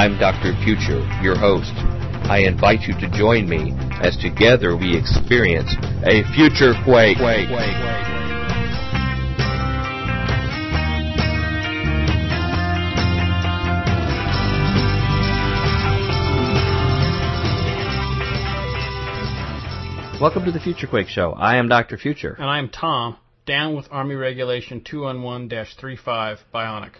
I'm Dr. Future, your host. I invite you to join me as together we experience a future quake. Welcome to the Future Quake Show. I am Dr. Future. And I am Tom, down with Army Regulation 211-35 Bionic.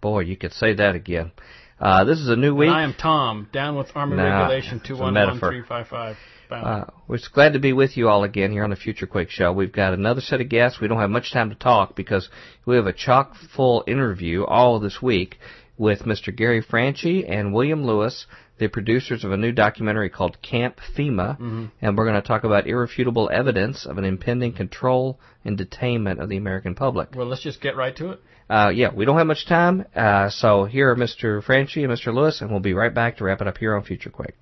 Boy, you could say that again. Uh, this is a new week. And I am Tom, down with Army Nah, Regulation it's a metaphor. 211-355 Bionic. Uh, we're glad to be with you all again here on the Future Quake Show. We've got another set of guests. We don't have much time to talk because we have a chock full interview all this week with Mr. Gary Franchi and William Lewis, the producers of a new documentary called Camp FEMA, and we're going to talk about irrefutable evidence of an impending control and detainment of the American public. well, let's just get right to it. Uh, yeah, we don't have much time, uh, so here are Mr. Franchi and Mr. Lewis, and we'll be right back to wrap it up here on Future Quake.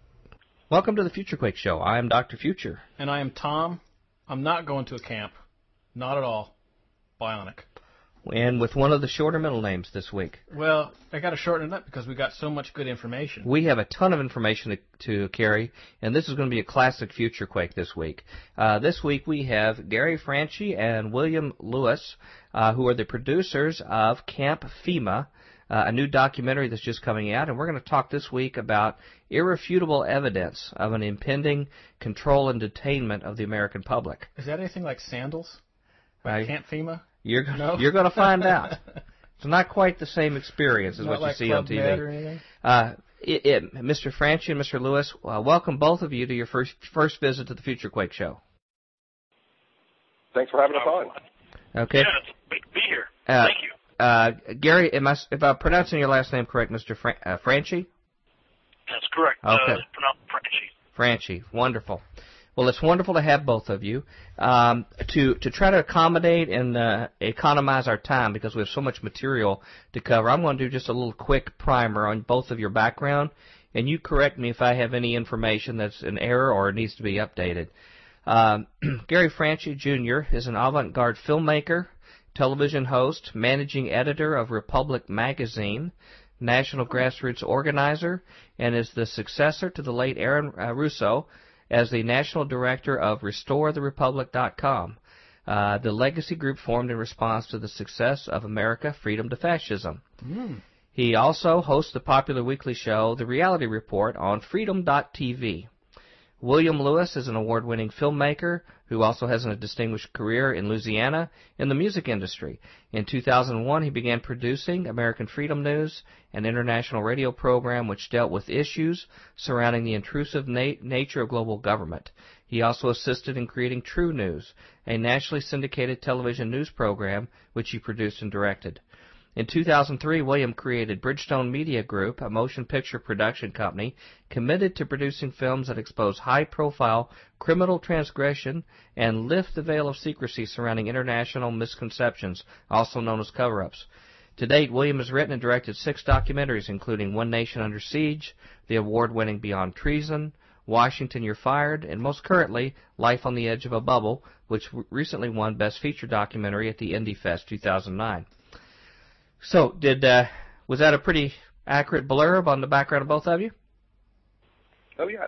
Welcome to the Future Quake Show. I am Dr. Future. And I am Tom. I'm not going to a camp. Not at all. Bionic. And with one of the shorter middle names this week. Well, I got to shorten it up because we got so much good information. We have a ton of information to, to carry, and this is going to be a classic Future Quake this week. Uh, this week we have Gary Franchi and William Lewis, uh, who are the producers of Camp FEMA, uh, a new documentary that's just coming out, and we're going to talk this week about irrefutable evidence of an impending control and detainment of the American public. Is that anything like sandals? Like Camp FEMA? You're No? you're going to find out. It's not quite the same experience as Not what like you see on Club Med or TV. Uh, it, it, Mr. Franchi and Mr. Lewis, uh, welcome both of you to your first first visit to the Future Quake Show. Thanks for having us on. Okay. Yeah, it's great to be here. Uh, Thank you. Uh, Gary, am I, if I'm pronouncing your last name correct, Mr. Fran- uh, Franchi? That's correct. okay. Uh, it's pronounced Frenchy. Franchi, wonderful. Well, it's wonderful to have both of you. Um, to to try to accommodate and uh, economize our time because we have so much material to cover, I'm going to do just a little quick primer on both of your background, and you correct me if I have any information that's an error or needs to be updated. Um, Gary Franchi Jr. is an avant-garde filmmaker, television host, managing editor of Republic Magazine, national grassroots organizer, and is the successor to the late Aaron uh, Russo as the national director of RestoreTheRepublic.com, uh, the legacy group formed in response to the success of America Freedom to Fascism. He also hosts the popular weekly show, The Reality Report, on Freedom.tv. William Lewis is an award winning filmmaker who also has a distinguished career in Louisiana in the music industry. In 2001, he began producing American Freedom News, an international radio program which dealt with issues surrounding the intrusive na- nature of global government. He also assisted in creating True News, a nationally syndicated television news program which he produced and directed. In 2003, William created Bridgestone Media Group, a motion picture production company committed to producing films that expose high profile criminal transgression and lift the veil of secrecy surrounding international misconceptions, also known as cover ups. To date, William has written and directed six documentaries, including One Nation Under Siege, the award winning Beyond Treason, Washington You're Fired, and most currently, Life on the Edge of a Bubble, which recently won Best Feature Documentary at the Indie Fest 2009. So, did uh, was that a pretty accurate blurb on the background of both of you? Oh yeah.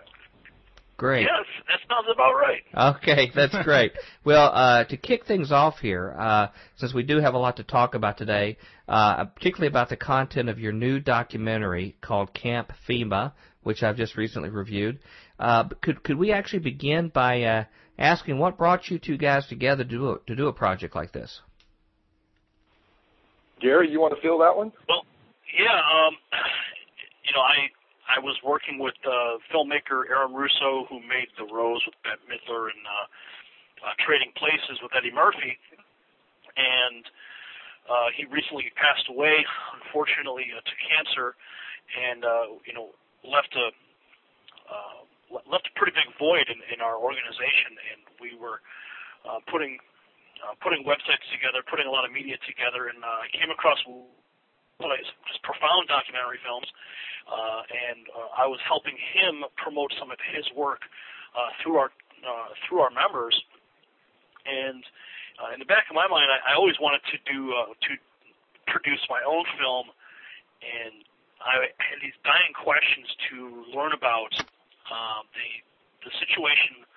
Great. Yes, that sounds about right. Okay, that's great. well, uh, to kick things off here, uh, since we do have a lot to talk about today, uh, particularly about the content of your new documentary called Camp FEMA, which I've just recently reviewed, uh, could could we actually begin by uh, asking what brought you two guys together to do a, to do a project like this? Gary, you want to fill that one? Well, yeah, um, you know, I I was working with uh, filmmaker Aaron Russo, who made The Rose with Bette Midler and uh, uh, Trading Places with Eddie Murphy, and uh, he recently passed away, unfortunately, uh, to cancer, and uh, you know, left a uh, left a pretty big void in, in our organization, and we were uh, putting uh, putting websites together, putting a lot of media together, and uh, I came across just profound documentary films, uh, and uh, I was helping him promote some of his work uh, through our uh, through our members. And uh, in the back of my mind, I, I always wanted to do uh, to produce my own film and I had these dying questions to learn about uh, the the situation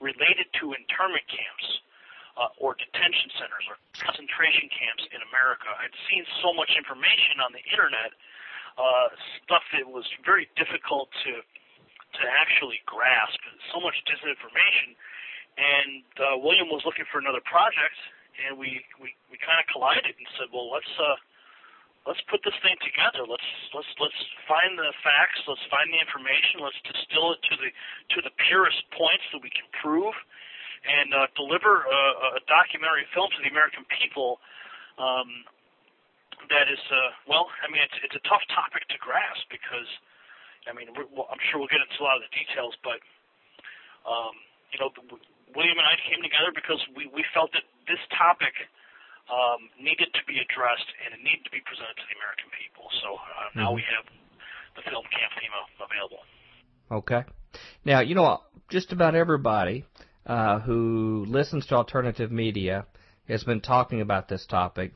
related to internment camps uh, or detention centers or concentration camps in America. I'd seen so much information on the internet, uh, stuff that was very difficult to to actually grasp. So much disinformation, and uh, William was looking for another project, and we we, we kind of collided and said, well, let's. Uh, let's put this thing together. Let's let's let's find the facts. Let's find the information. Let's distill it to the to the purest points that we can prove, and uh, deliver a, a documentary film to the American people. Um, that is, uh, well, I mean, it's it's a tough topic to grasp because, I mean, we're, well, I'm sure we'll get into a lot of the details, but, um, you know, William and I came together because we we felt that this topic um, needed to be addressed and it needed to be presented to the American people. So uh, now mm-hmm. we have the film Camp FEMA available. Okay. Now, you know, just about everybody uh, who listens to alternative media has been talking about this topic.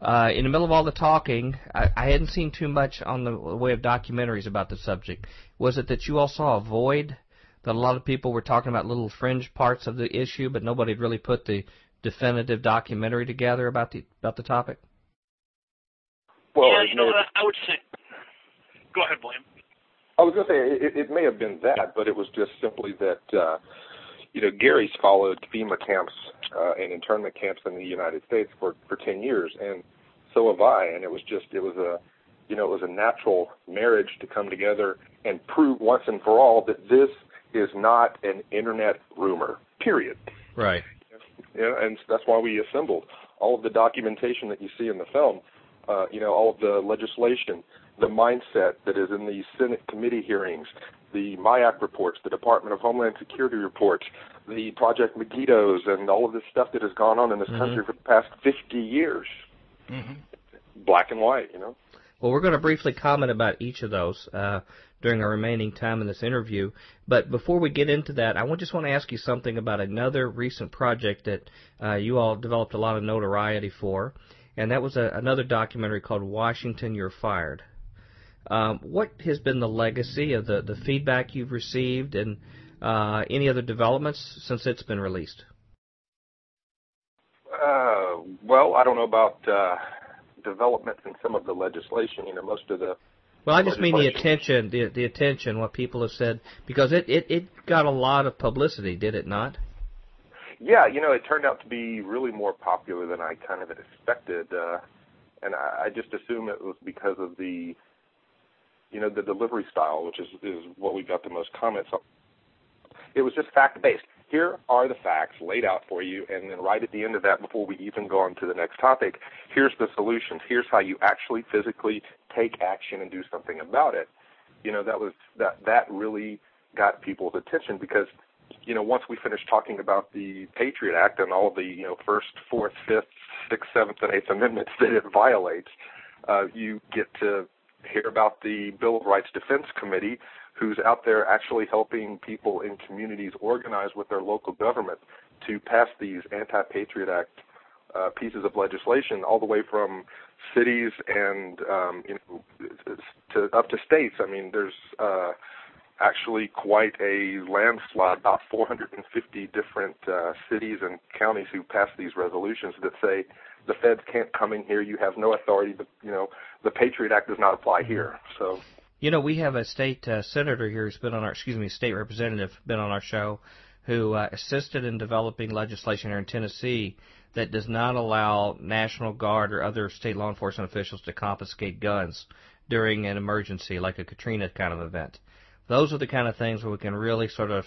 Uh, in the middle of all the talking, I, I hadn't seen too much on the way of documentaries about the subject. Was it that you all saw a void? That a lot of people were talking about little fringe parts of the issue, but nobody had really put the definitive documentary together about the about the topic? Well, yeah, you know, I would say. Go ahead, William. I was going to say it, it may have been that, but it was just simply that uh, you know, Gary's followed FEMA camps uh, and internment camps in the United States for for ten years, and so have I. And it was just it was a you know it was a natural marriage to come together and prove once and for all that this is not an internet rumor. Period. Right. You know, and that's why we assembled all of the documentation that you see in the film. Uh, you know, all of the legislation, the mindset that is in the Senate committee hearings, the MIAC reports, the Department of Homeland Security reports, the Project Megiddos, and all of this stuff that has gone on in this mm-hmm. country for the past 50 years. Mm-hmm. Black and white, you know. Well, we're going to briefly comment about each of those uh, during our remaining time in this interview. But before we get into that, I just want to ask you something about another recent project that uh, you all developed a lot of notoriety for, and that was a, another documentary called Washington, You're Fired. Um, what has been the legacy of the, the feedback you've received and uh, any other developments since it's been released? Uh, well, I don't know about uh, developments in some of the legislation. You know, most of the well, I just mean the attention, the the attention, what people have said, because it, it it got a lot of publicity, did it not? Yeah, you know, it turned out to be really more popular than I kind of expected, uh, and I, I just assume it was because of the you know, the delivery style, which is, is what we got the most comments on. It was just fact based. Here are the facts laid out for you, and then right at the end of that, before we even go on to the next topic, here's the solutions. Here's how you actually physically take action and do something about it. You know, that was that that really got people's attention because you know, once we finish talking about the Patriot Act and all the, you know, first, fourth, fifth, sixth, seventh, and eighth amendments that it violates, uh, you get to hear about the Bill of Rights Defense Committee, who's out there actually helping people in communities organize with their local government to pass these anti-Patriot Act uh, pieces of legislation, all the way from cities and um, you know to up to states. I mean, there's uh, actually quite a landslide, about 450 different uh, cities and counties who passed these resolutions that say the feds can't come in here. You have no authority. To, you know, the Patriot Act does not apply here. So. You know, we have a state uh, senator here who's been on our, excuse me, state representative been on our show, who uh, assisted in developing legislation here in Tennessee that does not allow National Guard or other state law enforcement officials to confiscate guns during an emergency, like a Katrina kind of event. Those are the kind of things where we can really sort of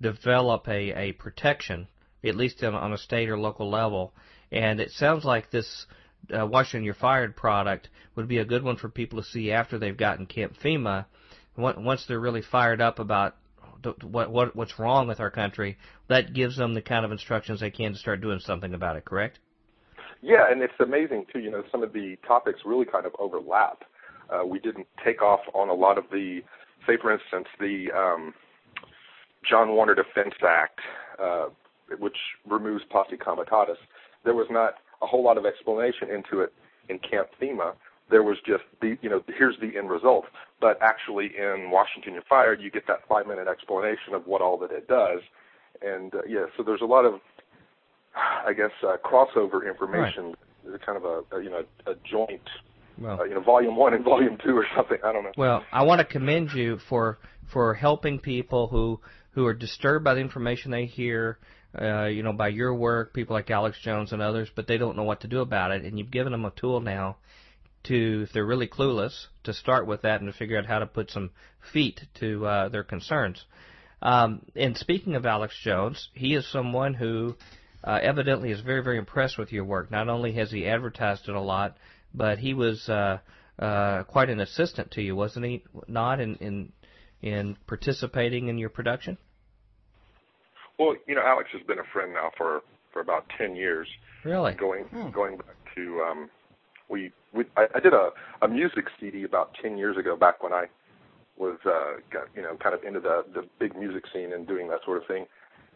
develop a, a protection, at least on a state or local level, and it sounds like this uh, Washington You're Fired product would be a good one for people to see after they've gotten Camp FEMA. Once they're really fired up about what, what what's wrong with our country, that gives them the kind of instructions they can to start doing something about it. Correct? Yeah, and it's amazing too. You know, some of the topics really kind of overlap. Uh, we didn't take off on a lot of the, say, for instance, the um, John Warner Defense Act, uh, which removes posse comitatus there was not a whole lot of explanation into it in Camp FEMA, there was just the you know here's the end result. But actually, in Washington You're Fired, you get that five minute explanation of what all that it does, and uh, yeah, so there's a lot of I guess uh, crossover information. Right. Kind of a, a you know a joint well, uh, you know, volume one and volume two or something. I don't know. Well, I want to commend you for for helping people who who are disturbed by the information they hear, uh, you know, by your work, people like Alex Jones and others, but they don't know what to do about it, and you've given them a tool now to, if they're really clueless, to start with that and to figure out how to put some feet to uh, their concerns. Um, and speaking of Alex Jones, he is someone who uh, evidently is very, very impressed with your work. Not only has he advertised it a lot, but he was uh, uh, quite an assistant to you, wasn't he? Not in in in participating in your production. Well, you know, Alex has been a friend now for for about ten years. Really? Going hmm. going back to um, we we I, I did a a music CD about ten years ago, back when I was uh, got, you know kind of into the the big music scene and doing that sort of thing.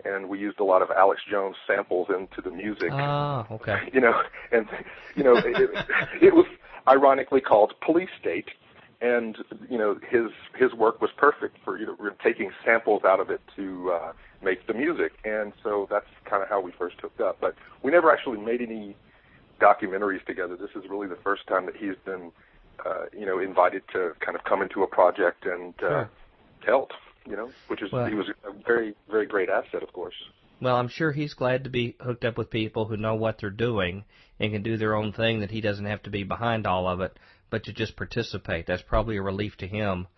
And we used a lot of Alex Jones samples into the music. Ah, okay. You know, and you know, it, it was ironically called Police State, and you know his his work was perfect for you know taking samples out of it to uh, make the music, and so that's kind of how we first hooked up. But we never actually made any documentaries together. This is really the first time that he's been uh, you know invited to kind of come into a project and uh, sure. help. You know, which is well, he was a very very great asset, of course. Well, I'm sure he's glad to be hooked up with people who know what they're doing and can do their own thing. That he doesn't have to be behind all of it but to just participate. That's probably a relief to him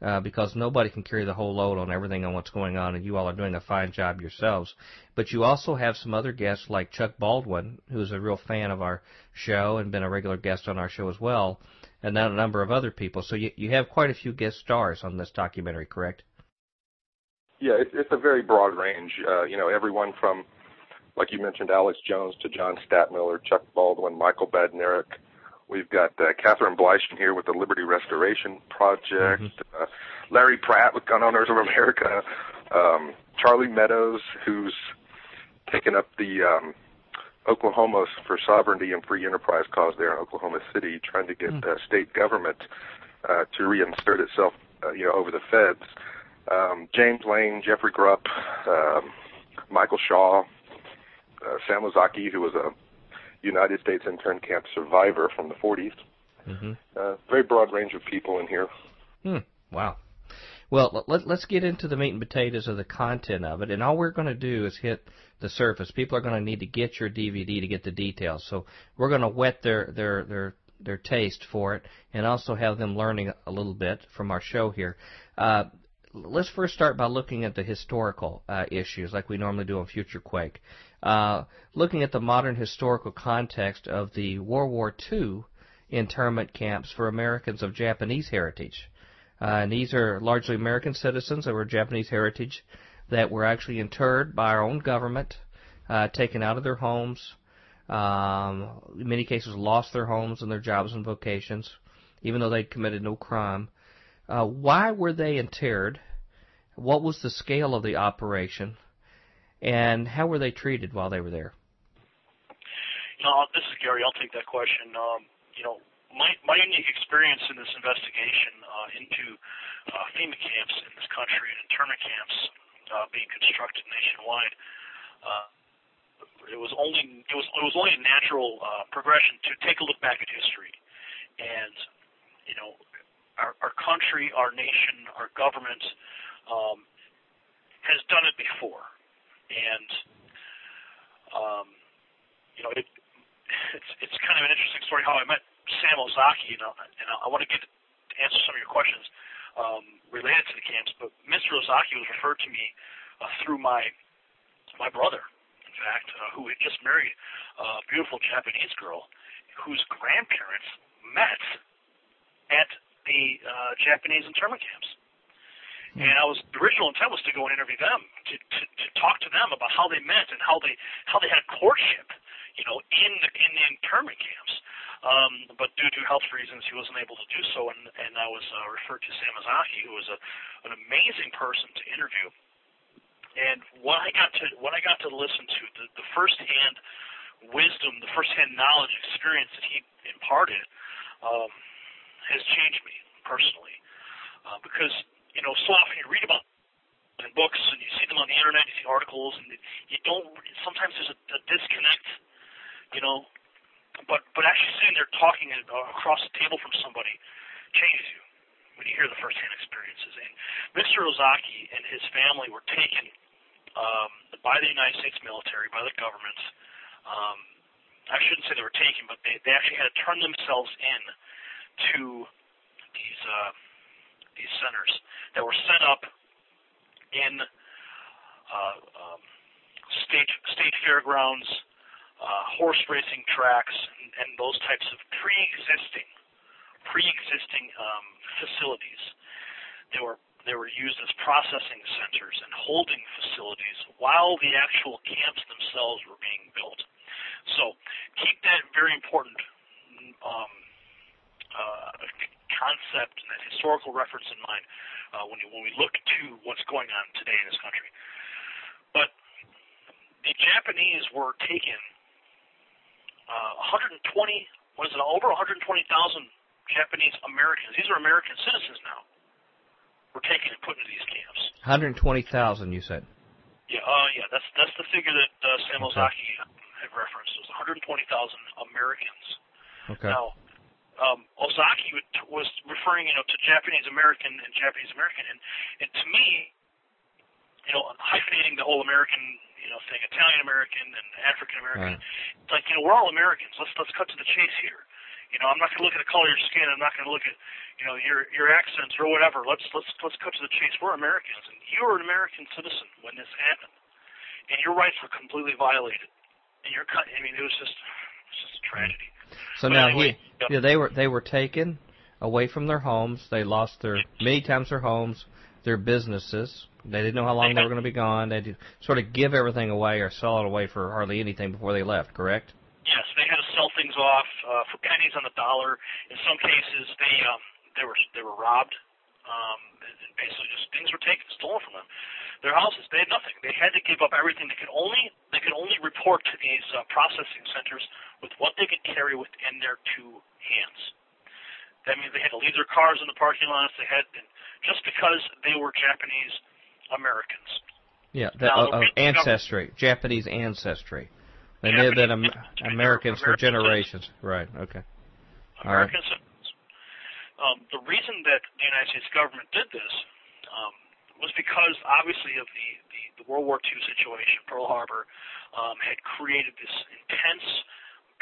uh, because nobody can carry the whole load on everything on what's going on, and you all are doing a fine job yourselves. But you also have some other guests like Chuck Baldwin, who's a real fan of our show and been a regular guest on our show as well, and then a number of other people. So you, you have quite a few guest stars on this documentary, correct? Yeah, it's, it's a very broad range. Uh, you know, everyone from, like you mentioned, Alex Jones to John Statmiller, Chuck Baldwin, Michael Badnarik, We've got uh, Catherine Bleichen here with the Liberty Restoration Project, mm-hmm. uh, Larry Pratt with Gun Owners of America, um, Charlie Meadows, who's taken up the um, Oklahoma for Sovereignty and Free Enterprise cause there in Oklahoma City, trying to get mm-hmm. uh, state government uh, to reinsert itself, uh, you know, over the feds. Um, James Lane, Jeffrey Grupp, uh, Michael Shaw, uh, Sam Ozaki, who was a United States intern camp survivor from the 40s. Mm-hmm. Uh, very broad range of people in here. Hmm. Wow. Well, let, us get into the meat and potatoes of the content of it, and all we're going to do is hit the surface. People are going to need to get your DVD to get the details. So we're going to whet their their their their taste for it, and also have them learning a little bit from our show here. Uh, let's first start by looking at the historical uh, issues, like we normally do on Future Quake. Uh, looking at the modern historical context of the World War II internment camps for Americans of Japanese heritage. Uh, and these are largely American citizens that were Japanese heritage that were actually interred by our own government, uh, taken out of their homes, um, in many cases lost their homes and their jobs and vocations, even though they'd committed no crime. Uh, why were they interred? What was the scale of the operation? And how were they treated while they were there? Know, this is Gary. I'll take that question. Um, you know, my my unique experience in this investigation uh, into uh, FEMA camps in this country and internment camps uh, being constructed nationwide. Uh, it was only it was it was only a natural uh, progression to take a look back at history, and you know, our, our country, our nation, our government um, has done it before and um, you know, it, it's it's kind of an interesting story how I met Sam Ozaki, and I, I want to get to answer some of your questions um, related to the camps. But Mr. Ozaki was referred to me uh, through my my brother, in fact, uh, who had just married a beautiful Japanese girl whose grandparents met at the uh, Japanese internment camps. And I was the original intent was to go and interview them, to, to, to talk to them about how they met and how they how they had courtship, you know, in the in the internment camps. Um, but due to health reasons, he wasn't able to do so, and and I was uh, referred to Sam Ozaki, who was a an amazing person to interview. And what I got to what I got to listen to the the first hand wisdom, the first hand knowledge, experience that he imparted um, has changed me personally uh, because you know so often you read about in books and you see them on the internet, you see articles, and you don't. Sometimes there's a, a disconnect, you know. But but actually sitting there talking across the table from somebody changes you when you hear the firsthand experiences. And Mr. Ozaki and his family were taken um, by the United States military, by the government. Um, I shouldn't say they were taken, but they, they actually had to turn themselves in to these uh, these centers that were set up in uh, um, state state fairgrounds, uh, horse racing tracks, and, and those types of pre-existing pre-existing um, facilities. They were they were used as processing centers and holding facilities while the actual camps themselves were being built. So keep that very important um, uh, concept and that historical reference in mind uh, when, you, when we look to what's going on today in this country. But the Japanese were taken uh, 120, what is it, over 120,000 Japanese Americans. These are American citizens now. Were taken and put into these camps. 120,000, you said. Yeah, uh, yeah, that's that's the figure that uh, Sam Ozaki had referenced. It was 120,000 Americans. Okay. Now, um, Ozaki was referring, you know, to Japanese American and Japanese American, and and to me, you know, hyphenating the whole American, you know, thing, Italian American and African American. Right. It's like you know, we're all Americans. Let's let's cut to the chase here. You know, I'm not going to look at the color of your skin. I'm not going to look at, you know, your your accents or whatever. Let's let's let's cut to the chase. We're Americans, and you were an American citizen when this happened, and your rights were completely violated. And you're cut. I mean, it was just, it was just a tragedy. So now he, yeah, they were they were taken away from their homes. They lost their many times their homes, their businesses. They didn't know how long they were going to be gone. They would sort of give everything away or sell it away for hardly anything before they left. Correct? Yes, they had to sell things off uh, for pennies on the dollar. In some cases, they um, they were they were robbed. Um, basically, just things were taken, stolen from them. Their houses, they had nothing. They had to give up everything. They could only they could only report to these uh, processing centers with what they could carry within their two hands. That means they had to leave their cars in the parking lots. They had and just because they were Japanese Americans. Yeah, the, now, uh, uh, ancestry, Japanese ancestry. They may have been Am- Americans for generations. Right. Okay. American citizens. Um, the reason that the United States government did this um, was because obviously of the, the, the World War II situation. Pearl Harbor um, had created this intense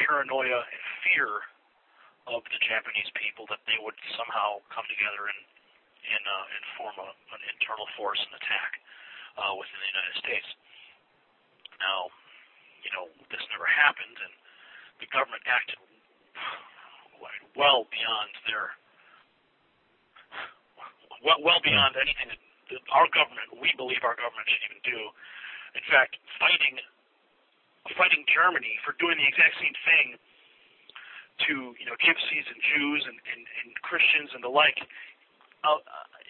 paranoia and fear of the Japanese people that they would somehow come together and and, uh, and form a, an internal force and attack uh, within the United States. Now, you know, this never happened, and the government acted well beyond their well, well beyond anything that, our government, we believe our government should even do. In fact, fighting fighting Germany for doing the exact same thing to you know gypsies and Jews and, and, and Christians and the like uh,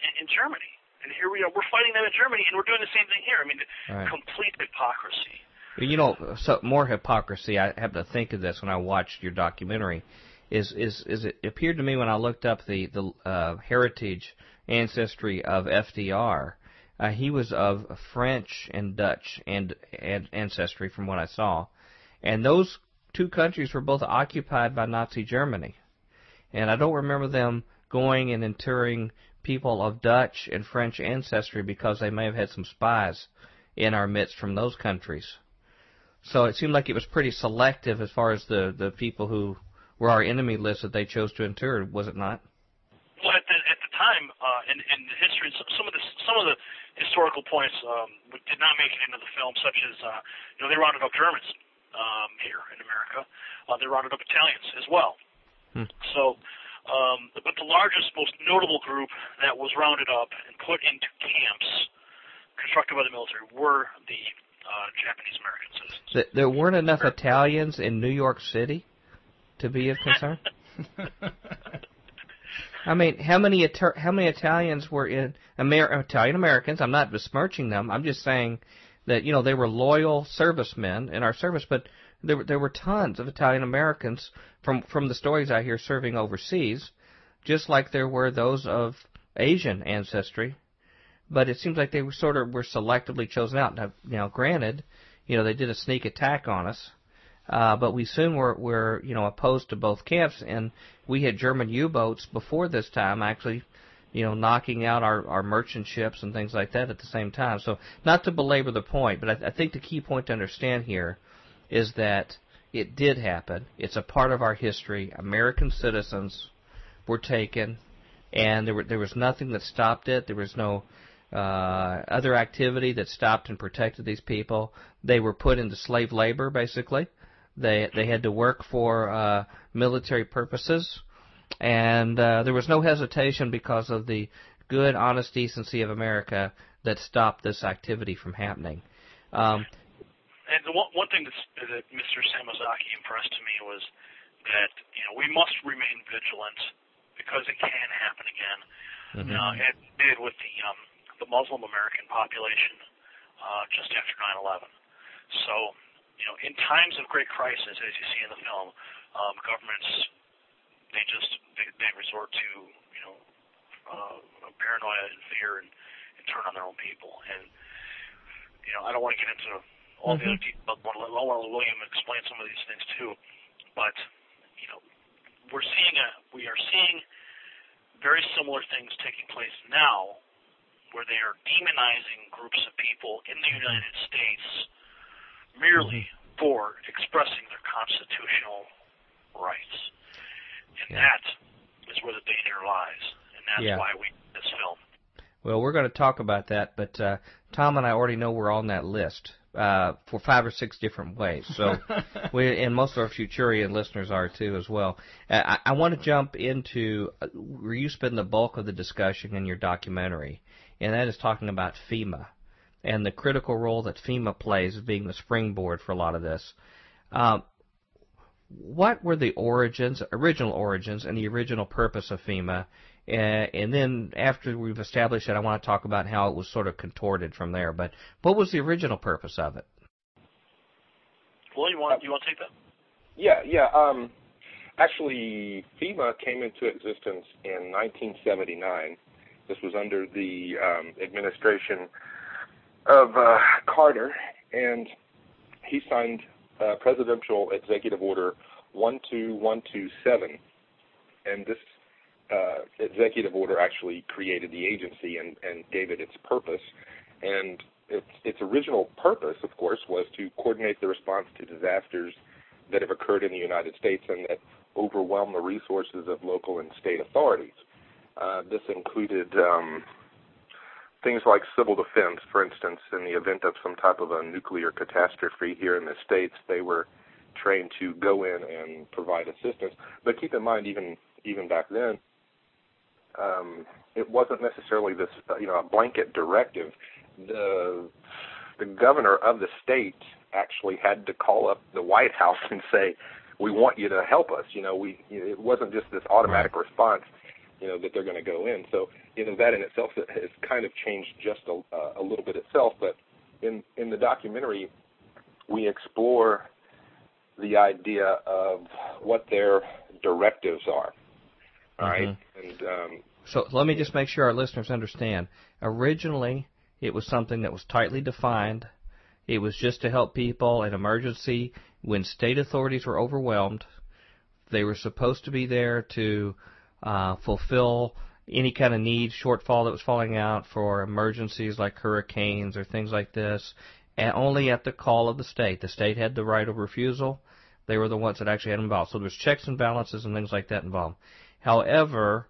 in, in Germany. And here we are, we're fighting them in Germany, and we're doing the same thing here. I mean, right. complete hypocrisy. You know, so more hypocrisy. I have to think of this when I watched your documentary. Is is is it appeared to me when I looked up the the uh, heritage ancestry of FDR. Uh, he was of French and Dutch and, and ancestry, from what I saw, and those two countries were both occupied by Nazi Germany. And I don't remember them going and interring people of Dutch and French ancestry because they may have had some spies in our midst from those countries. So it seemed like it was pretty selective as far as the, the people who were our enemy list that they chose to inter, was it not? Well, at the, at the time, uh, in, in the history, some of the some of the historical points um, did not make it into the film, such as uh, you know they rounded up Germans um, here in America. Uh, they rounded up Italians as well. Hmm. So, um, but the largest, most notable group that was rounded up and put into camps constructed by the military were the uh, Japanese American citizens. there weren't enough Italians in New York City to be of concern. I mean, how many how many Italians were in Amer- Italian Americans? I'm not besmirching them. I'm just saying that you know they were loyal servicemen in our service, but there were there were tons of Italian Americans from from the stories I hear serving overseas, just like there were those of Asian ancestry. But it seems like they were sort of were selectively chosen out. Now, now granted, you know they did a sneak attack on us, uh, but we soon were were you know opposed to both camps, and we had German U-boats before this time actually you know, knocking out our, our merchant ships and things like that at the same time. So, not to belabor the point, but I, I think the key point to understand here is that it did happen. It's a part of our history. American citizens were taken, and there were there was nothing that stopped it. There was no uh, other activity that stopped and protected these people. They were put into slave labor, basically. They they had to work for uh, military purposes and uh, there was no hesitation because of the good, honest decency of America that stopped this activity from happening. Um, and the one, one thing that's, that Mr. Sam Ozaki impressed to me was that you know we must remain vigilant because it can happen again. Mm-hmm. Uh, it did with the um, the Muslim American population uh, just after 9/11. So you know, in times of great crisis, as you see in the film, um, governments they just they, they resort to you know uh, paranoia and fear and, and turn on their own people. And you know I don't want to get into all mm-hmm. the other details. But I want to let William explain some of these things too. But you know we're seeing a we are seeing very similar things taking place now where they are demonizing groups of people in the United States merely mm-hmm. for expressing their constitutional rights. And yeah. that is where the danger lies, and that's yeah. why we this film. Well, we're going to talk about that, but uh, Tom and I already know we're on that list uh, for five or six different ways. So, we and most of our Futurian listeners are too as well. Uh, I, I want to jump into uh, where you spend the bulk of the discussion in your documentary, and that is talking about FEMA and the critical role that FEMA plays as being the springboard for a lot of this. Um, what were the origins, original origins, and the original purpose of FEMA? Uh, and then after we've established it, I want to talk about how it was sort of contorted from there. But what was the original purpose of it? Well, you want you want to take that? Yeah, yeah. Um, actually, FEMA came into existence in 1979. This was under the um, administration of uh, Carter, and he signed uh, Presidential Executive Order 12127, and this uh, executive order actually created the agency and, and gave it its purpose. And its, its original purpose, of course, was to coordinate the response to disasters that have occurred in the United States and that overwhelm the resources of local and state authorities. Uh, this included um, things like civil defense, for instance, in the event of some type of a nuclear catastrophe here in the states, they were trained to go in and provide assistance. But keep in mind, even even back then, um, it wasn't necessarily this uh, you know a blanket directive. The the governor of the state actually had to call up the White House and say, "We want you to help us." You know, we it wasn't just this automatic response you know that they're going to go in. So you know that in itself has kind of changed just a, uh, a little bit itself. But in in the documentary, we explore the idea of what their directives are. All mm-hmm. right, and um, so let me just make sure our listeners understand. Originally, it was something that was tightly defined. It was just to help people in emergency when state authorities were overwhelmed. They were supposed to be there to uh, fulfill any kind of need shortfall that was falling out for emergencies like hurricanes or things like this, and only at the call of the state. The state had the right of refusal. They were the ones that actually had involved. So there was checks and balances and things like that involved. However,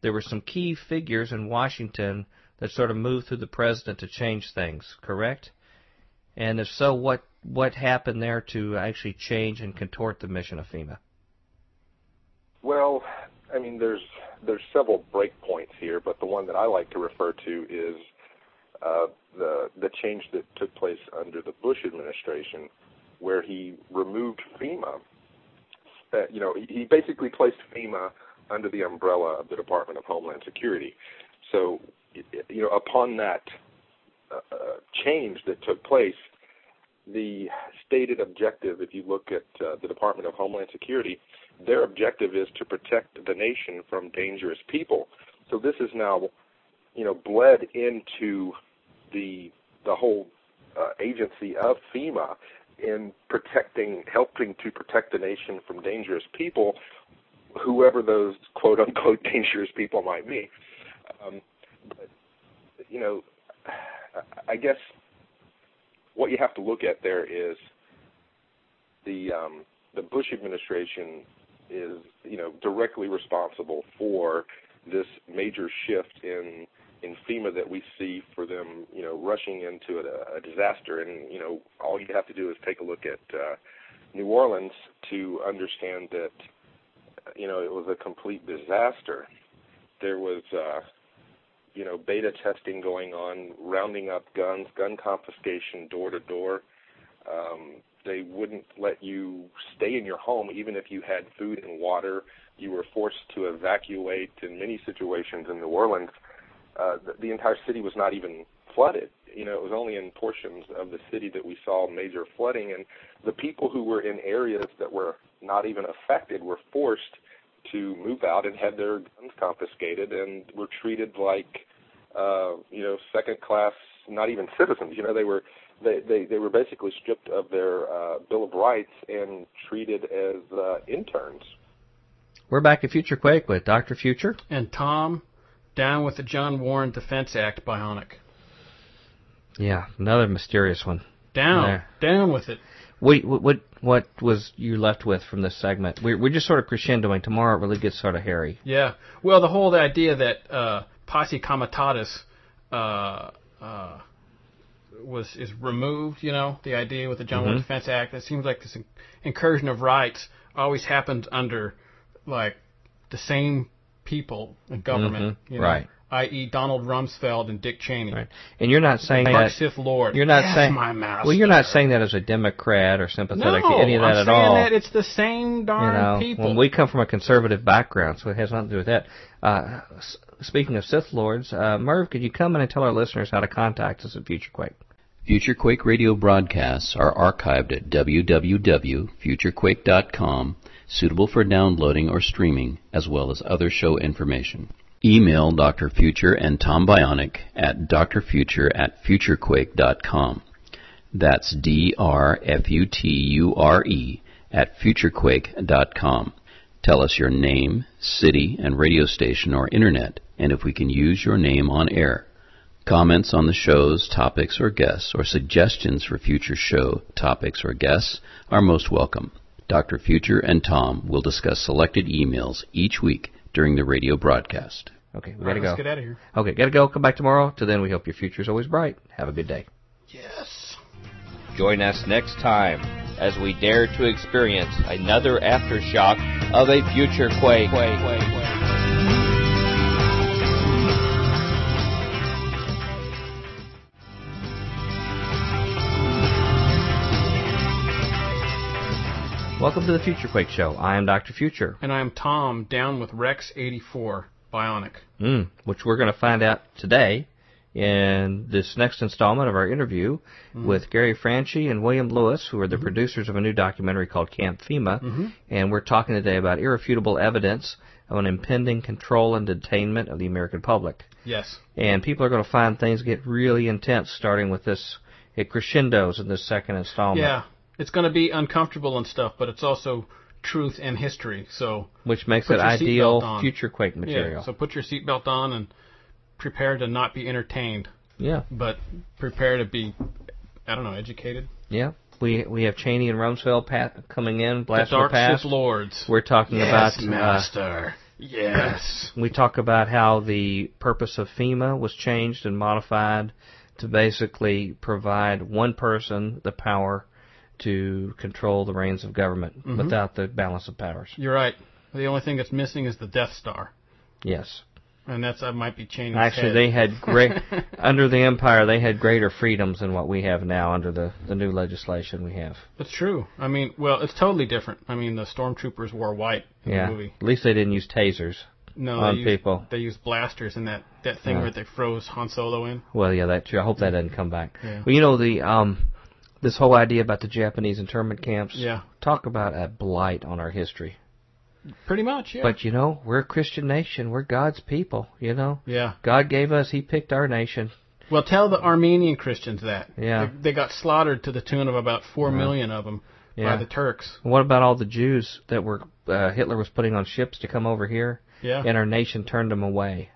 there were some key figures in Washington that sort of moved through the president to change things, correct? And if so, what what happened there to actually change and contort the mission of FEMA? I mean, there's there's several breakpoints here, but the one that I like to refer to is uh, the the change that took place under the Bush administration, where he removed FEMA. Uh, you know, he, he basically placed FEMA under the umbrella of the Department of Homeland Security. So, you know, upon that uh change that took place, the stated objective, if you look at uh, the Department of Homeland Security, their objective is to protect the nation from dangerous people. So this is now, you know, bled into the the whole uh, agency of FEMA in protecting, helping to protect the nation from dangerous people, whoever those quote unquote dangerous people might be. Um, but, you know, I guess what you have to look at there is the um, the Bush administration is you know directly responsible for this major shift in in FEMA that we see for them you know rushing into a, a disaster and you know all you have to do is take a look at uh, New Orleans to understand that you know it was a complete disaster. There was uh, you know, beta testing going on, rounding up guns, gun confiscation door to door. Um, they wouldn't let you stay in your home even if you had food and water. You were forced to evacuate in many situations in New Orleans. Uh, the, the entire city was not even flooded. You know, it was only in portions of the city that we saw major flooding, and the people who were in areas that were not even affected were forced to move out and had their guns confiscated and were treated like uh, you know second class, not even citizens. You know they were they they, they were basically stripped of their uh, bill of rights and treated as uh, interns. We're back at Future Quake with Dr. Future and Tom, down with the John Warner Defense Act bionic. Yeah, another mysterious one. Down, there. down with it. What, what what was you left with from this segment? We're we're just sort of crescendoing. Tomorrow it really gets sort of hairy. Yeah. Well, the whole idea that uh, posse comitatus uh, uh, was is removed. You know, the idea with the John mm-hmm. Defense Act. It seems like this incursion of rights always happens under like the same people in government. Mm-hmm. You know? Right i.e., Donald Rumsfeld and Dick Cheney. Right. And you're not saying Mark that Sith Lord. You're not yes, saying my master. Well, you're not saying that as a Democrat or sympathetic no, to any of that I'm at saying all. That it's the same darn you know, people. When we come from a conservative background, so it has nothing to do with that. Uh, speaking of Sith Lords, uh, Merv, could you come in and tell our listeners how to contact us at FutureQuake? FutureQuake radio broadcasts are archived at www.futurequake.com, suitable for downloading or streaming, as well as other show information. Email Dr. Future and Tom Bionic at drfuture at futurequake.com. That's D-R-F-U-T-U-R-E at futurequake.com. Tell us your name, city, and radio station or internet, and if we can use your name on air. Comments on the show's topics or guests, or suggestions for future show topics or guests are most welcome. Dr. Future and Tom will discuss selected emails each week during the radio broadcast. Okay, we gotta go. Let's get out of here. Okay, gotta go. Come back tomorrow. Till then, we hope your future is always bright. Have a good day. Yes. Join us next time as we dare to experience another aftershock of a future quake. quake, quake, quake. Welcome to the Future Quake Show. I am Dr. Future. And I am Tom, down with Rex 84, Bionic. Mm, which we're going to find out today in this next installment of our interview mm-hmm. with Gary Franchi and William Lewis, who are the mm-hmm. producers of a new documentary called Camp FEMA. Mm-hmm. And we're talking today about irrefutable evidence of an impending control and detainment of the American public. Yes. And people are going to find things get really intense starting with this. It crescendos in this second installment. Yeah it's going to be uncomfortable and stuff, but it's also truth and history. So which makes it ideal future quake material. Yeah, so put your seatbelt on and prepare to not be entertained. Yeah. But prepare to be, I don't know, educated. Yeah. We we have Cheney and Rumsfeld pat, coming in, blast the dark past. lords. We're talking yes, about uh, master. Uh, yes. We talk about how the purpose of FEMA was changed and modified to basically provide one person the power to control the reins of government mm-hmm. without the balance of powers. You're right. The only thing that's missing is the Death Star. Yes. And that's that might be changing. Actually, head. they had great under the empire. They had greater freedoms than what we have now under the the new legislation we have. That's true. I mean, well, it's totally different. I mean, the stormtroopers wore white in yeah. the movie. At least they didn't use tasers. No, on they used, people. They used blasters in that that thing yeah. where they froze Han Solo in. Well, yeah, that true. I hope that doesn't come back. Yeah. Well, you know the um This whole idea about the Japanese internment camps. Yeah. Talk about a blight on our history. Pretty much, yeah. But you know, we're a Christian nation. We're God's people. You know, yeah. God gave us. He picked our nation. Well, tell the Armenian Christians that. Yeah. They, they got slaughtered to the tune of about four Yeah. million of them Yeah. by the Turks. What about all the Jews that were uh, Hitler was putting on ships to come over here, Yeah. and our nation turned them away?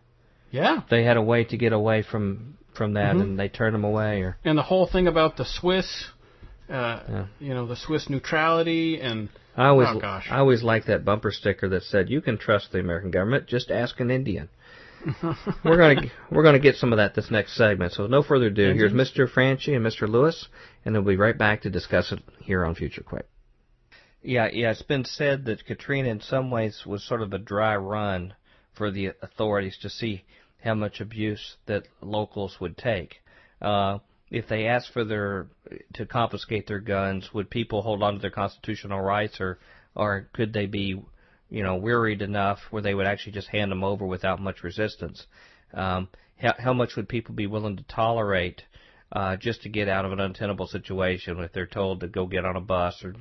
Yeah. They had a way to get away from from that, Mhm. and they turned them away. Or And the whole thing about the Swiss, uh, Yeah. you know, the Swiss neutrality and I always Oh, gosh. I always liked that bumper sticker that said, "You can trust the American government. Just ask an Indian." we're gonna we're gonna get some of that this next segment. So no further ado. Here's Mr. Franchi and Mr. Lewis, and we'll be right back to discuss it here on Future Quake. Yeah, yeah. It's been said that Katrina, in some ways, was sort of a dry run for the authorities to see how much abuse that locals would take. Uh, if they asked for their to confiscate their guns, would people hold on to their constitutional rights, or or could they be, you know, wearied enough where they would actually just hand them over without much resistance? Um, how, how much would people be willing to tolerate uh, just to get out of an untenable situation if they're told to go get on a bus or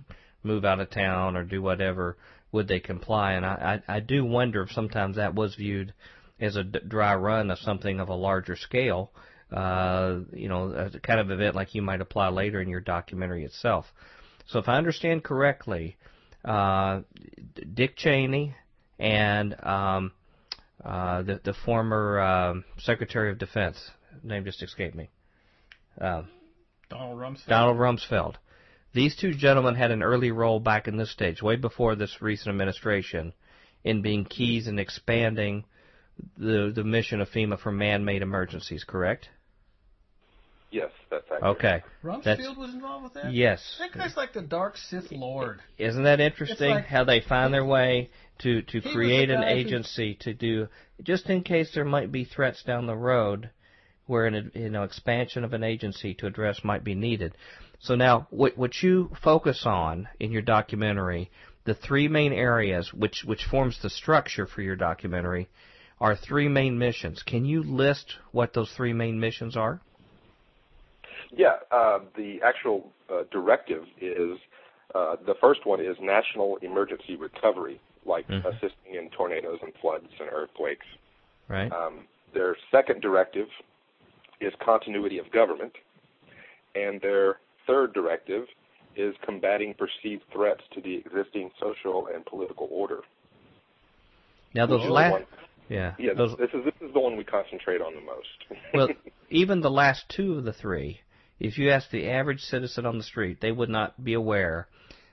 move out of town or do whatever? Would they comply? And I, I, I do wonder if sometimes that was viewed as a d- dry run of something of a larger scale. Uh, you know, a kind of event like you might apply later in your documentary itself. So if I understand correctly, uh, Dick Cheney and um, uh, the the former um, Secretary of Defense name just escaped me. Um, Donald Rumsfeld. Donald Rumsfeld. These two gentlemen had an early role back in this stage, way before this recent administration, in being keys in expanding the the mission of FEMA for man-made emergencies. Correct? Yes, that's accurate. Okay. Rumsfeld That's- was involved with that. Yes. That guy's like the dark Sith Lord. Isn't that interesting like- how they find their way to to create an guy who- agency to do just in case there might be threats down the road where an you know expansion of an agency to address might be needed. So now what what you focus on in your documentary, the three main areas which which forms the structure for your documentary are three main missions. Can you list what those three main missions are? Yeah, uh, the actual uh, directive is uh, the first one is national emergency recovery, like Mhm. assisting in tornadoes and floods and earthquakes. Right? Um, their second directive is continuity of government, and their third directive is combating perceived threats to the existing social and political order. now those the last yeah, yeah, those this is this is the one we concentrate on the most. well, even the last two of the three, if you ask the average citizen on the street, they would not be aware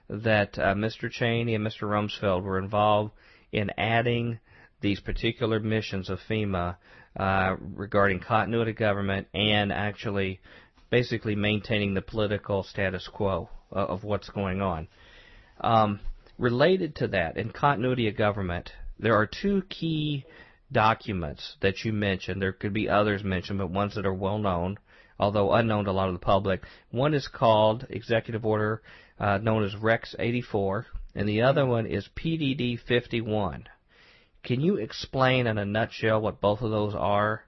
that uh, Mr. Cheney and Mr. Rumsfeld were involved in adding these particular missions of FEMA uh, regarding continuity of government and actually basically maintaining the political status quo uh, of what's going on. Um, related to that, in continuity of government, there are two key documents that you mentioned. There could be others mentioned, but ones that are well known, although unknown to a lot of the public. One is called Executive Order, uh, known as Rex 84, and the other one is PDD 51. Can you explain in a nutshell what both of those are?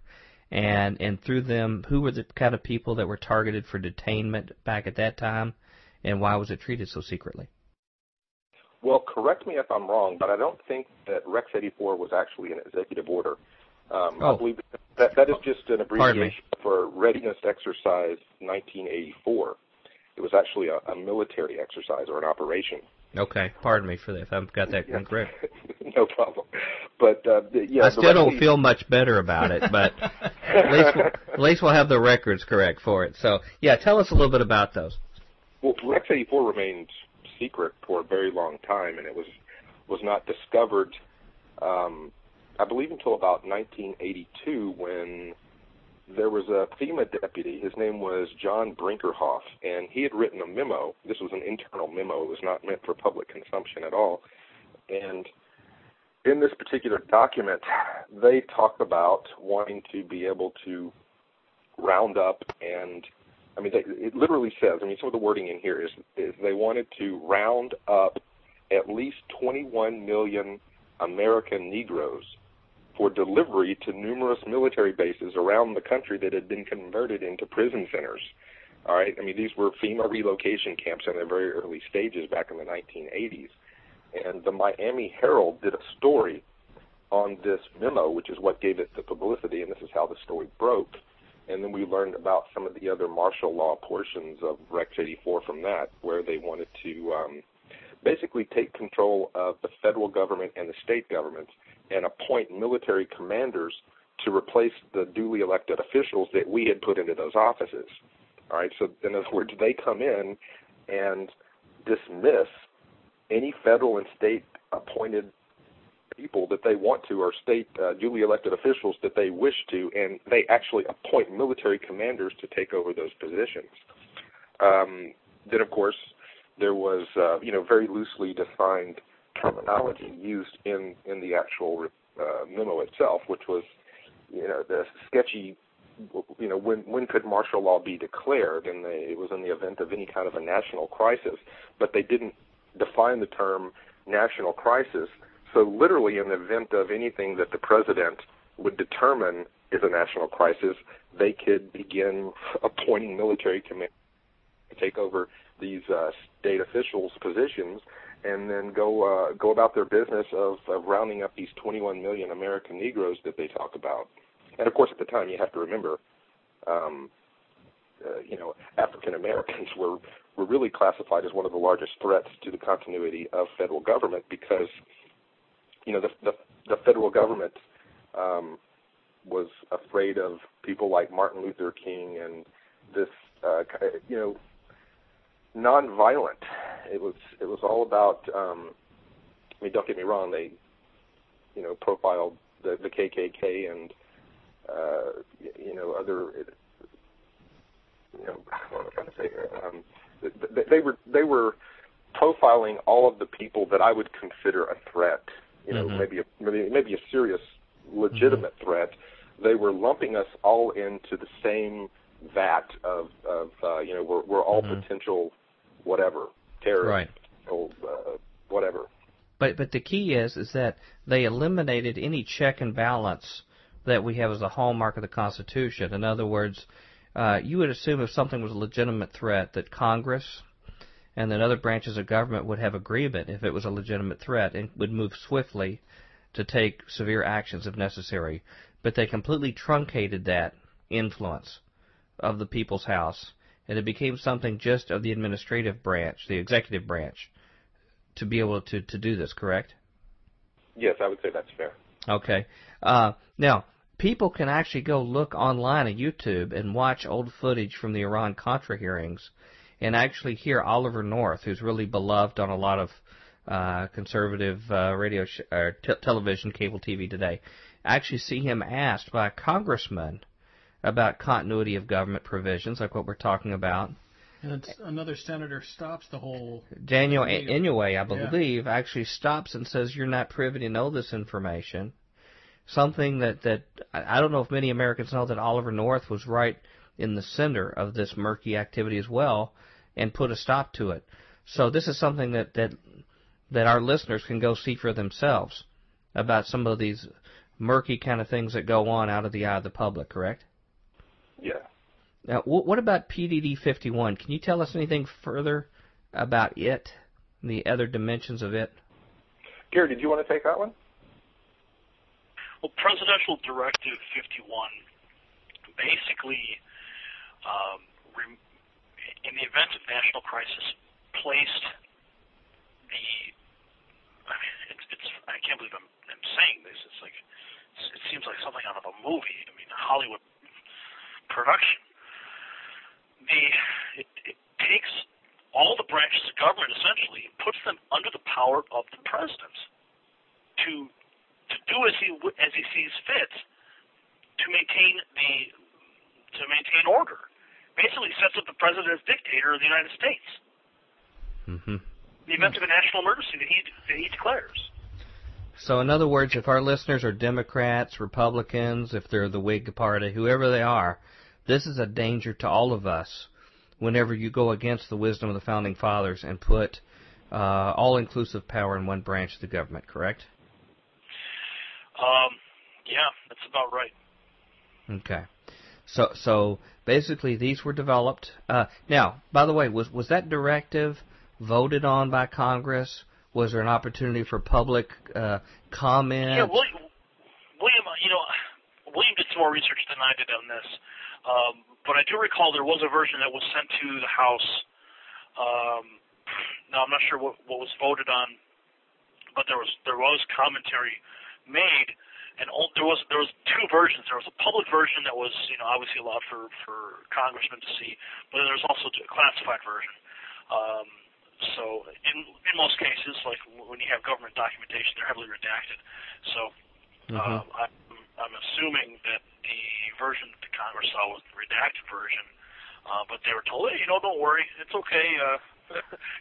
And, and through them, who were the kind of people that were targeted for detainment back at that time, and why was it treated so secretly? Well, correct me if I'm wrong, but I don't think that Rex 84 was actually an executive order. Um, Oh. I believe that that is just an abbreviation for Readiness Exercise 1984. It was actually a, a military exercise or an operation. Okay, pardon me for that if I've got that incorrect. no problem. But uh, the, yeah, I still don't 84 feel much better about it, but at least we'll, at least we'll have the records correct for it. So yeah, tell us a little bit about those. Well, Rex 84 remained secret for a very long time, and it was was not discovered, um, I believe, until about 1982 when there was a FEMA deputy. His name was John Brinkerhoff, and he had written a memo. This was an internal memo. It was not meant for public consumption at all. And in this particular document, they talk about wanting to be able to round up and I mean, they, it literally says. I mean, some of the wording in here is, is they wanted to round up at least 21 million American Negroes for delivery to numerous military bases around the country that had been converted into prison centers. All right, I mean these were FEMA relocation camps in their very early stages back in the 1980s, and the Miami Herald did a story on this memo, which is what gave it the publicity, and this is how the story broke. And then we learned about some of the other martial law portions of Rex 84 from that, where they wanted to um, basically take control of the federal government and the state governments and appoint military commanders to replace the duly elected officials that we had put into those offices. All right, so in other words, they come in and dismiss any federal and state appointed people that they want to or state uh, duly elected officials that they wish to, and they actually appoint military commanders to take over those positions. Um, then, of course, there was uh, you know very loosely defined terminology used in in the actual uh, memo itself, which was you know the sketchy you know when when could martial law be declared and they, it was in the event of any kind of a national crisis but they didn't define the term national crisis so literally in the event of anything that the president would determine is a national crisis they could begin appointing military command to take over these uh, state officials positions and then go uh, go about their business of, of rounding up these 21 million American Negroes that they talk about. And of course, at the time, you have to remember, um, uh, you know, African Americans were were really classified as one of the largest threats to the continuity of federal government because, you know, the the, the federal government um, was afraid of people like Martin Luther King and this, uh, you know, nonviolent. It was it was all about. Um, I mean, don't get me wrong. They, you know, profiled the, the KKK and uh, you know other. You know, what am I trying to say here? Um, they, they were they were profiling all of the people that I would consider a threat. You know, mm-hmm. maybe a maybe maybe a serious, legitimate mm-hmm. threat. They were lumping us all into the same vat of of uh, you know we're we're all mm-hmm. potential whatever terrorists right. or uh, whatever. But but the key is is that they eliminated any check and balance that we have as a hallmark of the Constitution. In other words, uh, you would assume if something was a legitimate threat that Congress and then other branches of government would have agreement if it was a legitimate threat and would move swiftly to take severe actions if necessary. But they completely truncated that influence of the people's house and it became something just of the administrative branch, the executive branch, to be able to, to do this, correct? Yes, I would say that's fair. Okay. Uh, now, people can actually go look online at YouTube and watch old footage from the Iran Contra hearings and actually hear Oliver North, who's really beloved on a lot of uh, conservative uh, radio sh- or t- television, cable TV today. Actually, see him asked by a congressman about continuity of government provisions, like what we're talking about. And another senator stops the whole. Daniel Inouye, I believe, yeah. actually stops and says, "You're not privy to know this information." something that that I don't know if many Americans know that Oliver North was right in the center of this murky activity as well, and put a stop to it. So this is something that that that our listeners can go see for themselves about some of these murky kind of things that go on out of the eye of the public. Correct? Yeah. Now, what about PDD 51? Can you tell us anything further about it, the other dimensions of it? Gary, did you want to take that one? Well, Presidential Directive 51 basically, um, in the event of national crisis, placed the. I mean, it's, it's I can't believe I'm, I'm saying this. It's like it seems like something out of a movie. I mean, a Hollywood production. The it, it takes all the branches of government essentially and puts them under the power of the president to to do as he as he sees fit to maintain the to maintain order. Basically, sets up the president as dictator of the United States. Mm-hmm. The event of a national emergency that he that he declares. So, in other words, if our listeners are Democrats, Republicans, if they're the Whig Party, whoever they are, this is a danger to all of us whenever you go against the wisdom of the Founding Fathers and put uh, all inclusive power in one branch of the government, correct? Um, yeah, that's about right. Okay. So so basically these were developed. Uh, now, by the way, was was that directive voted on by Congress? Was there an opportunity for public uh, comment? Yeah, William, William, you know, William did some more research than I did on this, um, but I do recall there was a version that was sent to the House. Um, now I'm not sure what, what was voted on, but there was there was commentary made, and all, there was there was two versions. There was a public version that was you know obviously allowed for for congressmen to see, but then there was also a classified version. Um, so in in most cases, like when you have government documentation, they're heavily redacted. So mm-hmm. um, I'm I'm assuming that the version that the Congress saw was the redacted version, uh, but they were told, hey, you know, don't worry, it's okay. Uh,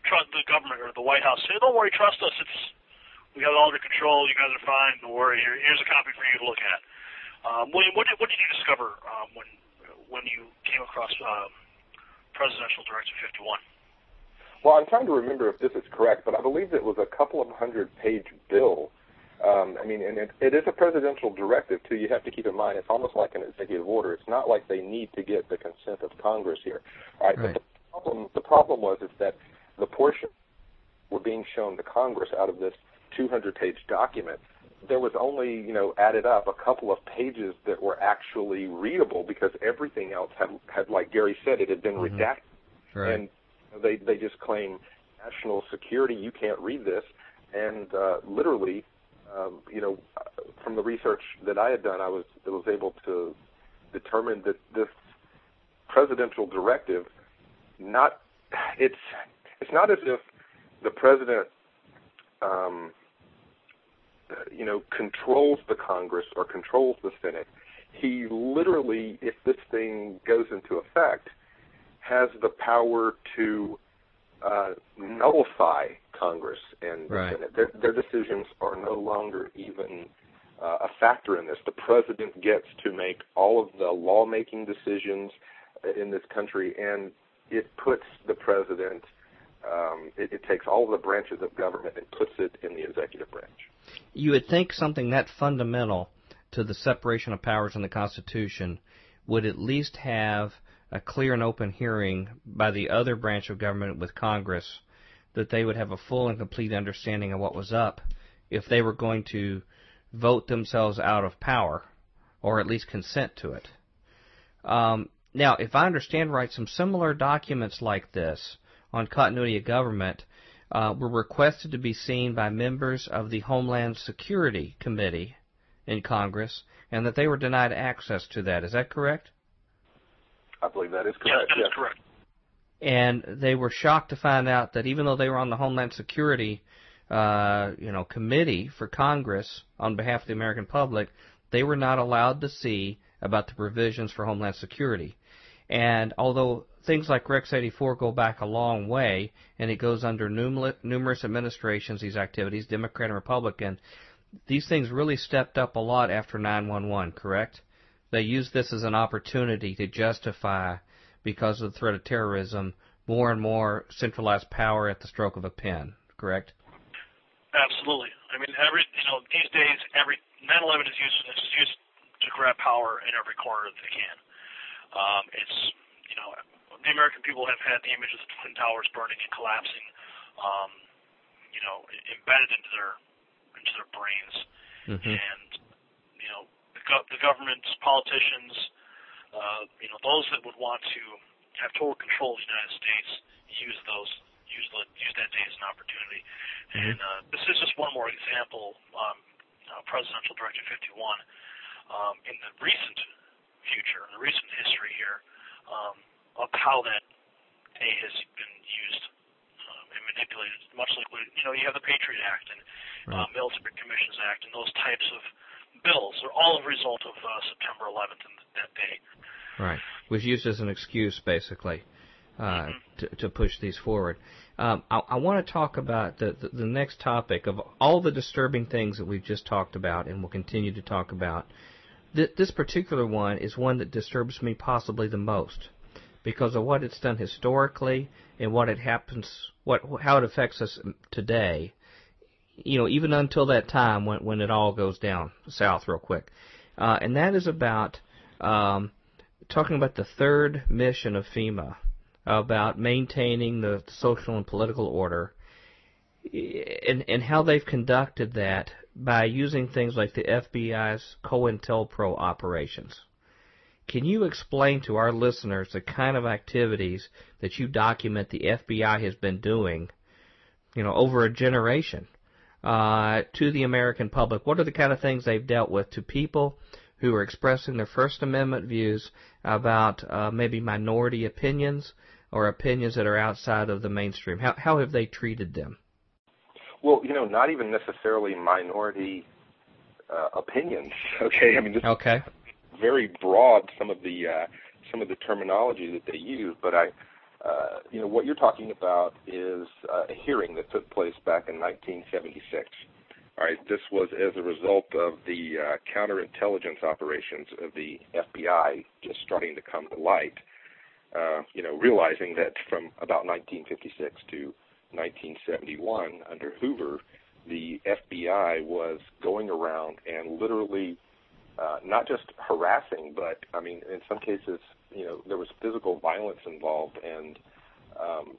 trust the government or the White House say, don't worry, trust us. It's we got it all under control. You guys are fine. Don't worry. Here, here's a copy for you to look at. Um, William, what did, what did you discover um, when when you came across um, Presidential Directive 51? Well, I'm trying to remember if this is correct, but I believe it was a couple of hundred page bill. Um, I mean, and it, it is a presidential directive too. You have to keep in mind it's almost like an executive order. It's not like they need to get the consent of Congress here. All right. right. But the problem, the problem was is that the portion were being shown to Congress out of this 200-page document, there was only, you know, added up a couple of pages that were actually readable because everything else had, had like Gary said, it had been mm-hmm. redacted. Right. And they they just claim national security. You can't read this, and uh, literally, um, you know, from the research that I had done, I was I was able to determine that this presidential directive, not it's it's not as if the president um, you know, controls the Congress or controls the Senate. He literally, if this thing goes into effect, has the power to uh, nullify Congress and the right. Senate. Their, their, decisions are no longer even uh, a factor in this. The president gets to make all of the lawmaking decisions in this country, and it puts the president. Um, it, it takes all of the branches of government and puts it in the executive branch. You would think something that fundamental to the separation of powers in the Constitution would at least have a clear and open hearing by the other branch of government with Congress that they would have a full and complete understanding of what was up if they were going to vote themselves out of power or at least consent to it. Um, now, if I understand right, some similar documents like this on continuity of government uh, were requested to be seen by members of the Homeland Security Committee in Congress, and that they were denied access to that. Is that correct? I believe that is correct. Yes, that yes. is correct. And they were shocked to find out that even though they were on the Homeland Security, uh, you know, committee for Congress on behalf of the American public, they were not allowed to see about the provisions for Homeland Security. And although things like Rex 84 go back a long way, and it goes under numerous administrations, these activities, Democrat and Republican, these things really stepped up a lot after 911, correct? They used this as an opportunity to justify, because of the threat of terrorism, more and more centralized power at the stroke of a pen, correct? Absolutely. I mean, every you know these days, every 9/11 is used is used to grab power in every corner that they can. Um, it's you know the American people have had the images of the Twin Towers burning and collapsing, um, you know, embedded into their into their brains, mm-hmm. and you know the, go- the government's politicians, uh, you know, those that would want to have total control of the United States use those use the, use that day as an opportunity. Mm-hmm. And uh, this is just one more example. Um, uh, Presidential Directive 51 um, in the recent future, in the recent history here, um, of how that A has been used um, and manipulated, much like we, you know, you have the Patriot Act and right. uh, Military Commissions Act and those types of bills are all a result of uh, September 11th and that day. Right, was used as an excuse basically uh, mm-hmm. to, to push these forward. Um, I, I want to talk about the, the, the next topic of all the disturbing things that we've just talked about and will continue to talk about th- this particular one is one that disturbs me possibly the most because of what it's done historically and what it happens, what how it affects us today. You know, even until that time when when it all goes down south real quick, uh, and that is about um, talking about the third mission of FEMA about maintaining the social and political order and, and how they've conducted that by using things like the FBI's COINTELPRO operations. Can you explain to our listeners the kind of activities that you document the FBI has been doing, you know, over a generation uh, to the American public? What are the kind of things they've dealt with to people who are expressing their First Amendment views about uh, maybe minority opinions or opinions that are outside of the mainstream? How, how have they treated them? Well, you know, not even necessarily minority uh, opinions. Okay, I mean, okay. Very broad some of the uh, some of the terminology that they use, but I, uh, you know, what you're talking about is uh, a hearing that took place back in 1976. All right, this was as a result of the uh, counterintelligence operations of the FBI just starting to come to light. Uh, you know, realizing that from about 1956 to 1971 under Hoover, the FBI was going around and literally uh, not just harassing, but I mean, in some cases, you know, there was physical violence involved, and um,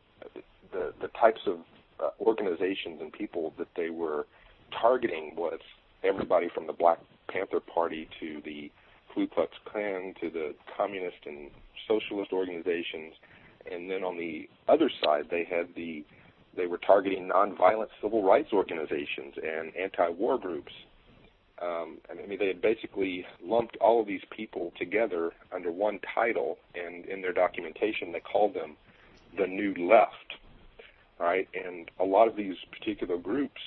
the the types of uh, organizations and people that they were targeting was everybody from the Black Panther Party to the Ku Klux Klan to the communist and socialist organizations, and then on the other side, they had the they were targeting nonviolent civil rights organizations and anti-war groups. Um, I mean, they had basically lumped all of these people together under one title, and in their documentation, they called them the New Left. Right, and a lot of these particular groups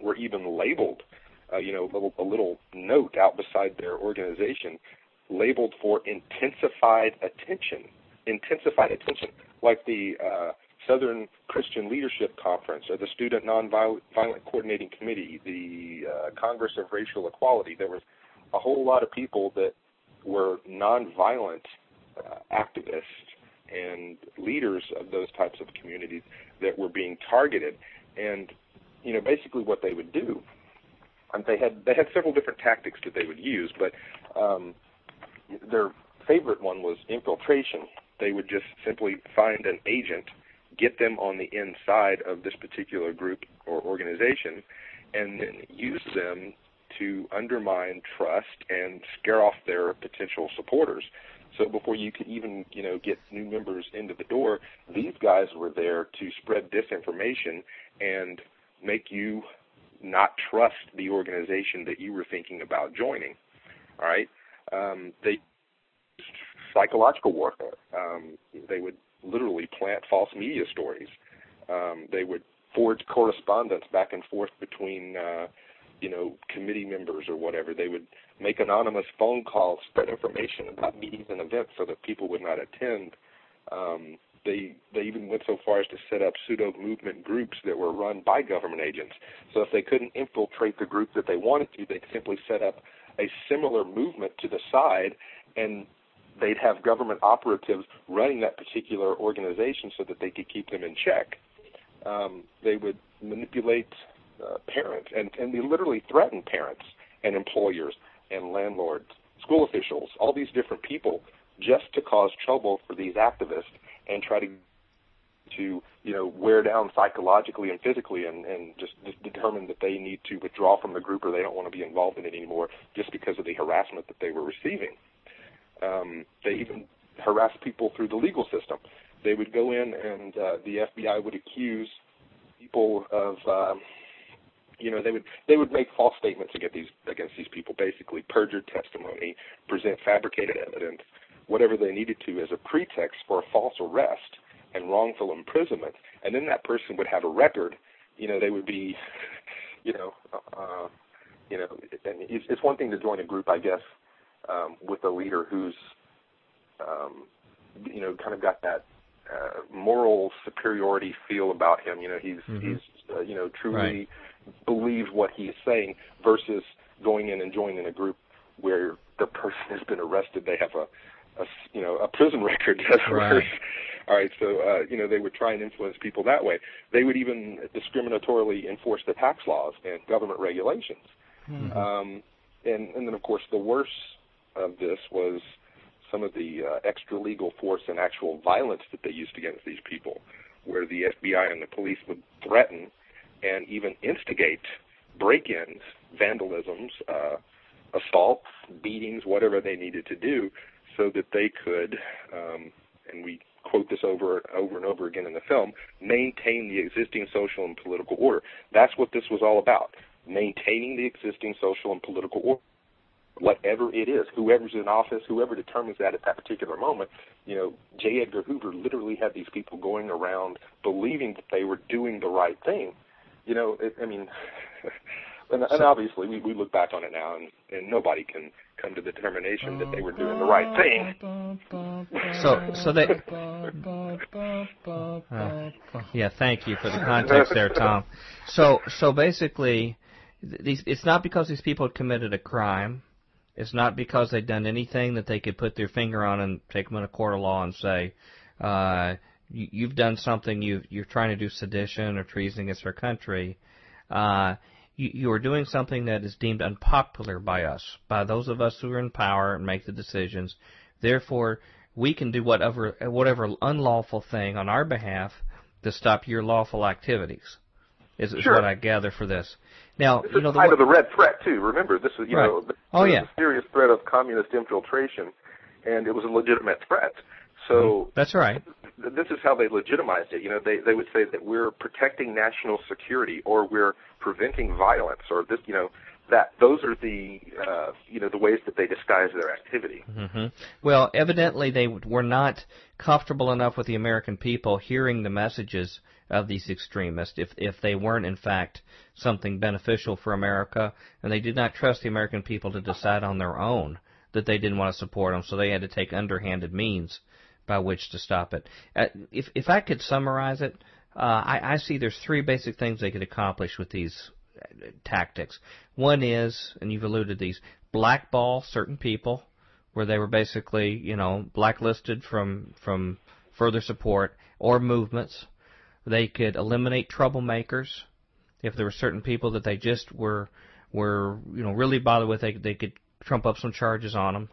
were even labeled, uh, you know, a little, a little note out beside their organization, labeled for intensified attention. Intensified attention, like the uh, Southern Christian Leadership Conference or the Student Nonviolent Coordinating Committee, the uh, Congress of Racial Equality. There was a whole lot of people that were nonviolent uh, activists and leaders of those types of communities that were being targeted. And you know, basically what they would do, and they had they had several different tactics that they would use, but um, their favorite one was infiltration. They would just simply find an agent get them on the inside of this particular group or organization, and then use them to undermine trust and scare off their potential supporters. So before you could even, you know, get new members into the door, these guys were there to spread disinformation and make you not trust the organization that you were thinking about joining. All right, um, they psychological warfare. Um, they would literally plant false media stories. Um, they would forge correspondence back and forth between, uh, you know, committee members or whatever. They would make anonymous phone calls, spread information about meetings and events so that people would not attend. Um, they they even went so far as to set up pseudo movement groups that were run by government agents. So if they couldn't infiltrate the group that they wanted to, they'd simply set up a similar movement to the side and they'd have government operatives running that particular organization so that they could keep them in check. Um, they would manipulate uh, parents, and, and they literally threaten parents and employers and landlords, school officials, all these different people, just to cause trouble for these activists and try to to you know wear down psychologically and physically and and just, just determine that they need to withdraw from the group or they don't want to be involved in it anymore just because of the harassment that they were receiving. Um, they even harassed people through the legal system. They would go in and uh, the FBI would accuse people of, uh, you know, they would they would make false statements against these against these people, basically perjured testimony, present fabricated evidence, whatever they needed to as a pretext for a false arrest and wrongful imprisonment, and then that person would have a record. You know, they would be, you know, uh, you know, and it's, it's one thing to join a group, I guess, um, with a leader who's, um, you know, kind of got that uh, moral superiority feel about him. You know, he's mm-hmm. he's uh, you know truly right. believes what he's saying versus going in and joining a group where the person has been arrested. They have a, a you know a prison record that's right. worse. All right, so uh, you know they would try and influence people that way. They would even discriminatorily enforce the tax laws and government regulations. Mm-hmm. Um, and and then of course the worst of this was some of the uh, extra legal force and actual violence that they used against these people, where the FBI and the police would threaten and even instigate break-ins, vandalisms, uh, assaults, beatings, whatever they needed to do, so that they could, um, and we quote this over over and over again in the film, maintain the existing social and political order. That's what this was all about: maintaining the existing social and political order whatever it is, whoever's in office, whoever determines that at that particular moment, you know, J. Edgar Hoover literally had these people going around believing that they were doing the right thing. You know, it, I mean, and, and obviously we, we look back on it now, and, and nobody can come to the determination that they were doing the right thing. So, so they. Uh, yeah, thank you for the context there, Tom. So, so basically, these, it's not because these people had committed a crime it's not because they've done anything that they could put their finger on and take them in a court of law and say, uh, you, you've done something, you, you're trying to do sedition or treason against our country. Uh, you, you are doing something that is deemed unpopular by us, by those of us who are in power and make the decisions. Therefore, we can do whatever whatever unlawful thing on our behalf to stop your lawful activities. Is, is Sure. what I gather for this. Now, This you know the kind of the red threat too. Remember, this is you Right. know this Oh, yeah. a serious threat of communist infiltration, and it was a legitimate threat. So that's right. th- this is how they legitimized it. You know, they they would say that we're protecting national security, or we're preventing violence, or this. You know, that those are the uh, you know the ways that they disguise their activity. hmm Well, evidently they were not comfortable enough with the American people hearing the messages of these extremists if if they weren't in fact something beneficial for America, and they did not trust the American people to decide on their own that they didn't want to support them, so they had to take underhanded means by which to stop it. Uh, if if I could summarize it, uh, I, I see there's three basic things they could accomplish with these uh, tactics. One is, and you've alluded to these, blackball certain people where they were basically, you know, blacklisted from from further support or movements. They could eliminate troublemakers if there were certain people that they just were were you know really bothered with. They they could trump up some charges on them,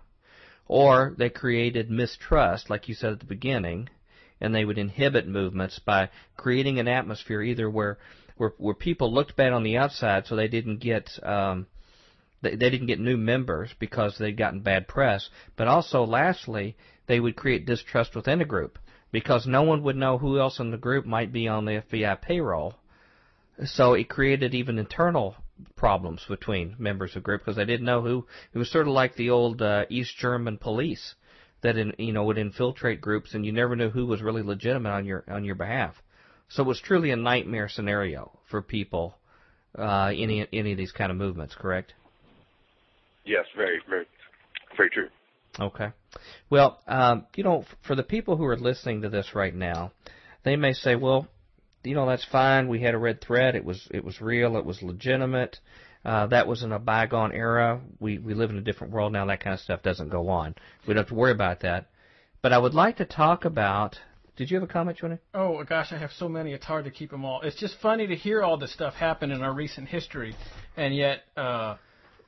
or they created mistrust, like you said at the beginning, and they would inhibit movements by creating an atmosphere either where where where people looked bad on the outside, so they didn't get um, they, they didn't get new members because they'd gotten bad press. But also, lastly, they would create distrust within a group because no one would know who else in the group might be on the FBI payroll. So it created even internal problems between members of the group because they didn't know who. It was sort of like the old uh, East German police that in, you know would infiltrate groups, and you never knew who was really legitimate on your on your behalf. So it was truly a nightmare scenario for people uh, any any of these kind of movements. Correct? Yes, very, very, very true. Okay. Well, um, you know, for the people who are listening to this right now, they may say, "Well, you know, that's fine. We had a red thread. It was it was real. It was legitimate. Uh, that was in a bygone era. We we live in a different world now. That kind of stuff doesn't go on. We don't have to worry about that." But I would like to talk about. Did you have a comment, Johnny? Oh gosh, I have so many. It's hard to keep them all. It's just funny to hear all this stuff happen in our recent history, and yet uh,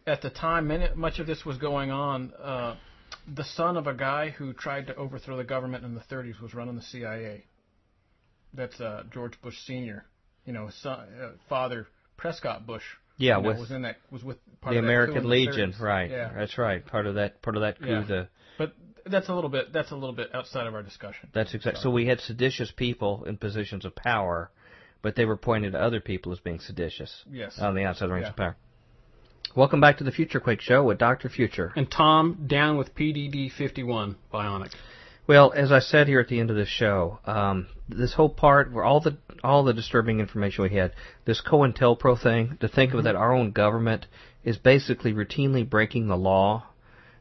at the time, much of this was going on. Uh, the son of a guy who tried to overthrow the government in the 30s was running the CIA. That's uh, George Bush Senior. You know, son, uh, father Prescott Bush. Yeah, you know, with was in that was with part the of American in the Legion, right? Yeah. That's right. Part of that part of that coup. Yeah. The But that's a little bit that's a little bit outside of our discussion. That's exact. So we had seditious people in positions of power, but they were pointed to other people as being seditious Yes. on the outside rings Yeah. of power. Welcome back to the Future Quake Show with Doctor Future. And Tom down with PDD 51 Bionic. Well, as I said here at the end of the show, um, this whole part where all the all the disturbing information we had, this COINTELPRO thing, to think of that our own government is basically routinely breaking the law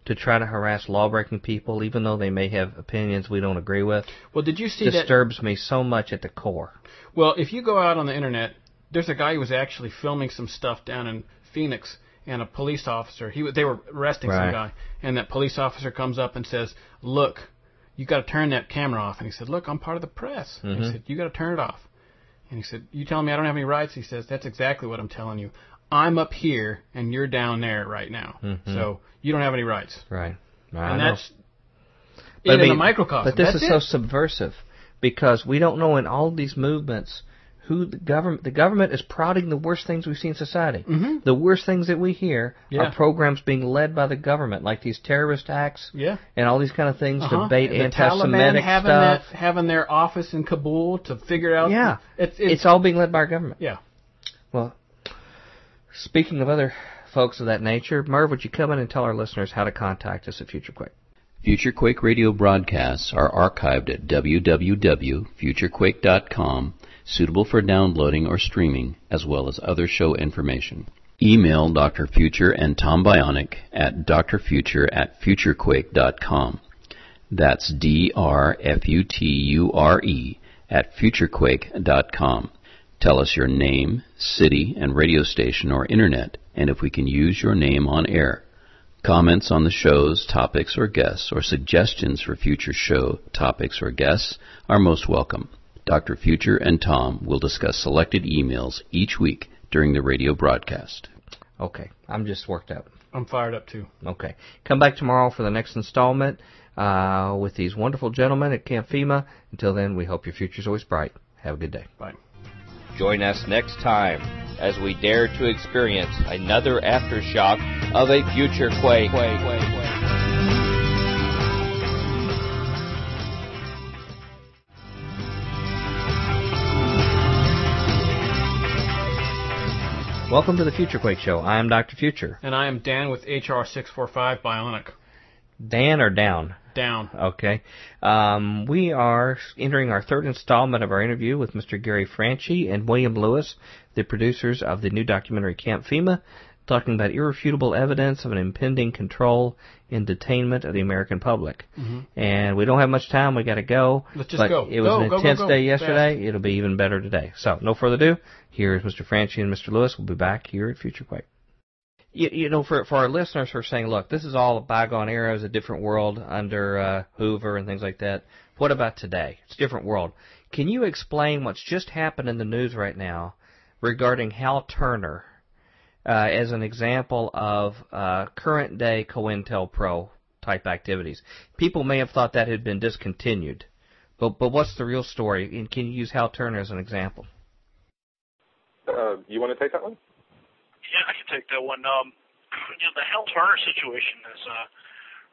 to try to harass law-breaking people, even though they may have opinions we don't agree with, Well, did you see that? disturbs me so much at the core. Well, if you go out on the internet, there's a guy who was actually filming some stuff down in Phoenix, and a police officer. He they were arresting Right. some guy, and that police officer comes up and says, "Look, you got to turn that camera off." And he said, "Look, I'm part of the press." And he mm-hmm. said, "You got to turn it off." And he said, "You telling me I don't have any rights?" He says, "That's exactly what I'm telling you. I'm up here, and you're down there right now. Mm-hmm. So you don't have any rights." Right. I and know. that's But in I mean, the microcosm. But this That's is so subversive because we don't know in all these movements who the government the government is prodding the worst things we see in society. Mm-hmm. The worst things that we hear Yeah. are programs being led by the government, like these terrorist acts Yeah. and all these kind of things Uh-huh. to bait the anti-Semitic Taliban having stuff. that, having their office in Kabul to figure out. Yeah. it's It's, it's, all being led by our government. yeah. Well, speaking of other folks of that nature, Merv, would you come in and tell our listeners how to contact us at FutureQuake? FutureQuake radio broadcasts are archived at www.futurequake.com, suitable for downloading or streaming, as well as other show information. Email Dr. Future and Tom Bionic at drfuture at futurequake.com. That's D-R-F-U-T-U-R-E at futurequake.com. Tell us your name, city, and radio station or internet, and if we can use your name on air. Comments on the shows, topics, or guests, or suggestions for future show topics or guests are most welcome. Dr. Future and Tom will discuss selected emails each week during the radio broadcast. Okay, I'm just worked up. I'm fired up too. Okay. Come back tomorrow for the next installment uh, with these wonderful gentlemen at Camp FEMA. Until then, we hope your future's always bright. Have a good day. Bye. Join us next time as we dare to experience another aftershock of a future quake. Welcome to the FutureQuake Show. I am Dr. Future. And I am Dan with HR six four five Bionic. Dan or down? Down. Okay. Um, we are entering our third installment of our interview with Mr. Gary Franchi and William Lewis, the producers of the new documentary Camp FEMA, talking about irrefutable evidence of an impending control and detainment of the American public. And we don't have much time. We got to go. Mm-hmm. Let's just but go. It was Go, an go, go, intense go. day yesterday. It'll be even better today. So, no further ado. Here's Mr. Franchi and Mr. Lewis. We'll be back here at Future Quake. You, you know, for for our listeners who are saying, look, this is all a bygone era, it was a different world under uh, Hoover and things like that. What about today? It's a different world. Can you explain what's just happened in the news right now regarding Hal Turner uh, as an example of uh, current day COINTELPRO type activities? People may have thought that had been discontinued, but but what's the real story? And can you use Hal Turner as an example? Uh, you want to take that one? Yeah, I can take that one. Um, you know, the Hal Turner situation is uh,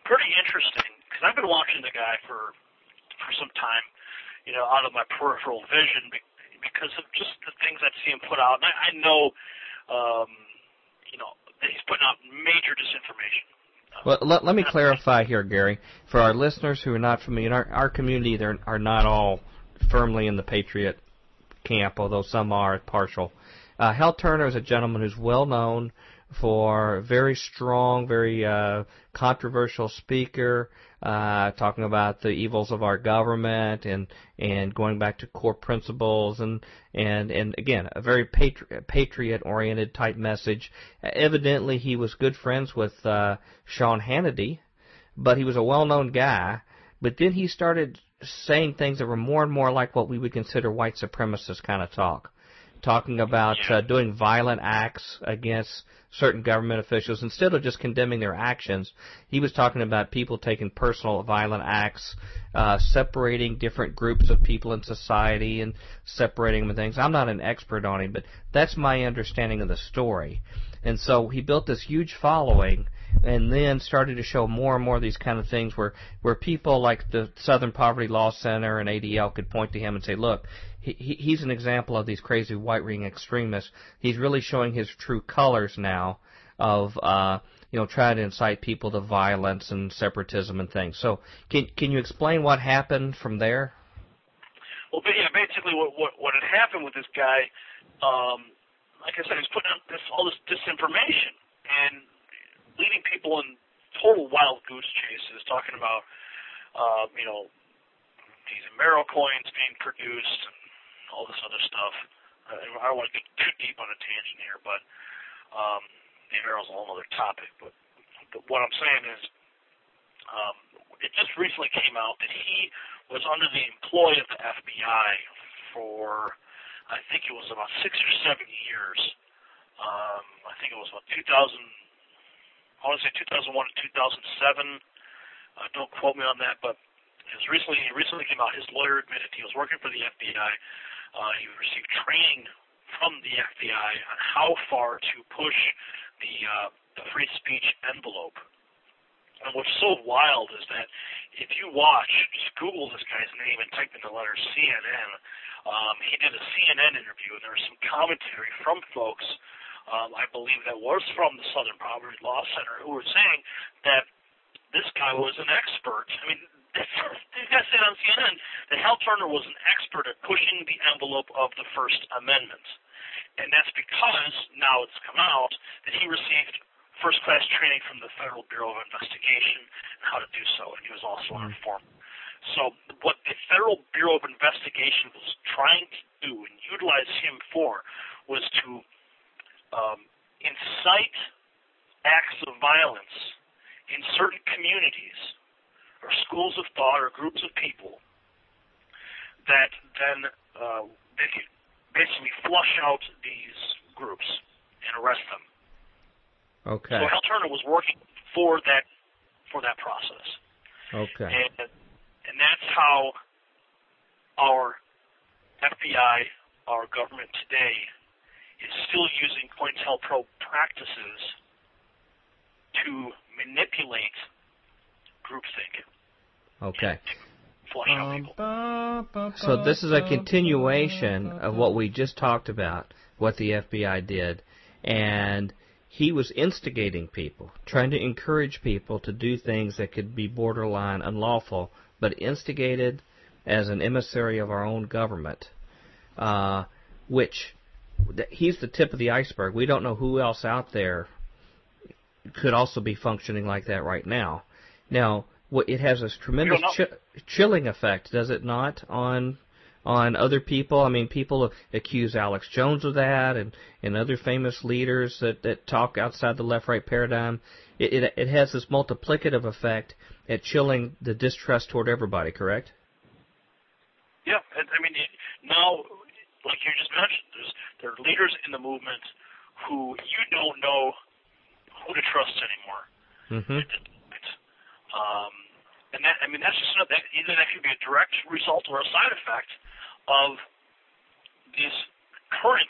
pretty interesting because I've been watching the guy for for some time, you know, out of my peripheral vision be- because of just the things I see him put out. And I, I know, um, you know, he's putting out major disinformation. Well, let, let me clarify here, Gary. For our listeners who are not familiar, in our, our community they are not all firmly in the Patriot camp, although some are partial. Uh, Hal Turner is a gentleman who's well known for very strong, very uh, controversial speaker, uh, talking about the evils of our government and and going back to core principles and and and again a very patri- patriot oriented type message. Evidently, he was good friends with uh, Sean Hannity, but he was a well known guy. But then he started saying things that were more and more like what we would consider white supremacist kind of talk talking about uh, doing violent acts against certain government officials instead of just condemning their actions. He was talking about people taking personal violent acts, uh, separating different groups of people in society and separating them and things. I'm not an expert on him, but that's my understanding of the story. And so he built this huge following and then started to show more and more of these kind of things where where people like the Southern Poverty Law Center and ADL could point to him and say, "Look, he, he he's an example of these crazy white ring extremists. He's really showing his true colors now of uh, you know trying to incite people to violence and separatism and things." So, can can you explain what happened from there? Well, yeah, basically what what what had happened with this guy, um, like I said, he's putting out this all this disinformation and leading people in total wild goose chases, talking about, uh, you know, these Amero coins being produced and all this other stuff. Uh, I don't want to get too deep on a tangent here, but um, the Amero's a whole other topic. But, but what I'm saying is, um, it just recently came out that he was under the employ of the FBI for, I think it was about six or seven years. Um, I think it was about 2000. I want to say 2001 to 2007. Uh, don't quote me on that, but His recently he recently came out. His lawyer admitted he was working for the FBI. Uh, he received training from the FBI on how far to push the uh, the free speech envelope. And what's so wild is that if you watch, just Google this guy's name and type in the letter CNN. Um, he did a CNN interview, and there was some commentary from folks, um, I believe that was from the Southern Poverty Law Center, who were saying that this guy was an expert. I mean, these guys said on CNN that Hal Turner was an expert at pushing the envelope of the First Amendment. And that's because now it's come out that he received first class training from the Federal Bureau of Investigation and how to do so, and he was also an informant. So what the Federal Bureau of Investigation was trying to do and utilize him for was to um, incite acts of violence in certain communities or schools of thought or groups of people that then uh, they could basically flush out these groups and arrest them. Okay. So Hal Turner was working for that for that process. Okay. And and that's how our FBI, our government today, is still using COINTELPRO practices to manipulate groupthink. Okay. Flush out people. So this is a continuation of what we just talked about, what the FBI did, and he was instigating people, trying to encourage people to do things that could be borderline unlawful, but instigated as an emissary of our own government, uh, which he's the tip of the iceberg. We don't know who else out there could also be functioning like that right now. Now, it has a tremendous chi- chilling effect, does it not, on on other people? I mean, people accuse Alex Jones of that, and and other famous leaders that that talk outside the left-right paradigm. It it, it has this multiplicative effect at chilling the distrust toward everybody. Correct? Yeah, I mean, now, like you just mentioned, there's there are leaders in the movement who you don't know who to trust anymore. Mm-hmm. Um, and that, I mean, that's just that either that could be a direct result or a side effect of these current,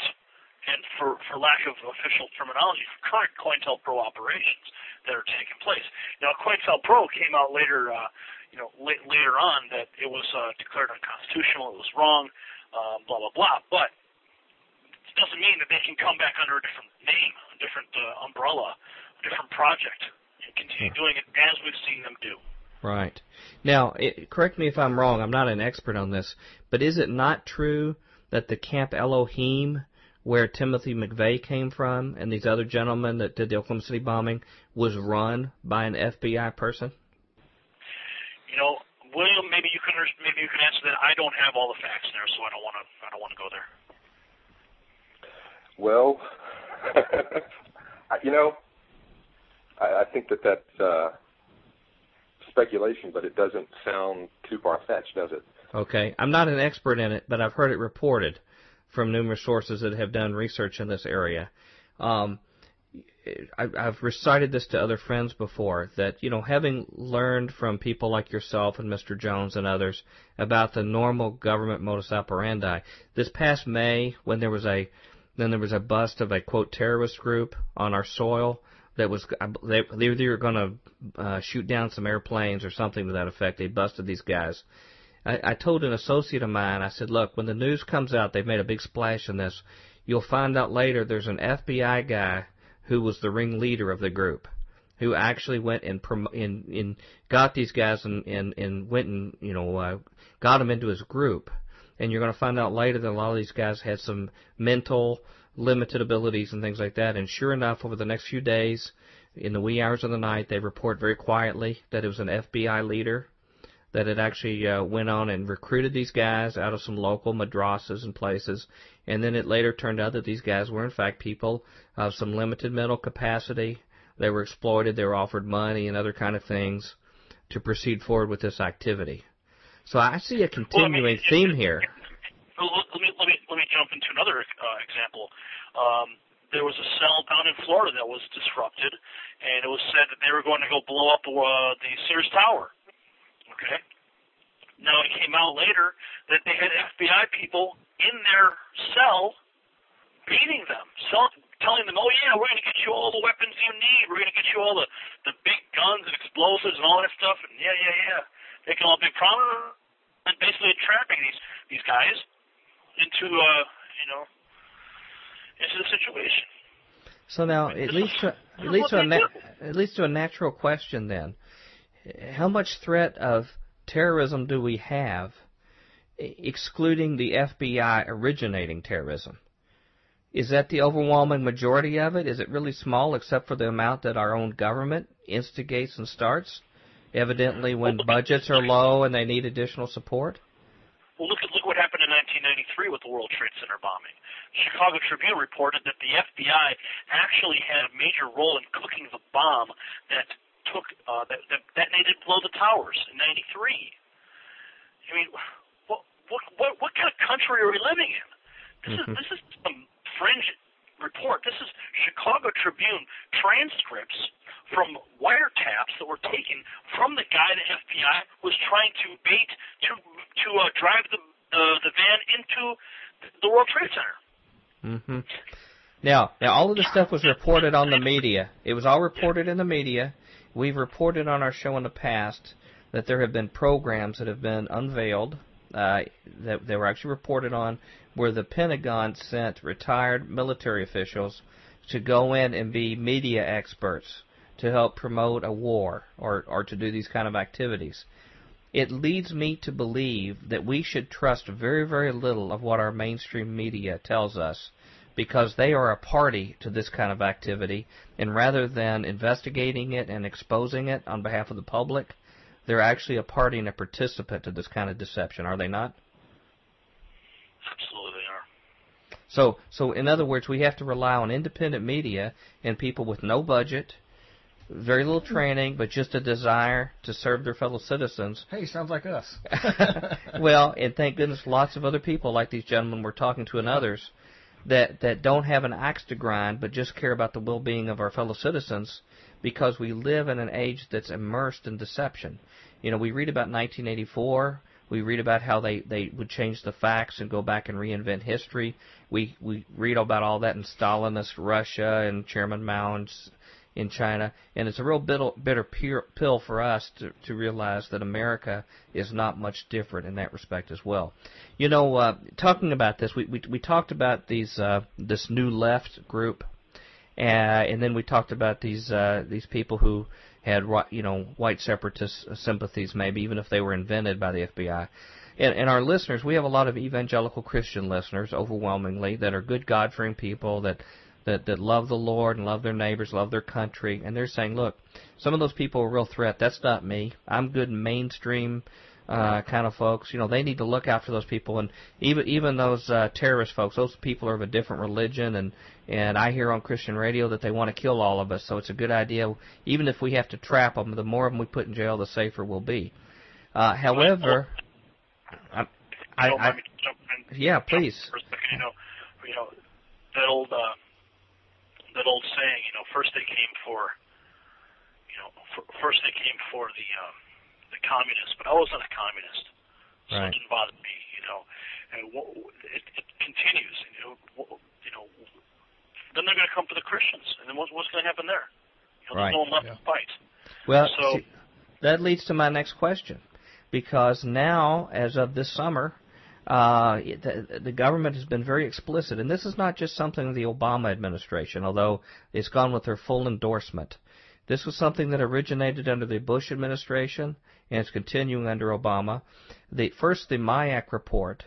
and for for lack of official terminology, current COINTELPRO operations that are taking place. Now, COINTELPRO came out later, uh, you know, la- later on that it was uh, declared unconstitutional, it was wrong, uh, blah blah blah. But it doesn't mean that they can come back under a different name, a different uh, umbrella, a different project, and continue doing it as we've seen them do. Right. Now, it, correct me if I'm wrong. I'm not an expert on this, but is it not true that the Camp Elohim, where Timothy McVeigh came from, and these other gentlemen that did the Oklahoma City bombing, was run by an FBI person? You know, maybe you can maybe you can answer that. I don't have all the facts there, so I don't want to I don't want to go there. Well, you know, I, I think that that's. Uh, speculation, but it doesn't sound too far fetched, does it? Okay, I'm not an expert in it, but I've heard it reported from numerous sources that have done research in this area. Um, I, I've recited this to other friends before that you know having learned from people like yourself and Mr. Jones and others about the normal government modus operandi. This past May, when there was a then there was a bust of a quote terrorist group on our soil that was they they were going to uh, shoot down some airplanes or something to that effect. They busted these guys. I, I told an associate of mine, I said, look, when the news comes out, they've made a big splash in this. You'll find out later there's an FBI guy who was the ringleader of the group, who actually went and prom- in got these guys and and and went and you know uh, got them into his group. And you're going to find out later that a lot of these guys had some mental limited abilities and things like that. And sure enough, over the next few days, in the wee hours of the night, they report very quietly that it was an FBI leader that had actually uh, went on and recruited these guys out of some local madrasas and places. And then it later turned out that these guys were in fact people of some limited mental capacity. They were exploited. They were offered money and other kind of things to proceed forward with this activity. So I see a continuing well, I mean, theme here. Let me let me let me jump into another uh, example. Um, there was a cell down in Florida that was disrupted, and it was said that they were going to go blow up uh, the Sears Tower. Okay, Now it came out later that they had FBI people in their cell beating them, telling them, "Oh yeah, we're going to get you all the weapons you need. We're going to get you all the the big guns and explosives and all that stuff." And yeah, yeah, yeah, making all big promises and basically trapping these these guys into uh, you know into the situation. So now it leads to it leads to a na- it leads to a natural question then. How much threat of terrorism do we have, excluding the FBI originating terrorism? Is that the overwhelming majority of it? Is it really small, except for the amount that our own government instigates and starts? Evidently, when budgets are low and they need additional support. Well, look at look what happened in 1993 with the World Trade Center bombing. Chicago Tribune reported that the FBI actually had a major role in cooking the bomb that took uh, that, that detonated below the towers in '93. I mean, what what what kind of country are we living in? This mm-hmm. is this is some fringe report. This is Chicago Tribune transcripts from wiretaps that were taken from the guy the FBI was trying to bait to to uh, drive the uh, the van into the World Trade Center. Mm-hmm. Now, now all of this stuff was reported on the media. It was all reported in the media. We've reported on our show in the past that there have been programs that have been unveiled uh, that they were actually reported on where the Pentagon sent retired military officials to go in and be media experts to help promote a war or, or to do these kind of activities. It leads me to believe that we should trust very, very little of what our mainstream media tells us because they are a party to this kind of activity, and rather than investigating it and exposing it on behalf of the public, they're actually a party and a participant to this kind of deception, are they not? Absolutely they are. So, so in other words, we have to rely on independent media and people with no budget very little training, but just a desire to serve their fellow citizens. Hey, sounds like us. well, and thank goodness lots of other people like these gentlemen we're talking to and others that that don't have an axe to grind, but just care about the well-being of our fellow citizens because we live in an age that's immersed in deception. You know, we read about 1984. We read about how they, they would change the facts and go back and reinvent history. We we read about all that in Stalinist Russia and Chairman Mao and in China, and it's a real bitter, bitter pill for us to, to realize that America is not much different in that respect as well. You know, uh, talking about this, we, we we talked about these uh, this new left group, uh, and then we talked about these uh, these people who had you know white separatist sympathies, maybe even if they were invented by the FBI. And, and our listeners, we have a lot of evangelical Christian listeners, overwhelmingly, that are good God-fearing people that that that love the Lord and love their neighbors, love their country, and they're saying, look, some of those people are a real threat. That's not me. I'm good mainstream uh, kind of folks. You know, they need to look after those people, and even even those uh, terrorist folks. Those people are of a different religion, and and I hear on Christian radio that they want to kill all of us. So it's a good idea, even if we have to trap them. The more of them we put in jail, the safer we'll be. Uh, however, I, I, I, yeah, please. You know, you know that old. Uh, that old saying, you know, first they came for, you know, for, first they came for the um, the communists, but I wasn't a communist, so right. it didn't bother me, you know. And it, it continues, you know, you know. Then they're going to come for the Christians, and then what's, what's going to happen there? You know, right. There's no one left yeah. to fight. Well, so, see, that leads to my next question, because now, as of this summer, uh, the, the government has been very explicit, and this is not just something of the Obama administration, although it's gone with their full endorsement. This was something that originated under the Bush administration and it's continuing under Obama. The first, the MIAC report,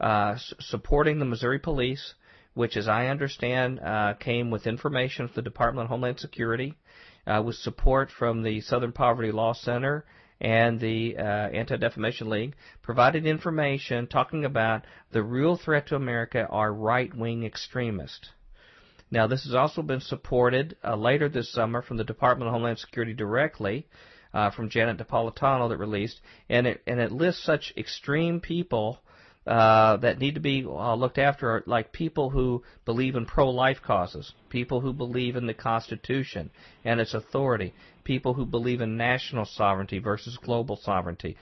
uh, supporting the Missouri police, which, as I understand, uh, came with information from the Department of Homeland Security, uh, with support from the Southern Poverty Law Center and the uh, Anti-Defamation League provided information talking about the real threat to America are right-wing extremists. Now, this has also been supported uh, later this summer from the Department of Homeland Security directly, uh, from Janet Napolitano that released, and it and it lists such extreme people uh, that need to be uh, looked after, like people who believe in pro-life causes, people who believe in the Constitution and its authority, people who believe in national sovereignty versus global sovereignty.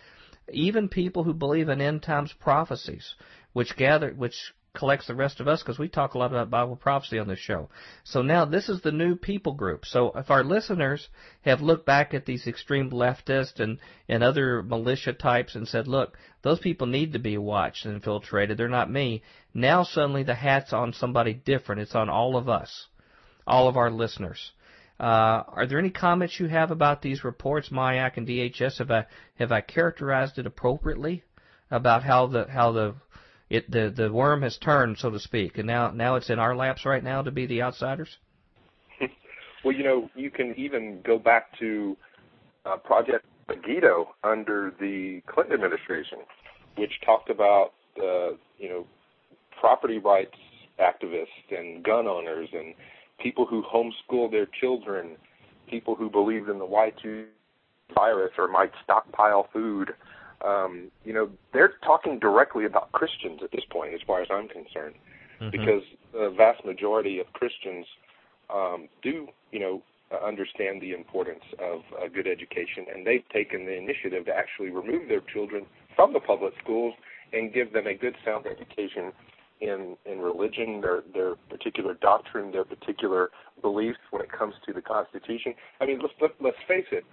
even people who believe in end times prophecies, which gather, which collects the rest of us because we talk a lot about Bible prophecy on this show. So now this is the new people group. So if our listeners have looked back at these extreme leftists and, and other militia types and said, look, those people need to be watched and infiltrated. They're not me. Now suddenly the hat's on somebody different. It's on all of us, all of our listeners. Uh, are there any comments you have about these reports, MIAC and DHS? Have I have I characterized it appropriately about how the how the it the the worm has turned, so to speak, and now now it's in our laps right now to be the outsiders. well, you know, you can even go back to uh, Project Megiddo under the Clinton administration, which talked about uh, you know property rights activists and gun owners and people who homeschool their children, people who believed in the Y2 virus or might stockpile food um, you know, they're talking directly about Christians at this point, as far as I'm concerned, mm-hmm. because the vast majority of Christians um, do, you know, understand the importance of a good education, and they've taken the initiative to actually remove their children from the public schools and give them a good, sound education in in religion, their their particular doctrine, their particular beliefs when it comes to the Constitution. I mean, let's let, let's face it,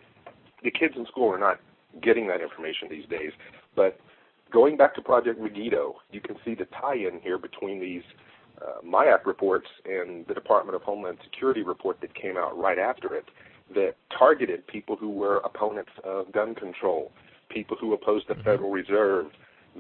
the kids in school are not getting that information these days. But going back to Project Megiddo, you can see the tie-in here between these uh, MIAC reports and the Department of Homeland Security report that came out right after it that targeted people who were opponents of gun control, people who opposed the mm-hmm. Federal Reserve,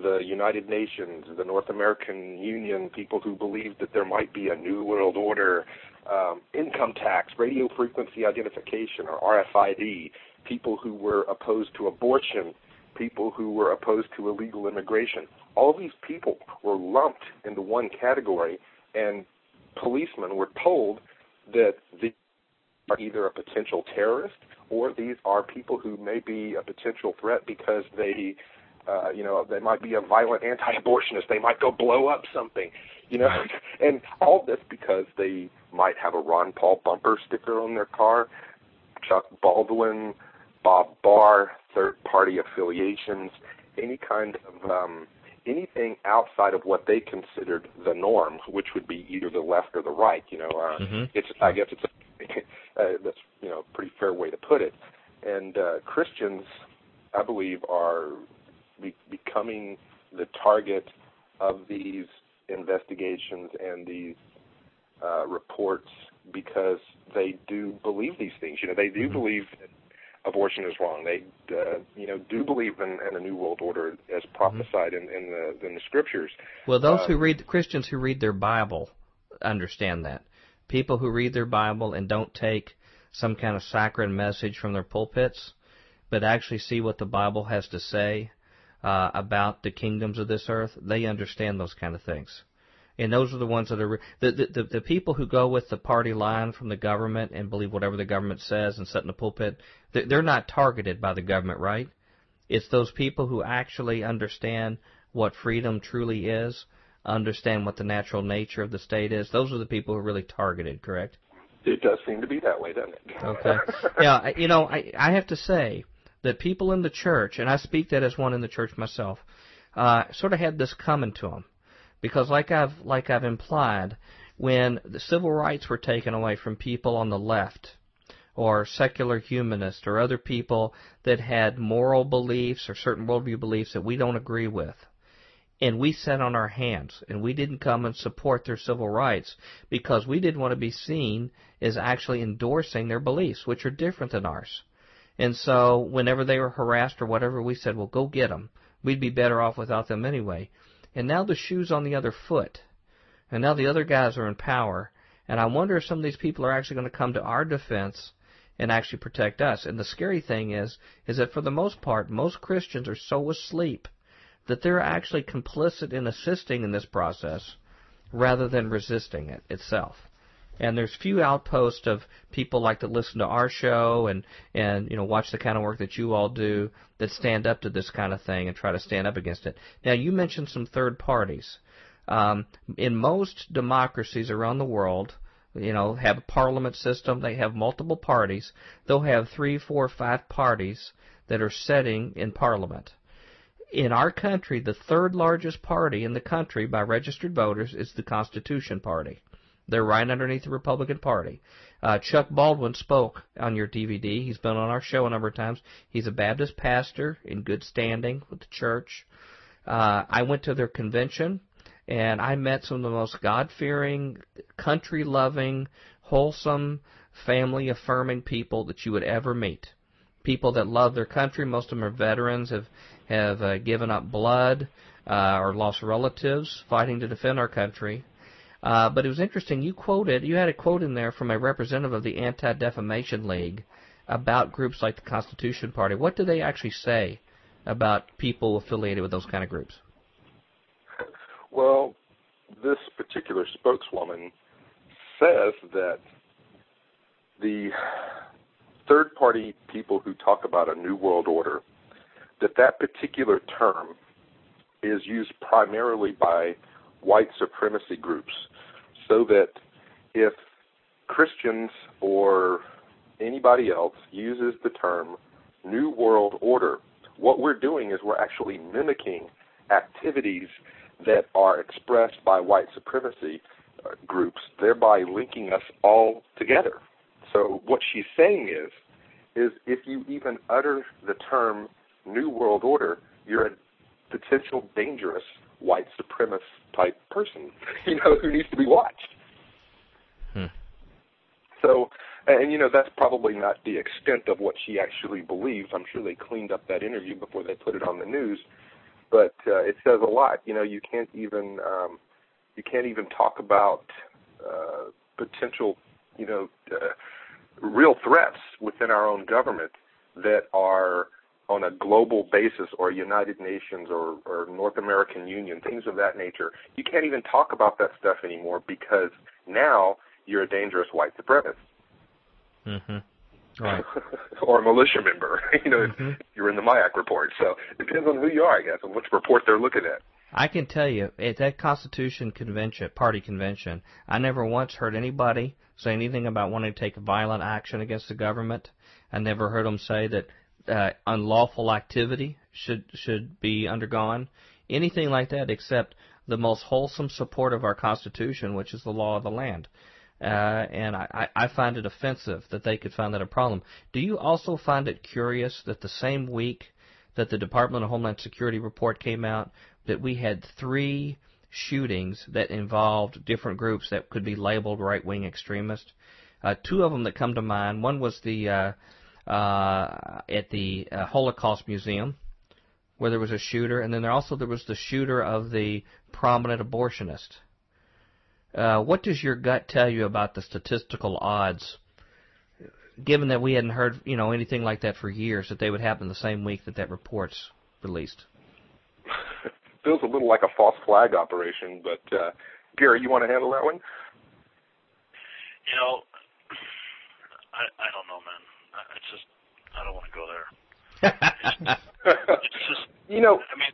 the United Nations, the North American Union, people who believed that there might be a new world order, um, income tax, radio frequency identification, or RFID, people who were opposed to abortion, people who were opposed to illegal immigration. All these people were lumped into one category, and policemen were told that these are either a potential terrorist or these are people who may be a potential threat because they, uh, you know, they might be a violent anti-abortionist. They might go blow up something, you know, and all this because they might have a Ron Paul bumper sticker on their car, Chuck Baldwin Bob Barr, third party affiliations, any kind of um, anything outside of what they considered the norm, which would be either the left or the right. You know, uh, mm-hmm. it's I guess it's a, uh, that's you know a pretty fair way to put it. And uh, Christians, I believe, are be- becoming the target of these investigations and these uh, reports because they do believe these things. You know, they do mm-hmm. believe that abortion is wrong. They, uh, you know, do believe in, in a new world order as prophesied mm-hmm. in, in the in the scriptures. Well, those um, who read Christians who read their Bible understand that. People who read their Bible and don't take some kind of saccharine message from their pulpits, but actually see what the Bible has to say uh, about the kingdoms of this earth, they understand those kind of things and those are the ones that are the, the the people who go with the party line from the government and believe whatever the government says and sit in the pulpit. They're not targeted by the government, right? It's those people who actually understand what freedom truly is, understand what the natural nature of the state is. Those are the people who are really targeted, correct? It does seem to be that way, doesn't it? okay. Yeah, you know, I I have to say that people in the church, and I speak that as one in the church myself, uh, sort of had this coming to them because like I've like I've implied, when the civil rights were taken away from people on the left, or secular humanists, or other people that had moral beliefs or certain worldview beliefs that we don't agree with, and we sat on our hands and we didn't come and support their civil rights because we didn't want to be seen as actually endorsing their beliefs, which are different than ours. And so whenever they were harassed or whatever, we said, well, go get them. We'd be better off without them anyway and now the shoe's on the other foot. And now the other guys are in power. And I wonder if some of these people are actually going to come to our defense and actually protect us. And the scary thing is, is that for the most part, most Christians are so asleep that they're actually complicit in assisting in this process rather than resisting it itself. And there's few outposts of people like to listen to our show and and you know watch the kind of work that you all do that stand up to this kind of thing and try to stand up against it. Now you mentioned some third parties. Um, in most democracies around the world, you know, have a parliament system. They have multiple parties. They'll have three, four, five parties that are sitting in parliament. in our country, the third largest party in the country by registered voters is the Constitution Party. They're right underneath the Republican Party. Uh, Chuck Baldwin spoke on your DVD. He's been on our show a number of times. He's a Baptist pastor in good standing with the church. Uh, I went to their convention and I met some of the most God fearing, country loving, wholesome, family affirming people that you would ever meet. People that love their country. Most of them are veterans, have have uh, given up blood uh, or lost relatives fighting to defend our country. Uh, but it was interesting. You quoted, you had a quote in there from a representative of the Anti Defamation League about groups like the Constitution Party. What do they actually say about people affiliated with those kind of groups? Well, this particular spokeswoman says that the third party people who talk about a new world order, that that particular term is used primarily by white supremacy groups so that if Christians or anybody else uses the term New World Order, what we're doing is we're actually mimicking activities that are expressed by white supremacy uh, groups, thereby linking us all together. So what she's saying is, is if you even utter the term New World Order, you're a potential dangerous white supremacist type person, you know, who needs to be watched. Hmm. So, and you know, that's probably not the extent of what she actually believes. I'm sure they cleaned up that interview before they put it on the news, but uh, it says a lot. You know, you can't even um, you can't even talk about uh, potential, you know, uh, real threats within our own government that are on a global basis or United Nations or, or North American Union, things of that nature. You can't even talk about that stuff anymore because now you're a dangerous white supremacist. Mm-hmm. Right. or a militia member, you know, mm-hmm. you're in the MIAC report. So it depends on who you are, I guess, and which report they're looking at. I can tell you, at that Constitution convention, party convention, I never once heard anybody say anything about wanting to take violent action against the government. I never heard them say that uh, unlawful activity should should be undergone, anything like that, except the most wholesome support of our Constitution, which is the law of the land. Uh, and I, I find it offensive that they could find that a problem. Do you also find it curious that the same week that the Department of Homeland Security report came out, that we had three shootings that involved different groups that could be labeled right wing extremists? Uh, two of them that come to mind. One was the uh, uh, at the uh, Holocaust Museum, where there was a shooter, and then there also there was the shooter of the prominent abortionist. Uh, what does your gut tell you about the statistical odds, given that we hadn't heard you know anything like that for years, that they would happen the same week that that report's released? Feels a little like a false flag operation, but uh, Gary, you want to handle that one? You know, I I don't know, man. It's just I don't want to go there. it's just you know. I mean,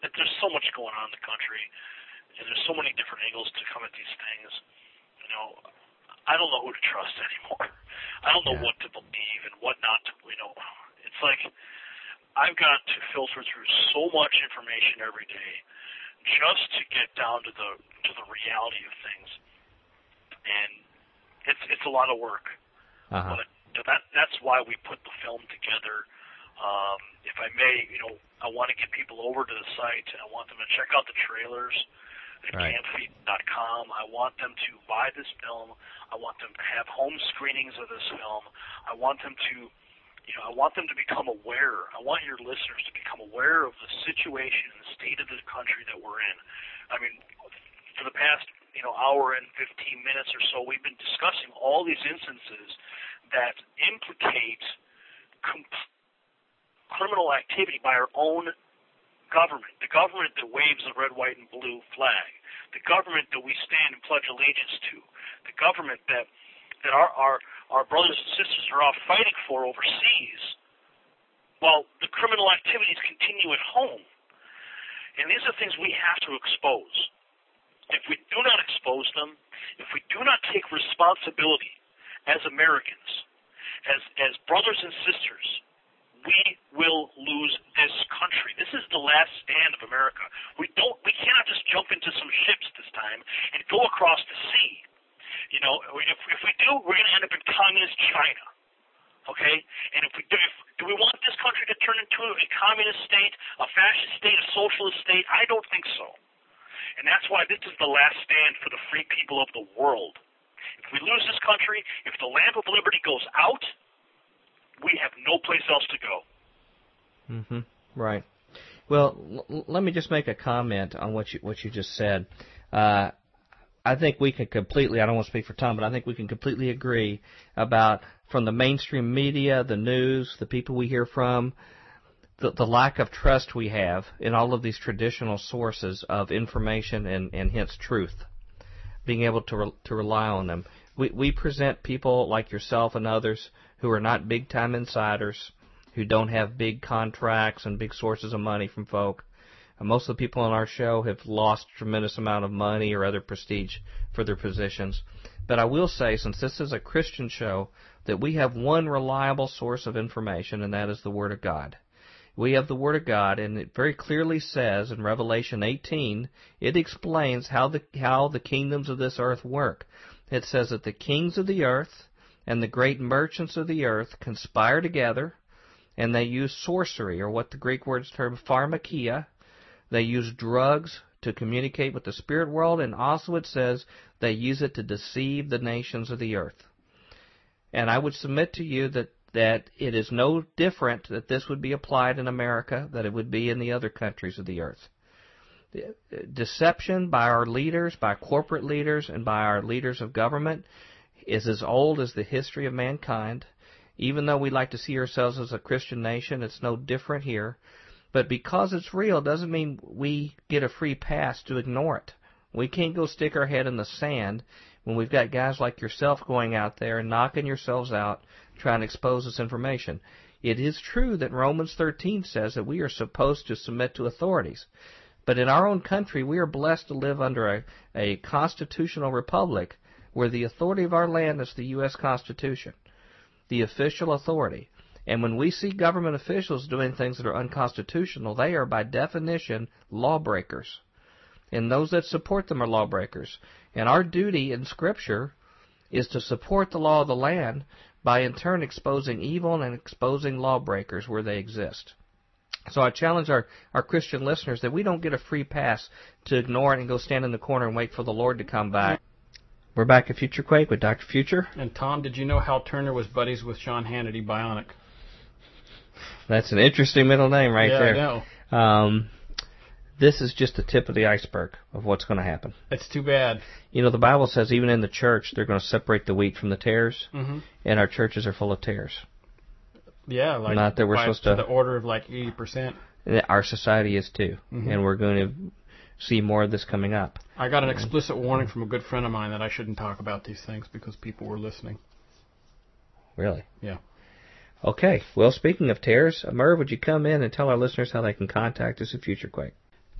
there's so much going on in the country, and there's so many different angles to come at these things. You know, I don't know who to trust anymore. I don't know yeah. what to believe and what not to. You know, it's like I've got to filter through so much information every day just to get down to the to the reality of things, and it's it's a lot of work. Uh-huh. But that that's why we put the film together. Um, if I may, you know, I want to get people over to the site. I want them to check out the trailers at right. campfema.com. I want them to buy this film. I want them to have home screenings of this film. I want them to, you know, I want them to become aware. I want your listeners to become aware of the situation and the state of the country that we're in. I mean, for the past, you know, hour and 15 minutes or so, we've been discussing all these instances that implicate comp- criminal activity by our own government, the government that waves the red, white, and blue flag, the government that we stand and pledge allegiance to, the government that that our our, our brothers and sisters are off fighting for overseas, while the criminal activities continue at home. And these are things we have to expose. If we do not expose them, if we do not take responsibility as Americans, as as brothers and sisters, we will lose this country. This is the last stand of America. We don't, we cannot just jump into some ships this time and go across the sea. You know, if, if we do, we're going to end up in communist China. Okay, and if we do, if, do we want this country to turn into a communist state, a fascist state, a socialist state? I don't think so. And that's why this is the last stand for the free people of the world. If we lose this country, if the lamp of liberty goes out, we have no place else to go. Mm-hmm. Right. Well, l- let me just make a comment on what you what you just said. Uh, I think we can completely. I don't want to speak for Tom, but I think we can completely agree about from the mainstream media, the news, the people we hear from, the, the lack of trust we have in all of these traditional sources of information and, and hence truth. Being able to re, to rely on them. We we present people like yourself and others who are not big time insiders, who don't have big contracts and big sources of money from folk. Uh, most of the people on our show have lost a tremendous amount of money or other prestige for their positions. But I will say, since this is a Christian show, that we have one reliable source of information, and that is the Word of God. We have the Word of God, and it very clearly says in Revelation 18, it explains how the, how the kingdoms of this earth work. It says that the kings of the earth and the great merchants of the earth conspire together, and they use sorcery, or what the Greek words term pharmakeia. They use drugs to communicate with the spirit world, and also it says they use it to deceive the nations of the earth. And I would submit to you that, that it is no different that this would be applied in America that it would be in the other countries of the earth. Uh, deception by our leaders, by corporate leaders, and by our leaders of government is as old as the history of mankind. Even though we like to see ourselves as a Christian nation, it's no different here. But because it's real doesn't mean we get a free pass to ignore it. We can't go stick our head in the sand when we've got guys like yourself going out there and knocking yourselves out trying to expose this information. It is true that Romans 13 says that we are supposed to submit to authorities. But in our own country, we are blessed to live under a, a constitutional republic where the authority of our land is the U.S. Constitution, the official authority. And when we see government officials doing things that are unconstitutional, they are by definition lawbreakers. And those that support them are lawbreakers. And our duty in Scripture is to support the law of the land by in turn exposing evil and exposing lawbreakers where they exist. So I challenge our, our Christian listeners that we don't get a free pass to ignore it and go stand in the corner and wait for the Lord to come back. We're back at Future Quake with Dr. Future. And Tom, did you know Hal Turner was buddies with Sean Hannity, Bionic? That's an interesting middle name right yeah, there. I know. Um, this is just the tip of the iceberg of what's going to happen. It's too bad. You know, the Bible says even in the church they're going to separate the wheat from the tares, mm-hmm. and our churches are full of tares. Yeah, like not that we're supposed to, the order of like eighty percent. Our society is too, mm-hmm. and we're going to see more of this coming up. I got an explicit warning from a good friend of mine that I shouldn't talk about these things because people were listening. Really? Yeah. Okay. Well, speaking of tares, Merv, would you come in and tell our listeners how they can contact us at FutureQuake?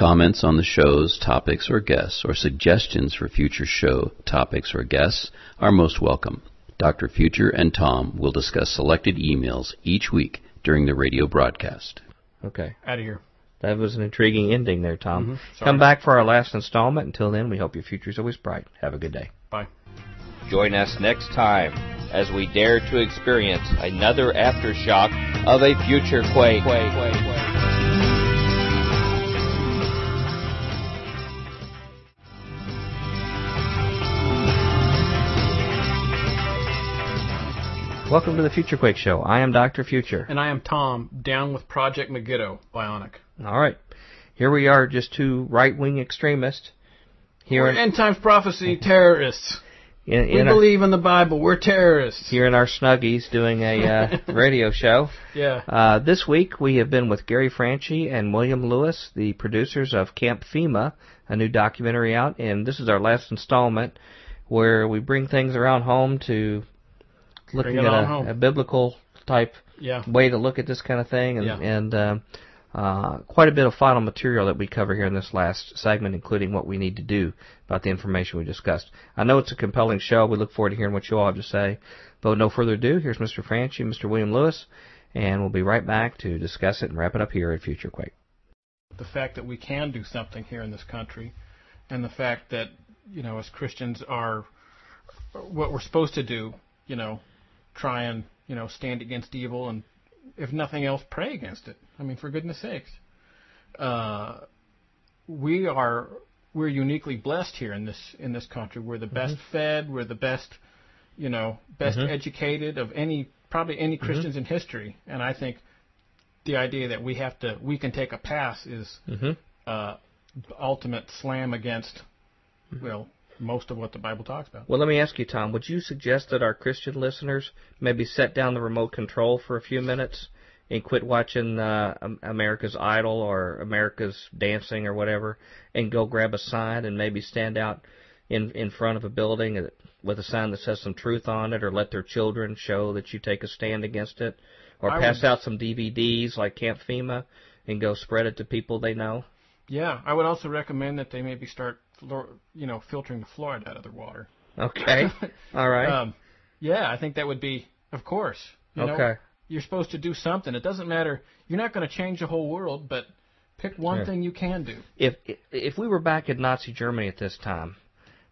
Comments on the show's topics or guests, or suggestions for future show topics or guests are most welcome. Dr. Future and Tom will discuss selected emails each week during the radio broadcast. Okay. Out of here. That was an intriguing ending there, Tom. Mm-hmm. Come back for our last installment. Until then, we hope your future is always bright. Have a good day. Bye. Join us next time as we dare to experience another aftershock of a future quake. quake, quake, quake. Welcome to the Future Quake Show. I am Dr. Future. And I am Tom, down with Project Megiddo, Bionic. All right. Here we are, just two right wing extremists. Here in end times prophecy terrorists. In, we in believe in the Bible. We're terrorists. Here in our snuggies doing a uh, radio show. Yeah. Uh, this week we have been with Gary Franchi and William Lewis, the producers of Camp FEMA, a new documentary out, and this is our last installment where we bring things around home to looking at a, a, biblical type yeah. way to look at this kind of thing, and, yeah. and um, uh, quite a bit of final material that we cover here in this last segment, including what we need to do about the information we discussed. I know it's a compelling show. We look forward to hearing what you all have to say. But with no further ado, here's Mr. Franchi and Mr. William Lewis, and we'll be right back to discuss it and wrap it up here at Future Quake. The fact that we can do something here in this country, and the fact that, you know, as Christians are what we're supposed to do, you know, try and, you know, stand against evil and if nothing else, pray against it. I mean, for goodness sakes, uh, we are we're uniquely blessed here in this in this country. We're the best mm-hmm. fed. We're the best, you know, best mm-hmm. educated of any probably any mm-hmm. Christians mm-hmm. in history. And I think the idea that we have to we can take a pass is mm-hmm. uh, ultimate slam against mm-hmm. well most of what the Bible talks about. Well, let me ask you, Tom. Would you suggest that our Christian listeners maybe set down the remote control for a few minutes and quit watching uh, America's Idol or America's Dancing or whatever, and go grab a sign and maybe stand out in in front of a building with a sign that says some truth on it, or let their children show that you take a stand against it, or I pass would, out some DVDs like Camp FEMA and go spread it to people they know. Yeah, I would also recommend that they maybe start you know, filtering the fluoride out of their water. Okay. All right. Um, yeah, I think that would be, of course. You okay. Know, you're supposed to do something. It doesn't matter. You're not going to change the whole world, but pick one yeah. thing you can do. If if we were back in Nazi Germany at this time,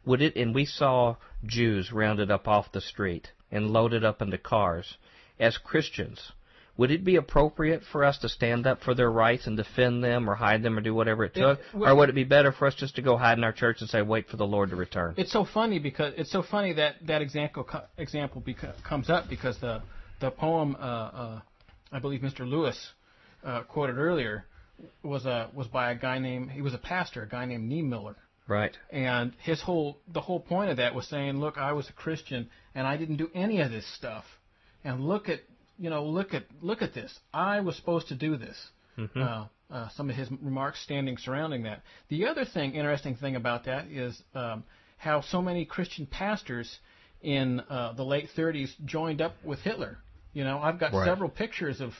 would it? And we saw Jews rounded up off the street and loaded up into cars. As Christians, would it be appropriate for us to stand up for their rights and defend them or hide them or do whatever it took? It, well, or would it be better for us just to go hide in our church and say, wait for the Lord to return? It's so funny because it's so funny that that example example beca- comes up because the the poem uh, uh, I believe Mr. Lewis uh, quoted earlier was a was by a guy named he was a pastor, a guy named Niemöller. Right. And his whole the whole point of that was saying, look, I was a Christian and I didn't do any of this stuff. And look at you know, look at look at this. I was supposed to do this. Mm-hmm. Uh, uh, some of his remarks standing surrounding that. The other thing, interesting thing about that is um, how so many Christian pastors in uh, the late 30s joined up with Hitler. You know, I've got right. several pictures of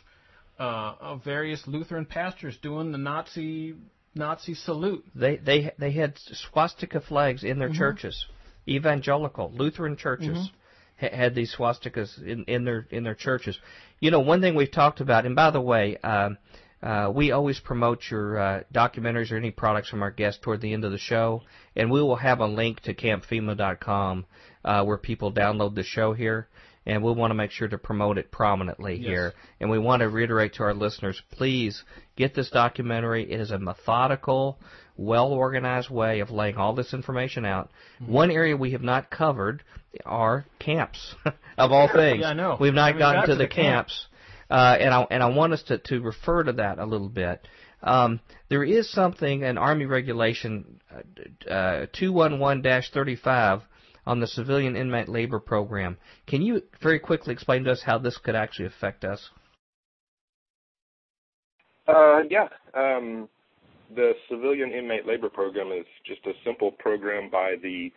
uh, of various Lutheran pastors doing the Nazi Nazi salute. They they they had swastika flags in their mm-hmm. churches, evangelical Lutheran churches. Had these swastikas in, in their in their churches. You know, one thing we've talked about, and by the way, uh, uh, we always promote your uh, documentaries or any products from our guests toward the end of the show, and we will have a link to campfema.com uh, where people download the show here and we want to make sure to promote it prominently yes. here. And we want to reiterate to our listeners, please get this documentary. It is a methodical, well organized way of laying all this information out. Mm-hmm. One area we have not covered are camps, of all things. Yeah, I know. We've not gotten to, to, the, the camps. Uh, and I and I want us to, to refer to that a little bit. Um, there is something, an Army regulation uh, 211-35 on the civilian inmate labor program. Can you very quickly explain to us how this could actually affect us? Uh, yeah. Um, the civilian inmate labor program is just a simple program by the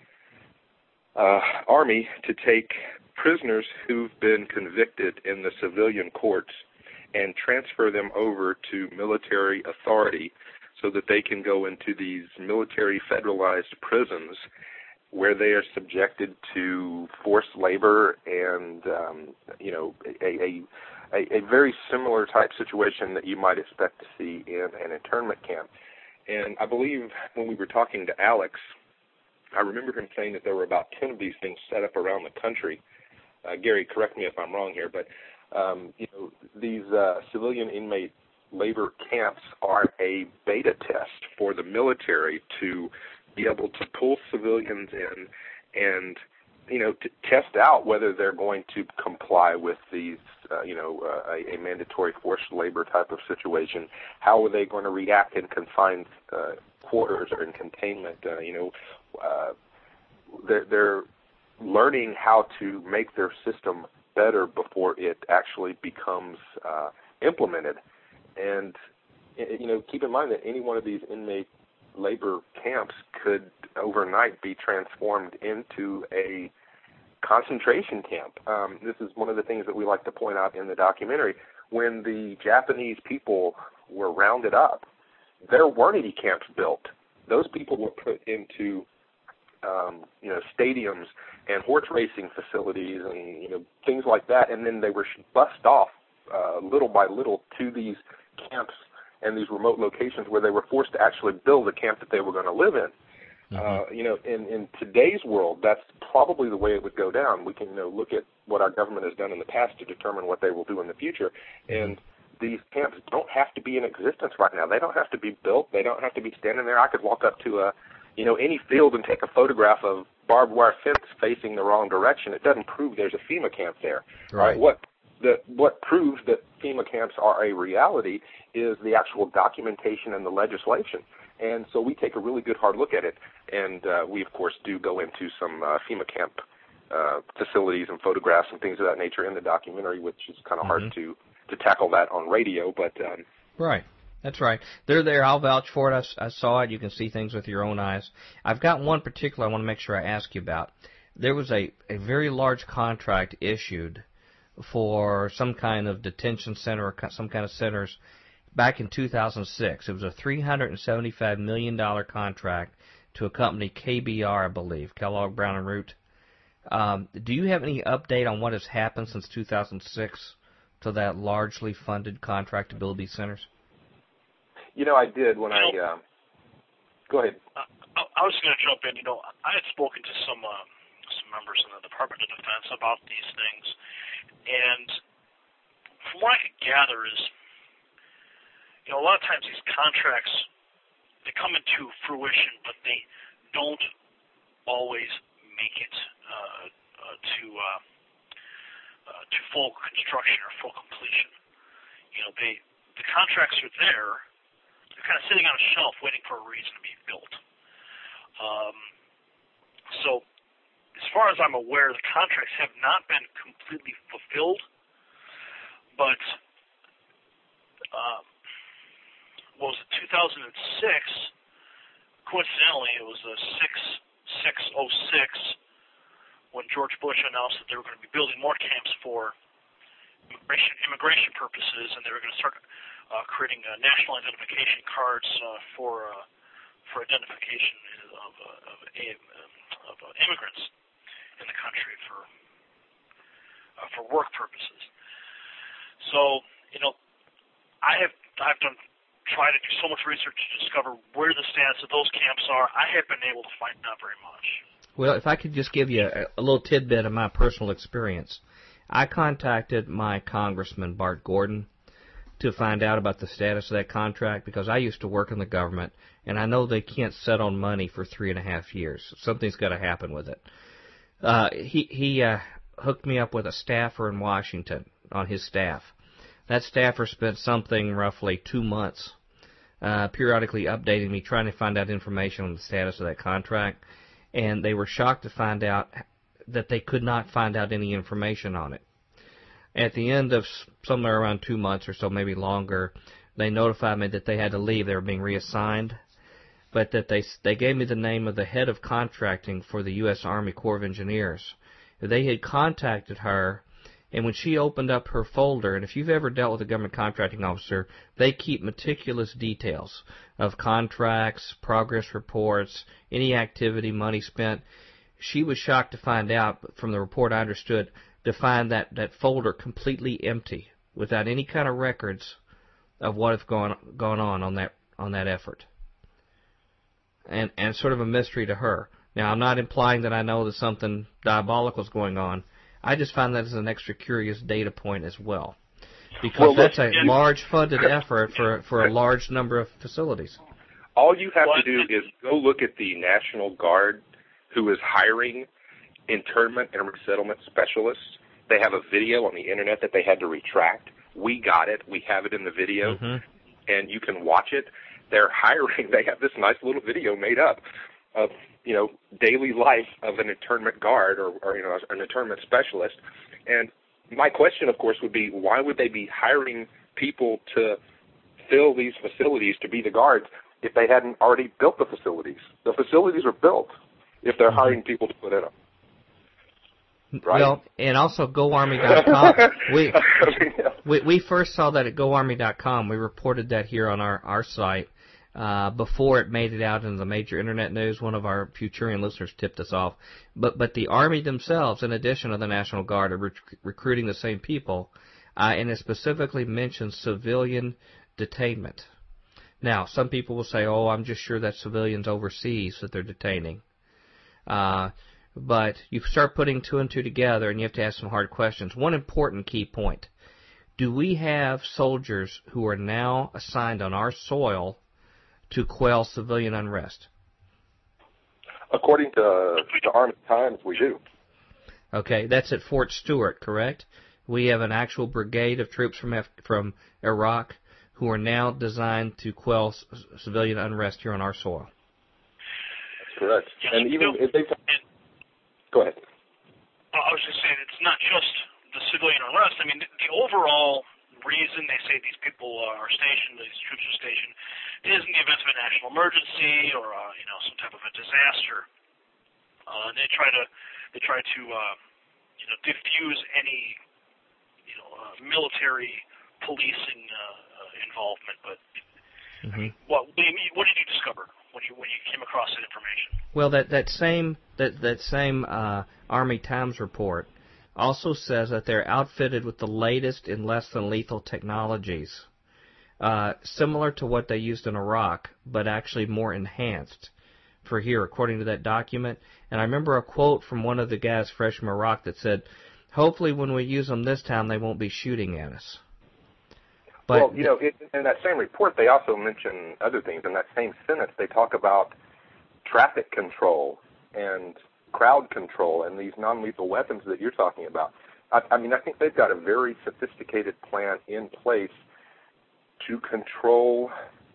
uh, Army to take prisoners who've been convicted in the civilian courts and transfer them over to military authority so that they can go into these military federalized prisons where they are subjected to forced labor and um, you know a, a, a very similar type situation that you might expect to see in an internment camp. And I believe when we were talking to Alex, I remember him saying that there were about ten of these things set up around the country. Uh, Gary, correct me if I'm wrong here, but um, you know these uh, civilian inmate labor camps are a beta test for the military to be able to pull civilians in and you know to test out whether they're going to comply with these uh, you know uh, a, a mandatory forced labor type of situation how are they going to react in confined uh, quarters or in containment uh, you know uh, they're, they're learning how to make their system better before it actually becomes uh, implemented. And you know, keep in mind that any one of these inmate labor camps could overnight be transformed into a concentration camp. Um, this is one of the things that we like to point out in the documentary. When the Japanese people were rounded up, there weren't any camps built. Those people were put into um, you know stadiums and horse racing facilities and you know things like that, and then they were bussed off uh, little by little to these camps and these remote locations where they were forced to actually build a camp that they were going to live in. Mm-hmm. Uh, you know, in in today's world, that's probably the way it would go down. We can you know look at what our government has done in the past to determine what they will do in the future, and these camps don't have to be in existence right now. They don't have to be built. They don't have to be standing there. I could walk up to a, you know, any field and take a photograph of barbed wire fence facing the wrong direction. It doesn't prove there's a FEMA camp there. Right. What the what proves that FEMA camps are a reality is the actual documentation and the legislation. And so we take a really good hard look at it, and uh, we of course do go into some uh, FEMA camp uh, facilities and photographs and things of that nature in the documentary, which is kind of mm-hmm. hard to to tackle that on radio. But um, right, that's right. They're there. I'll vouch for it. I, I saw it. You can see things with your own eyes. I've got one particular I want to make sure I ask you about. There was a a very large contract issued for some kind of detention center or some kind of centers back in 2006. It was a $375 million contract to a company, KBR, I believe, Kellogg Brown and Root. Um, do you have any update on what has happened since 2006 to that largely funded contract to build these centers? You know, I did when I. Uh, go ahead. Uh, I was going to jump in. You know, I had spoken to some uh, some members in the Department of Defense about these things, and from what I could gather is you know, a lot of times these contracts they come into fruition, but they don't always make it uh, uh, to uh, uh, to full construction or full completion. You know, they the contracts are there; kind of sitting on a shelf waiting for a reason to be built. Um, so, as far as I'm aware, the contracts have not been completely fulfilled, but um, was it 2006? Coincidentally, it was a 6606 when George Bush announced that they were going to be building more camps for immigration, immigration purposes, and they were going to start uh, creating uh, national identification cards uh, for uh, for identification of, uh, of, of uh, immigrants in the country for uh, for work purposes. So you know, I have I've done try to do so much research to discover where the status of those camps are. I have been able to find not very much. Well, if I could just give you a, a little tidbit of my personal experience, I contacted my congressman Bart Gordon to find out about the status of that contract because I used to work in the government and I know they can't sit on money for three and a half years. Something's got to happen with it. Uh, he he uh, hooked me up with a staffer in Washington on his staff. That staffer spent something roughly two months uh, periodically updating me, trying to find out information on the status of that contract, and they were shocked to find out that they could not find out any information on it. At the end of somewhere around two months or so, maybe longer, they notified me that they had to leave. They were being reassigned, but that they they gave me the name of the head of contracting for the U.S. Army Corps of Engineers. They had contacted her and when she opened up her folder, and if you've ever dealt with a government contracting officer, they keep meticulous details of contracts, progress reports, any activity, money spent. She was shocked to find out, from the report I understood, to find that, that folder completely empty, without any kind of records of what has gone gone on on that on that effort. And and sort of a mystery to her. Now I'm not implying that I know that something diabolical is going on, I just find that as an extra curious data point as well, because well, that's a large funded effort for for a large number of facilities. All you have to do is go look at the National Guard, who is hiring internment and resettlement specialists. They have a video on the internet that they had to retract. We got it. We have it in the video, mm-hmm. and you can watch it. They're hiring. They have this nice little video made up of you know daily life of an internment guard or, or you know an internment specialist. And my question, of course, would be why would they be hiring people to fill these facilities to be the guards if they hadn't already built the facilities? The facilities are built if they're mm-hmm. hiring people to put in them. Right. Well, and also GoArmy.com. we, we we first saw that at GoArmy.com. We reported that here on our our site uh, before it made it out into the major internet news. One of our Futurian listeners tipped us off. But but the Army themselves, in addition to the National Guard, are rec- recruiting the same people, uh, and it specifically mentions civilian detainment. Now, some people will say, "Oh, I'm just sure that's civilians overseas that they're detaining." Uh, but you start putting two and two together and you have to ask some hard questions. One important key point. Do we have soldiers who are now assigned on our soil to quell civilian unrest? According to the Army Times, we do. Okay, that's at Fort Stewart, correct? We have an actual brigade of troops from F- from Iraq who are now designed to quell c- civilian unrest here on our soil. That's correct. and even if they Go ahead. I was just saying it's not just the civilian unrest. I mean, the, the overall reason they say these people are stationed, these troops are stationed, is in the event of a national emergency or uh, you know some type of a disaster. Uh, and they try to they try to uh, you know diffuse any you know uh, military policing uh, uh, involvement. But mm-hmm. I mean, what what did you discover? When you when you came across that information? Well, that that same that that same uh, Army Times report also says that they're outfitted with the latest in less than lethal technologies, uh, similar to what they used in Iraq, but actually more enhanced for here, according to that document. And I remember a quote from one of the guys fresh from Iraq that said, "Hopefully, when we use them this time, they won't be shooting at us." But well, you know, it, in that same report, they also mention other things. In that same sentence, they talk about traffic control and crowd control and these non-lethal weapons that you're talking about. I, I mean, I think they've got a very sophisticated plan in place to control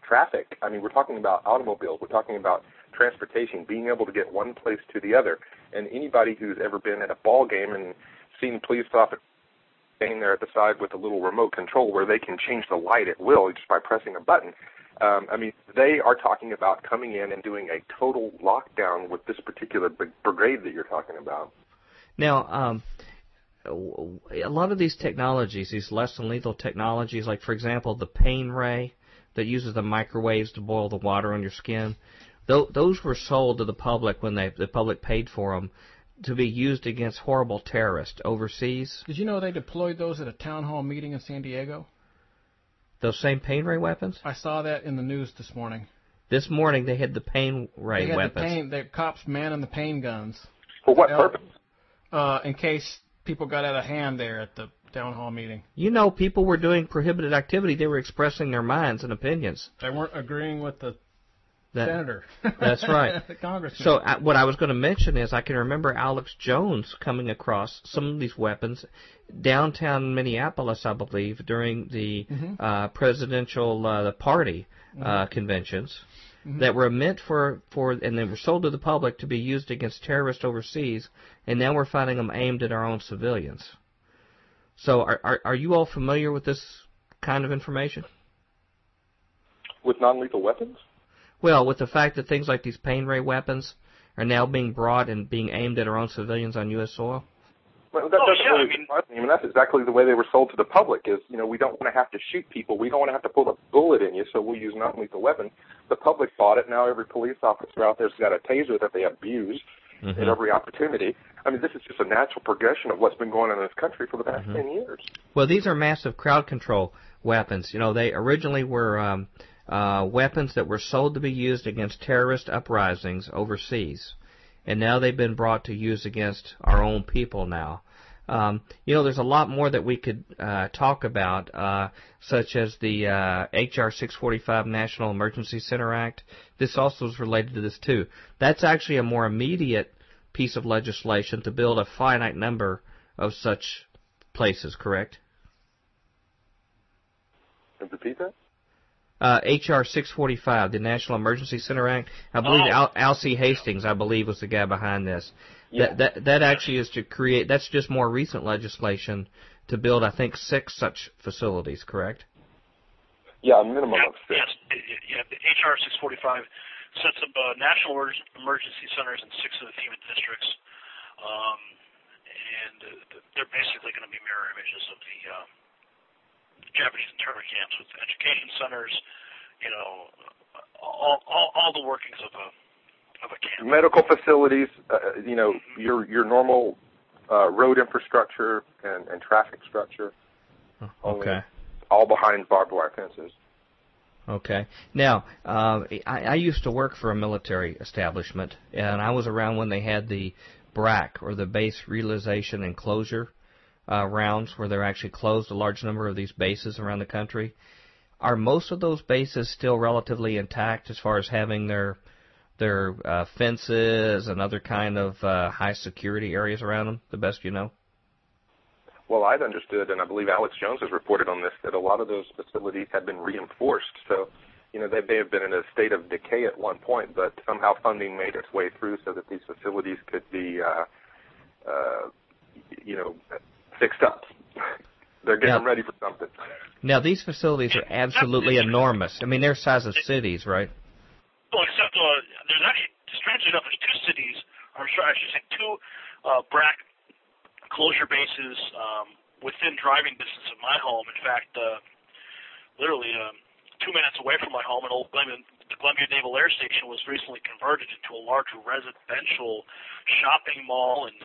traffic. I mean, we're talking about automobiles. We're talking about transportation, being able to get one place to the other. And anybody who's ever been at a ball game and seen police officers standing there at the side with a little remote control where they can change the light at will just by pressing a button. Um, I mean, they are talking about coming in and doing a total lockdown with this particular brigade that you're talking about. Now, um, a lot of these technologies, these less than lethal technologies, like for example the pain ray that uses the microwaves to boil the water on your skin, those were sold to the public when they, the public paid for them to be used against horrible terrorists overseas. Did you know they deployed those at a town hall meeting in San Diego? Those same pain ray weapons? I saw that in the news this morning. This morning they had the pain ray they had weapons. The, pain, the cops manning the pain guns. For what purpose? Uh, in case people got out of hand there at the town hall meeting. You know, people were doing prohibited activity. They were expressing their minds and opinions. They weren't agreeing with the that, Senator. That's right. the congressman. So uh, what I was going to mention is I can remember Alex Jones coming across some of these weapons downtown Minneapolis, I believe, during the mm-hmm. uh, presidential uh, the party uh, mm-hmm. conventions. Mm-hmm. That were meant for, for, and they were sold to the public to be used against terrorists overseas, and now we're finding them aimed at our own civilians. So, are, are, are you all familiar with this kind of information? With non-lethal weapons? Well, with the fact that things like these pain ray weapons are now being brought and being aimed at our own civilians on U.S. soil? Well, that oh, doesn't yeah, really I mean, me. I mean, that's exactly the way they were sold to the public. Is you know we don't want to have to shoot people. We don't want to have to pull a bullet in you, so we'll use non-lethal weapons. The public bought it. Now every police officer out there's got a taser that they abuse mm-hmm. at every opportunity. I mean, this is just a natural progression of what's been going on in this country for the past mm-hmm. ten years. Well, these are massive crowd control weapons. You know, they originally were. Um, uh, weapons that were sold to be used against terrorist uprisings overseas, and now they've been brought to use against our own people now. Um, you know, there's a lot more that we could uh, talk about, uh, such as the uh, HR 645 National Emergency Center Act. This also is related to this too. That's actually a more immediate piece of legislation to build a finite number of such places. Correct? Repeat that. Uh, HR 645, the National Emergency Center Act. I believe Oh. Al- Alcee Hastings, I believe, was the guy behind this. Yeah. That that that actually is to create. That's just more recent legislation to build, I think, six such facilities. Correct? Yeah, a minimum Yeah, of six. yes, i- i- yeah. The HR 645 sets up uh, national emergency centers in six of the FEMA districts, um, and uh, they're basically going to be mirror images of the uh, Japanese internment camps with education centers, you know, all, all, all the workings of a of a camp. Medical facilities, uh, you know, your your normal uh, road infrastructure and, and traffic structure, Okay. all behind barbed wire fences. Okay. Now, uh, I, I used to work for a military establishment, and I was around when they had the BRAC, or the Base Realization and Closure uh, rounds, where they're actually closed a large number of these bases around the country. Are most of those bases still relatively intact as far as having their their uh, fences and other kind of uh, high security areas around them? The best you know. Well, I've understood, and I believe Alex Jones has reported on this, that a lot of those facilities have been reinforced. So, you know, they may have been in a state of decay at one point, but somehow funding made its way through so that these facilities could be, uh, uh, you know, fixed up. They're getting Yeah. them ready for something. Now, these facilities are absolutely enormous. I mean, they're the size of cities, right? Well, except uh, there's actually, strangely enough, there's two cities, or sorry, I should say two uh, BRAC closure bases um, within driving distance of my home. In fact, uh, literally um, two minutes away from my home, an old Columbia, the Columbia Naval Air Station was recently converted into a large residential shopping mall and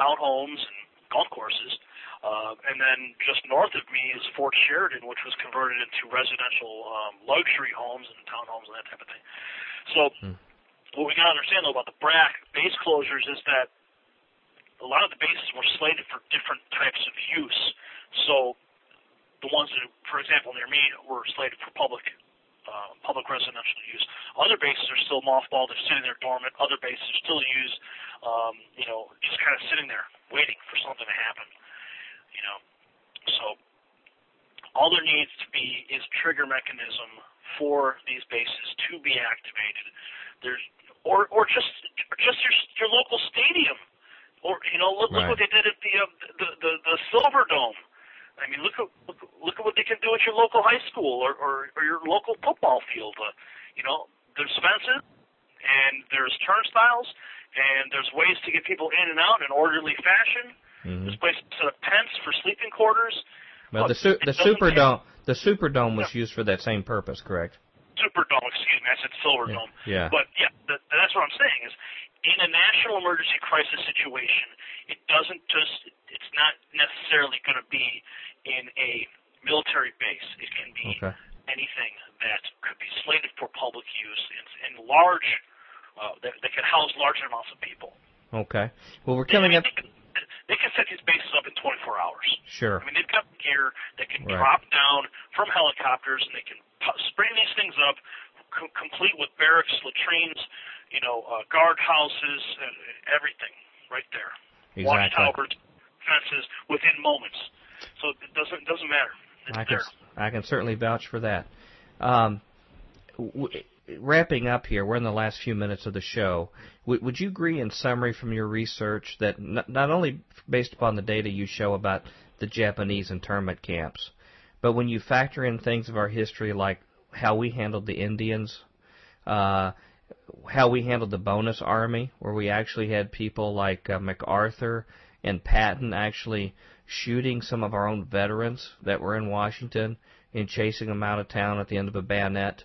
townhomes and golf courses. Uh, and then just north of me is Fort Sheridan, which was converted into residential um, luxury homes and townhomes and that type of thing. So, what we got to understand though about the BRAC base closures is that a lot of the bases were slated for different types of use. So, the ones that, for example, near me were slated for public uh, public residential use. Other bases are still mothballed; they're sitting there dormant. Other bases are still used, um, you know, just kind of sitting there waiting for something to happen. You know, so all there needs to be is trigger mechanism for these bases to be activated. There's or or just just your your local stadium, or you know look, look what they did at the, uh, the the the Silver Dome. I mean, look at look, look at what they can do at your local high school or or, or your local football field. Uh, you know, there's fences and there's turnstiles and there's ways to get people in and out in an orderly fashion. hmm There's places to set up tents for sleeping quarters. Well, the Look, su- the Superdome the Superdome was used for that same purpose, correct? Superdome, excuse me, I said Silver Yeah. Dome. Yeah. But yeah, th- that's what I'm saying is, in a national emergency crisis situation, it doesn't just, it's not necessarily going to be in a military base. It can be Okay. anything that could be slated for public use in, in large, uh, that, that can house large amounts of people. Okay. Well, we're coming up. They can, they can set these bases up in 24 hours. Sure. I mean, they've got gear that can Right. drop down from helicopters, and they can spring these things up, co- complete with barracks, latrines, you know, uh, guard houses, and everything right there. Exactly. Watchtowers, fences within moments. So it doesn't doesn't matter. It's I can there. I can certainly vouch for that. Um, w- wrapping up here, we're in the last few minutes of the show. W- would you agree, in summary from your research, that n- not only based upon the data you show about the Japanese internment camps, but when you factor in things of our history like how we handled the Indians, uh, how we handled the bonus army, where we actually had people like uh, MacArthur and Patton actually shooting some of our own veterans that were in Washington and chasing them out of town at the end of a bayonet.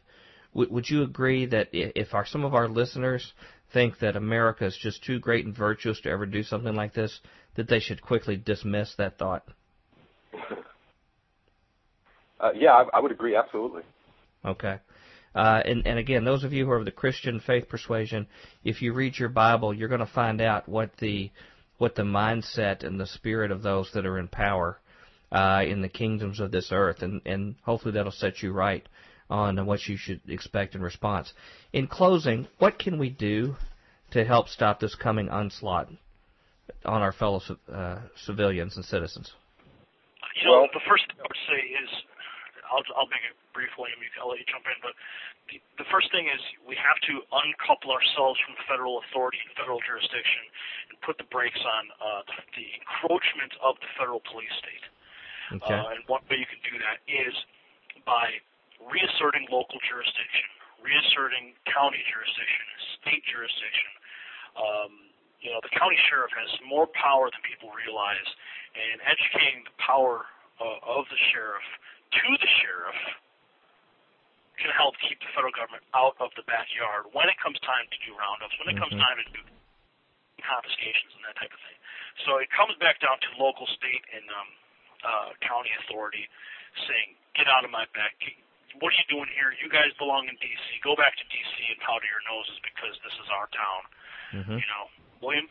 W- would you agree that if our, some of our listeners think that America is just too great and virtuous to ever do something like this, that they should quickly dismiss that thought? Uh, yeah, I, I would agree absolutely. Okay. Uh, and, and again, those of you who are of the Christian faith persuasion, if you read your Bible, you're going to find out what the what the mindset and the spirit of those that are in power uh, in the kingdoms of this earth, and, and hopefully that'll set you right on what you should expect in response. In closing, what can we do to help stop this coming onslaught on our fellow uh, civilians and citizens? You know, Well- the first thing I would say is, I'll, I'll make it brief. William, you, I'll let you jump in. But the, the first thing is we have to uncouple ourselves from federal authority and federal jurisdiction and put the brakes on uh, the, the encroachment of the federal police state. Okay. Uh, and one way you can do that is by reasserting local jurisdiction, reasserting county jurisdiction, state jurisdiction. Um, you know, the county sheriff has more power than people realize, and educating the power uh, of the sheriff to the sheriff can help keep the federal government out of the backyard when it comes time to do roundups, when it comes Mhm. time to do confiscations and that type of thing. So it comes back down to local, state, and um, uh, county authority saying, "Get out of my back. What are you doing here? You guys belong in D.C. Go back to D.C. and powder your noses because this is our town." hmm You know, William.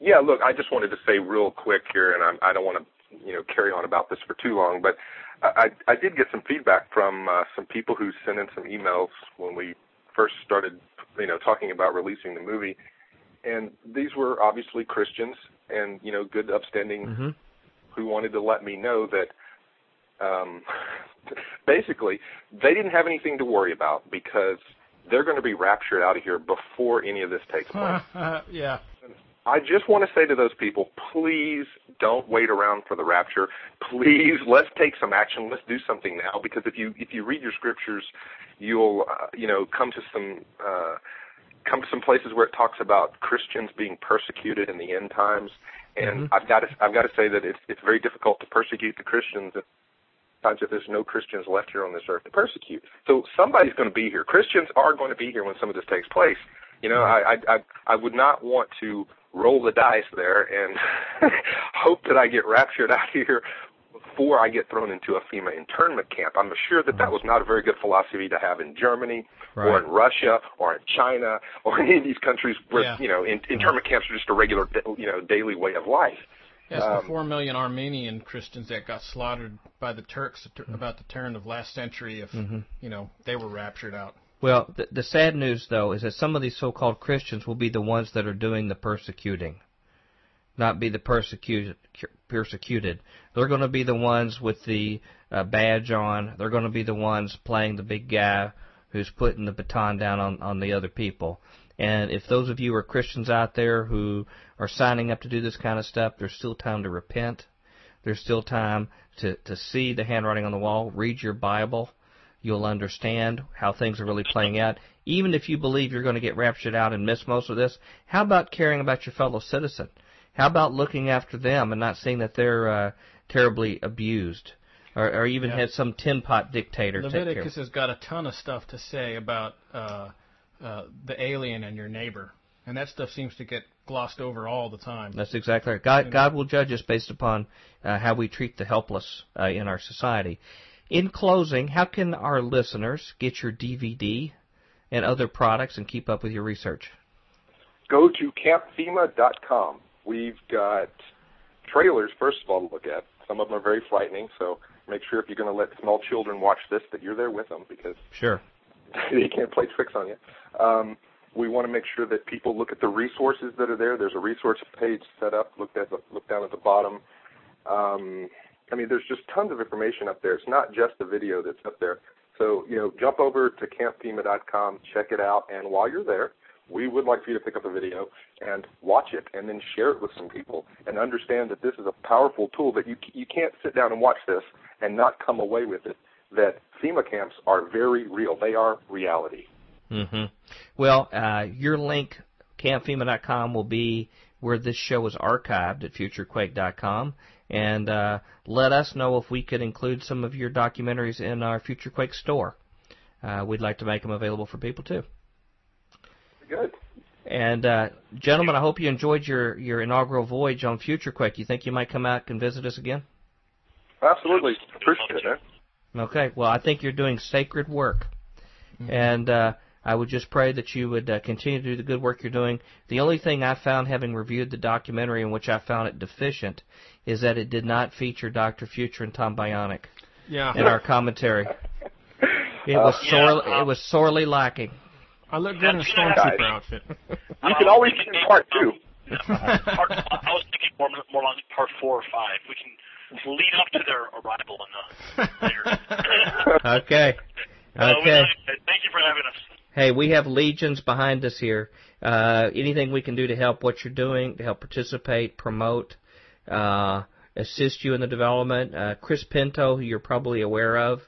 Yeah, look, I just wanted to say real quick here, and I'm, I don't want to, you know, carry on about this for too long, but I, I did get some feedback from uh, some people who sent in some emails when we first started, you know, talking about releasing the movie, and these were obviously Christians and you know, good, upstanding, hmm who wanted to let me know that. Um, basically, they didn't have anything to worry about because they're going to be raptured out of here before any of this takes place. yeah. I just want to say to those people, please don't wait around for the rapture. Please, let's take some action. Let's do something now. Because if you if you read your scriptures, you'll uh, you know come to some uh, come to some places where it talks about Christians being persecuted in the end times. And Mhm. I've got to I've got to say that it's it's very difficult to persecute the Christians. Times that there's no Christians left here on this earth to persecute. So somebody's going to be here. Christians are going to be here when some of this takes place. You know, I I I, would not want to roll the dice there and hope that I get raptured out here before I get thrown into a FEMA internment camp. I'm sure that that was not a very good philosophy to have in Germany or in Russia or in China or any of these countries where Yeah. you know in, internment camps are just a regular you know daily way of life. Yes, Um, the four million Armenian Christians that got slaughtered by the Turks about the turn of last century. If you know they were raptured out. Well, the, the sad news, though, is that some of these so-called Christians will be the ones that are doing the persecuting, not be the persecuted. Persecuted. They're going to be the ones with the uh, badge on. They're going to be the ones playing the big guy who's putting the baton down on on the other people. And if those of you are Christians out there who are signing up to do this kind of stuff, there's still time to repent. There's still time to to see the handwriting on the wall. Read your Bible you'll understand how things are really playing out. Even if you believe you're going to get raptured out and miss most of this, how about caring about your fellow citizen? How about looking after them and not seeing that they're uh, terribly abused, or, or even Yeah. had some tin pot dictator? Leviticus has got a ton of stuff to say about uh, uh, the alien and your neighbor, and that stuff seems to get glossed over all the time. That's exactly right. God, God will judge us based upon uh, how we treat the helpless uh, in our society. In closing, how can our listeners get your DVD and other products and keep up with your research? Go to campfema.com. We've got trailers, first of all, to look at. Some of them are very frightening, so make sure if you're going to let small children watch this that you're there with them because Sure. they can't play tricks on you. Um, we want to make sure that people look at the resources that are there. There's a resource page set up. Look at the, look down at the bottom. Um, I mean, there's just tons of information up there. It's not just the video that's up there. So you know, jump over to campfema.com, check it out, and while you're there, we would like for you to pick up a video and watch it, and then share it with some people, and understand that this is a powerful tool. That you you can't sit down and watch this and not come away with it. That FEMA camps are very real. They are reality. hmm Well, uh, your link, campfema.com, will be where this show is archived at futurequake.com. And uh, let us know if we could include some of your documentaries in our FutureQuake store. Uh, we'd like to make them available for people too. Good. And uh, gentlemen, I hope you enjoyed your, your inaugural voyage on FutureQuake. You think you might come out and visit us again? Absolutely. Appreciate it, man. Okay. Well, I think you're doing sacred work, and uh, I would just pray that you would uh, continue to do the good work you're doing. The only thing I found, having reviewed the documentary, in which I found it deficient, is that it did not feature Doctor Future and Tom Bionic Yeah, in our commentary. It was Yeah, sorely, uh, it was sorely lacking. I looked good in a That's gonna stormtrooper outfit. You can always get in part two. part, I was thinking more more like part four or five. We can lead up to their arrival in the later. Okay. Uh, Okay. thank you for having us. Hey, we have legions behind us here. Uh, anything we can do to help what you're doing, to help participate, promote, uh, assist you in the development. Uh, Chris Pinto, who you're probably aware of,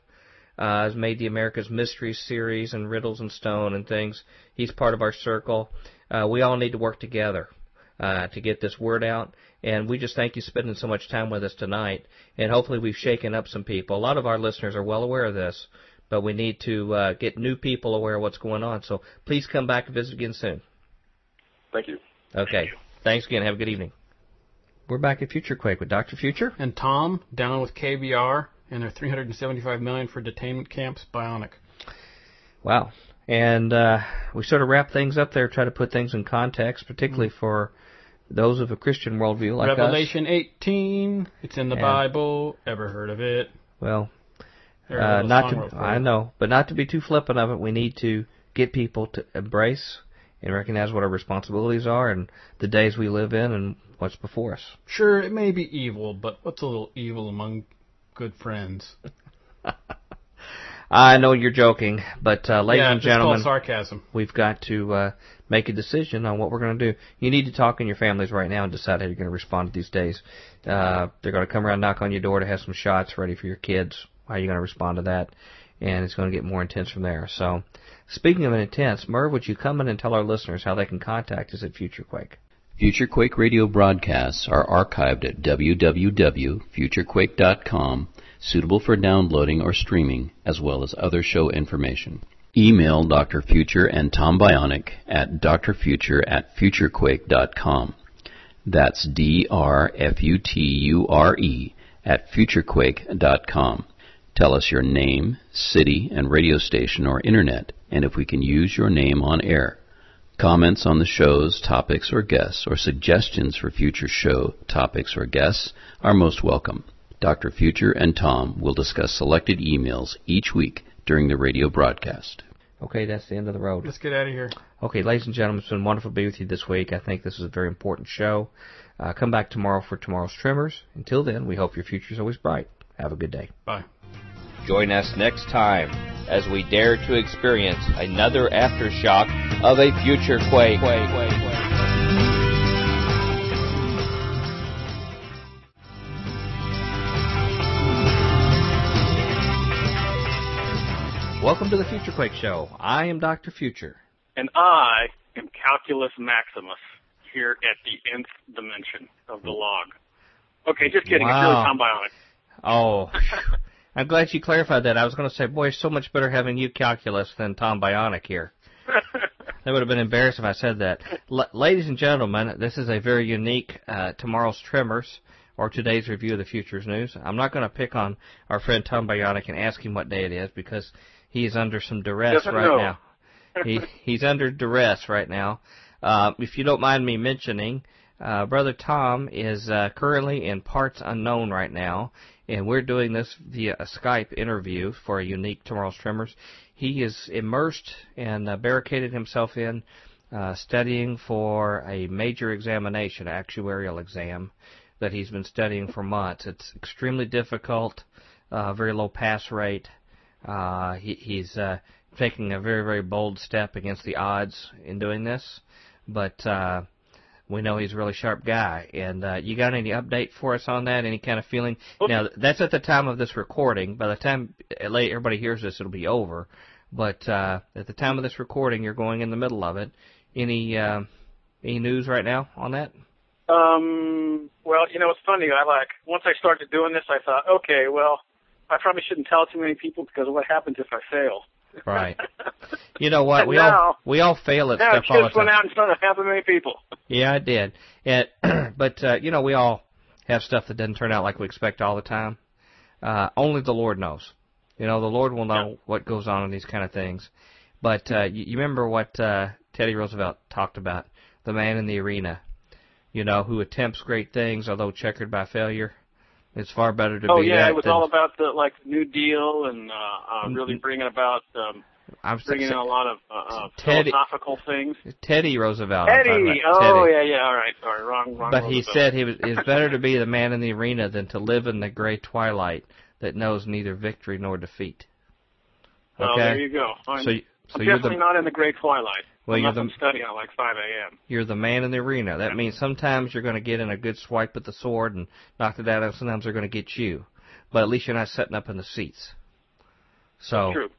uh, has made the America's Mysteries series and Riddles in Stone and things. He's part of our circle. Uh, we all need to work together uh, to get this word out. And we just thank you spending so much time with us tonight. And hopefully we've shaken up some people. A lot of our listeners are well aware of this, but we need to uh, get new people aware of what's going on. So please come back and visit again soon. Thank you. Okay. Thanks again. Have a good evening. We're back at Future Quake with Dr. Future. And Tom down with KBR and their 375 million for detainment camps. Bionic. Wow. And uh, we sort of wrap things up there, try to put things in context, particularly for those of a Christian worldview like us. Revelation 18. It's in the And- Bible. Ever heard of it? Well, uh, not to, I know, but not to be too flippant of it. We need to get people to embrace and recognize what our responsibilities are and the days we live in and what's before us. Sure, it may be evil, but what's a little evil among good friends? I know you're joking, but uh, ladies yeah, and gentlemen, sarcasm. we've got to uh, make a decision on what we're going to do. You need to talk in your families right now and decide how you're going to respond to these days. Uh, they're going to come around, knock on your door to have some shots ready for your kids. How are you going to respond to that? And it's going to get more intense from there. So, speaking of an intense, Merv, would you come in and tell our listeners how they can contact us at FutureQuake? FutureQuake radio broadcasts are archived at www.futurequake.com, suitable for downloading or streaming, as well as other show information. Email Dr. Future and Tom Bionic at drfuture at futurequake.com. That's D-R-F-U-T-U-R-E at futurequake.com. Tell us your name, city, and radio station or internet, and if we can use your name on air. Comments on the show's topics or guests, or suggestions for future show topics or guests are most welcome. Dr. Future and Tom will discuss selected emails each week during the radio broadcast. Okay, that's the end of the road. Let's get out of here. Okay, ladies and gentlemen, it's been wonderful to be with you this week. I think this is a very important show. Uh, come back tomorrow for tomorrow's Tremors. Until then, we hope your future is always bright. Have a good day. Bye. Join us next time as we dare to experience another aftershock of a future quake. quake, quake, quake. Welcome to the Future Quake Show. I am Dr. Future. and I am Calculus Maximus here at the nth dimension of the log. Okay, just kidding. It's really Tom Bionic. Oh, I'm glad you clarified that. I was going to say, boy, it's so much better having you calculus than Tom Bionic here. That would have been embarrassed if I said that. L- ladies and gentlemen, this is a very unique uh, tomorrow's Tremors or today's review of the Futures News. I'm not going to pick on our friend Tom Bionic and ask him what day it is because he is under some duress right know. now. He he's under duress right now. Uh, if you don't mind me mentioning, uh, brother Tom is uh, currently in parts unknown right now, and we're doing this via a Skype interview for a unique Tomorrow's Tremors. He is immersed and uh, barricaded himself in uh, studying for a major examination, actuarial exam, that he's been studying for months. It's extremely difficult, uh, very low pass rate. Uh, he, he's uh, taking a very, very bold step against the odds in doing this, but uh, we know he's a really sharp guy. And uh, you got any update for us on that? Any kind of feeling? Now that's at the time of this recording. By the time uh, everybody hears this, it'll be over. But uh, at the time of this recording, you're going in the middle of it. Any uh, any news right now on that? Um, well, you know, it's funny. I like once I started doing this, I thought, okay, well, I probably shouldn't tell too many people because what happens if I fail? Right. You know what? We all we all fail at Now stuff all the just went out in front of half a million people. Yeah, I did. And but uh, you know, we all have stuff that doesn't turn out like we expect all the time. Uh, only the Lord knows. You know, the Lord will know what goes on in these kind of things. But uh, you, you remember what uh, Teddy Roosevelt talked about: the man in the arena. You know, who attempts great things although checkered by failure. It's far better to oh be yeah, that it was all about the like New Deal and uh, uh, Mm-hmm. really bringing about um, I'm bringing in a lot of uh, uh, Teddy- philosophical things. Teddy Roosevelt. I'm talking Eddie, about. oh Teddy. yeah, yeah, all right, sorry, wrong, wrong. But he said he was, it's better to be the man in the arena than to live in the gray twilight that knows neither victory nor defeat. Well, Okay. there you go. I'm, So, so I'm you're definitely the not in the great twilight. Well, you're the- studying at like 5 a.m. you're the man in the arena. That means sometimes you're going to get in a good swipe with the sword and knock it out, and sometimes they're going to get you. But at least you're not setting up in the seats. So True.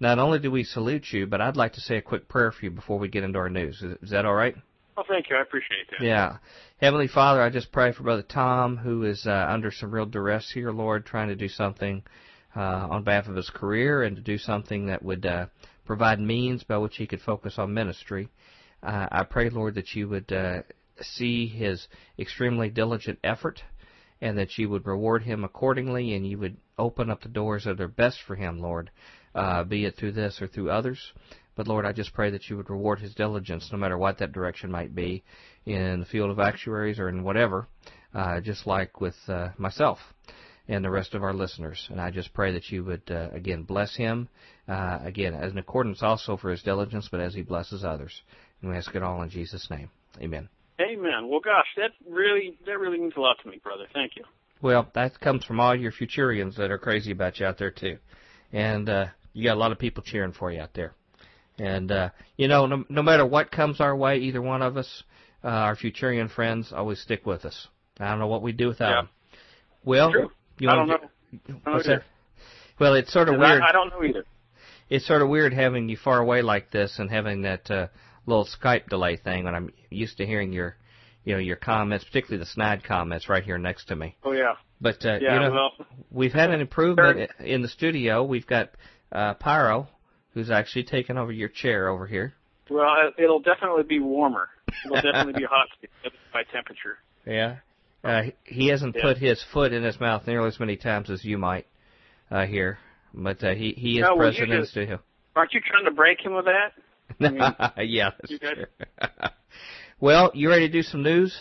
not only do we salute you, but I'd like to say a quick prayer for you before we get into our news. Is, is that all right? Well, thank you. I appreciate that. Yeah. Heavenly Father, I just pray for Brother Tom, who is uh, under some real duress here, Lord, trying to do something uh, on behalf of his career and to do something that would uh, provide means by which he could focus on ministry. Uh, I pray, Lord, that you would uh, see his extremely diligent effort and that you would reward him accordingly and you would open up the doors that are best for him, Lord, uh, be it through this or through others. But Lord, I just pray that you would reward his diligence, no matter what that direction might be, in the field of actuaries or in whatever, uh, just like with uh, myself and the rest of our listeners. And I just pray that you would, uh, again, bless him, uh, again, as an accordance also for his diligence, but as he blesses others. And we ask it all in Jesus' name. Amen. Amen. Well, gosh, that really that really means a lot to me, brother. Thank you. Well, that comes from all your Futurians that are crazy about you out there too, and uh, you got a lot of people cheering for you out there. And uh, you know, no, no matter what comes our way, either one of us, uh, our Futurian friends, always stick with us. I don't know what we'd do without Yeah. them. Well, True. you I don't know. What's that? Well, it's sort of weird. I, I don't know either. It's sort of weird having you far away like this and having that uh, little Skype delay thing when I'm used to hearing your, you know, your comments, particularly the snide comments right here next to me. Oh yeah. But uh, Yeah. you know, well, We've had an improvement in the studio. We've got uh, Pyro, who's actually taken over your chair over here. well, it- it'll definitely be warmer. It'll definitely be hot by temperature. Yeah. Uh, he hasn't Yeah. put his foot in his mouth nearly as many times as you might uh, here, but uh, he he is No, well, you present in just-. Aren't you trying to break him with that? yeah, that's true. well, you ready to do some news?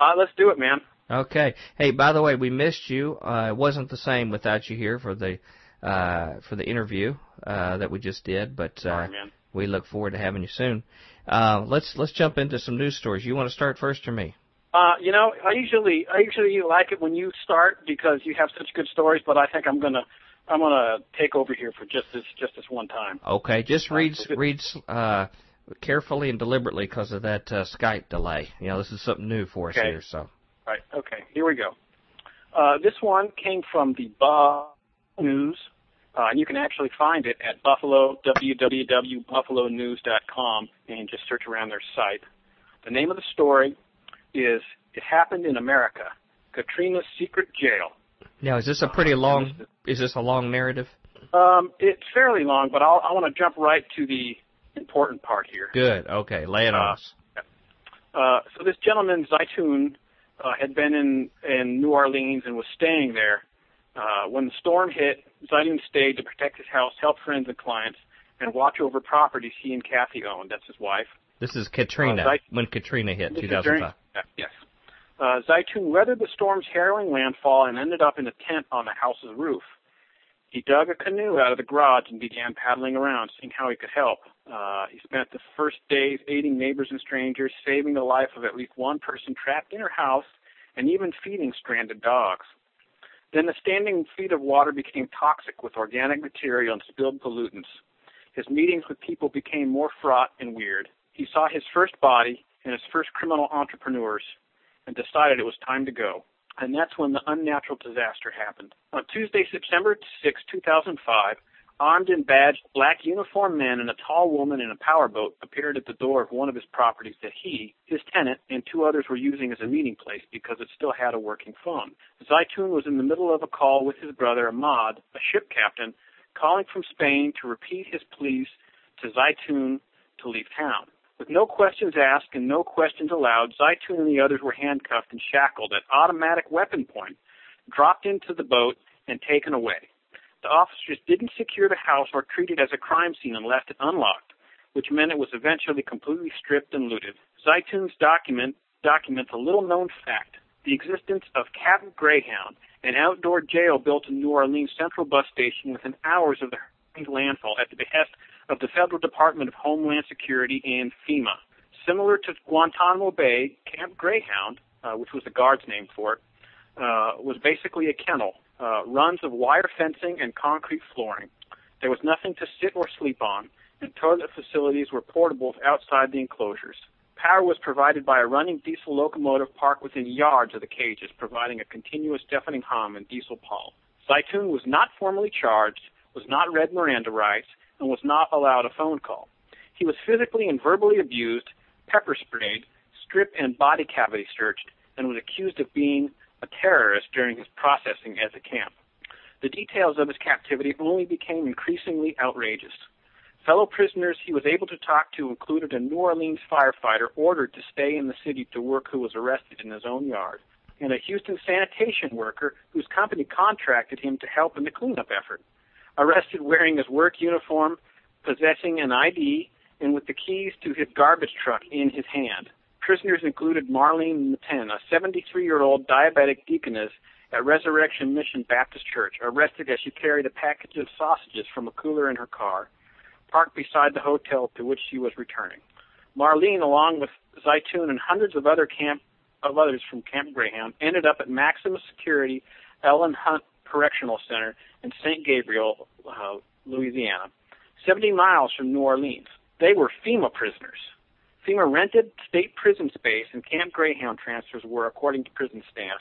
Uh, let's do it, man. Okay. Hey, by the way, we missed you. Uh, it wasn't the same without you here for the uh, for the interview uh, that we just did, but uh, Sorry, man. we look forward to having you soon. Uh, let's let's jump into some news stories. You want to start first or me? Uh, you know, I usually I usually like it when you start because you have such good stories. But I think I'm gonna I'm gonna take over here for just this just this one time. Okay, just Uh, read good. read uh, carefully and deliberately because of that uh, Skype delay. You know, this is something new for us Okay. here. So Right. Okay. Here we go. Uh, this one came from the Buffalo News, uh, and you can actually find it at Buffalo www.buffalonews.com and just search around their site. The name of the story is "It Happened in America: Katrina's Secret Jail." Now, is this a pretty long? Is this a long narrative? Um, it's fairly long, but I'll, I want to jump right to the important part here. Good. Okay, lay it on Uh, us. Uh, so this gentleman, Zeitoun, uh, had been in, in New Orleans and was staying there. Uh, when the storm hit, Zeitoun stayed to protect his house, help friends and clients, and watch over properties he and Kathy owned. That's his wife. This is Katrina Uh, Zait- when Katrina hit 2005. during- yes. Uh, Zeitoun weathered the storm's harrowing landfall and ended up in a tent on the house's roof. He dug a canoe out of the garage and began paddling around, seeing how he could help. Uh, he spent the first days aiding neighbors and strangers, saving the life of at least one person trapped in her house, and even feeding stranded dogs. Then the standing feet of water became toxic with organic material and spilled pollutants. His meetings with people became more fraught and weird. He saw his first body and his first criminal entrepreneurs and decided it was time to go. And that's when the unnatural disaster happened. On Tuesday, September 6, 2005, armed and badged black uniformed men and a tall woman in a powerboat appeared at the door of one of his properties that he, his tenant, and two others were using as a meeting place because it still had a working phone. Zeitoun was in the middle of a call with his brother Ahmad, a ship captain, calling from Spain to repeat his pleas to Zeitoun to leave town. With no questions asked and no questions allowed, Zeitoun and the others were handcuffed and shackled at automatic weapon point, dropped into the boat, and taken away. The officers didn't secure the house or treat it as a crime scene and left it unlocked, which meant it was eventually completely stripped and looted. Zeitoun's document documents a little known fact, the existence of Camp Greyhound, an outdoor jail built in New Orleans Central Bus Station within hours of the landfall at the behest of the Federal Department of Homeland Security and FEMA. Similar to Guantanamo Bay, Camp Greyhound, uh, which was the guard's name for it, uh, was basically a kennel, uh, runs of wire fencing and concrete flooring. There was nothing to sit or sleep on, and toilet facilities were portable outside the enclosures. Power was provided by a running diesel locomotive parked within yards of the cages, providing a continuous deafening hum and diesel pull. Zeitoun was not formally charged, was not read Miranda rights, and was not allowed a phone call. He was physically and verbally abused, pepper sprayed, strip and body cavity searched, and was accused of being a terrorist during his processing at the camp. The details of his captivity only became increasingly outrageous. Fellow prisoners he was able to talk to included a New Orleans firefighter ordered to stay in the city to work who was arrested in his own yard, and a Houston sanitation worker whose company contracted him to help in the cleanup effort. Arrested wearing his work uniform, possessing an ID, and with the keys to his garbage truck in his hand. Prisoners included Marlene Maten, a 73 year old diabetic deaconess at Resurrection Mission Baptist Church, arrested as she carried a package of sausages from a cooler in her car, parked beside the hotel to which she was returning. Marlene, along with Zeitoun and hundreds of other camp of others from Camp Greyhound, ended up at maximum security Elayn Hunt Correctional Center in St. Gabriel, uh, Louisiana, 70 miles from New Orleans. They were FEMA prisoners. FEMA rented state prison space, and Camp Greyhound transfers were, according to prison staff,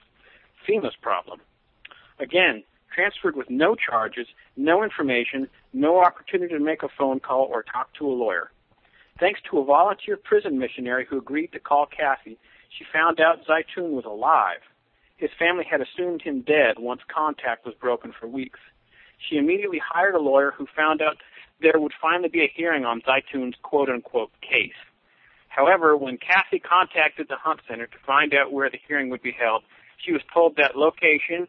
FEMA's problem. Again, transferred with no charges, no information, no opportunity to make a phone call or talk to a lawyer. Thanks to a volunteer prison missionary who agreed to call Kathy, she found out Zeitoun was alive. His family had assumed him dead once contact was broken for weeks. She immediately hired a lawyer who found out there would finally be a hearing on Zeitoun's quote unquote case. However, when Kathy contacted the Hunt Center to find out where the hearing would be held, she was told that location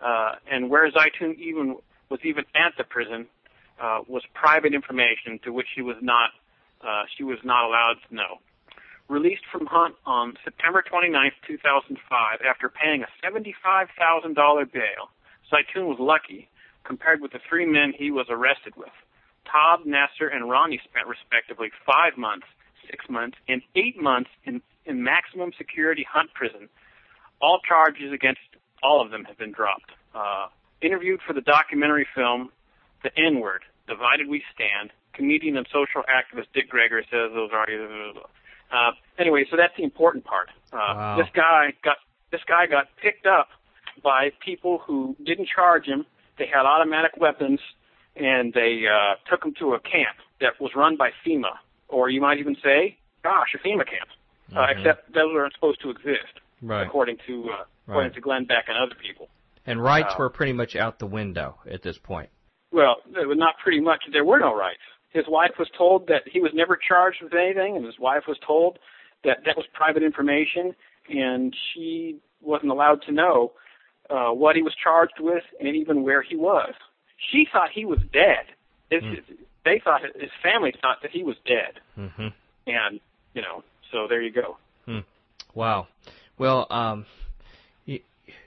uh, and where Zeitoun even was even at the prison uh, was private information to which she was not uh, she was not allowed to know. Released from Hunt on September 29, 2005, after paying a $75,000 bail, Zeitoun was lucky compared with the three men he was arrested with. Todd, Nasser, and Ronnie spent respectively five months, six months, and eight months in, in maximum security Hunt prison. All charges against all of them have been dropped. Uh, interviewed for the documentary film The N Word, Divided We Stand, comedian and social activist Dick Gregory says those are. Uh, anyway, so that's the important part. Uh, wow. This guy got this guy got picked up by people who didn't charge him. They had automatic weapons, and they uh, took them to a camp that was run by FEMA, or you might even say, gosh, a FEMA camp. Uh, mm-hmm. Uh, except those aren't supposed to exist, right. according to uh, according to Glenn Beck and other people. And rights uh, were pretty much out the window at this point. Well, it was not pretty much. There were no rights. His wife was told that he was never charged with anything, and his wife was told that that was private information, and she wasn't allowed to know uh, what he was charged with and even where he was. She thought he was dead. Mm. They thought his family thought that he was dead, mm-hmm. and you know, so there you go. Mm. Wow. Well, um, you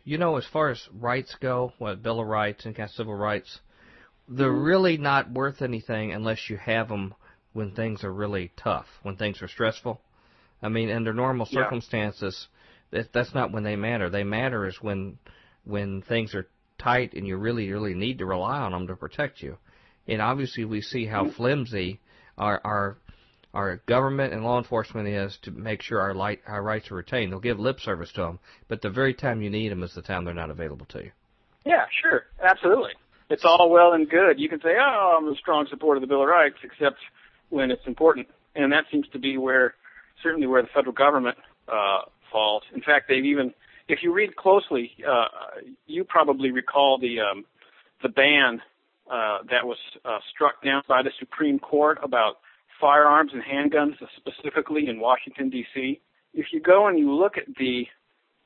you know, as far as rights go, what Bill of Rights and kind of civil rights, they're mm-hmm. really not worth anything unless you have them when things are really tough, when things are stressful. I mean, under normal yeah. circumstances, that, that's not when they matter. They matter is when when things are tight and you really really need to rely on them to protect you. And obviously, we see how flimsy our our our government and law enforcement is to make sure our, light, our rights are retained. They'll give lip service to them, but the very time you need them is the time they're not available to you. Yeah, sure, absolutely. It's all well and good. You can say, "Oh, I'm a strong supporter of the Bill of Rights," except when it's important, and that seems to be where, certainly, where the federal government uh, falls. In fact, they've even, if you read closely, uh, you probably recall the um, the ban uh, that was uh, struck down by the Supreme Court about firearms and handguns, specifically in Washington D.C. If you go and you look at the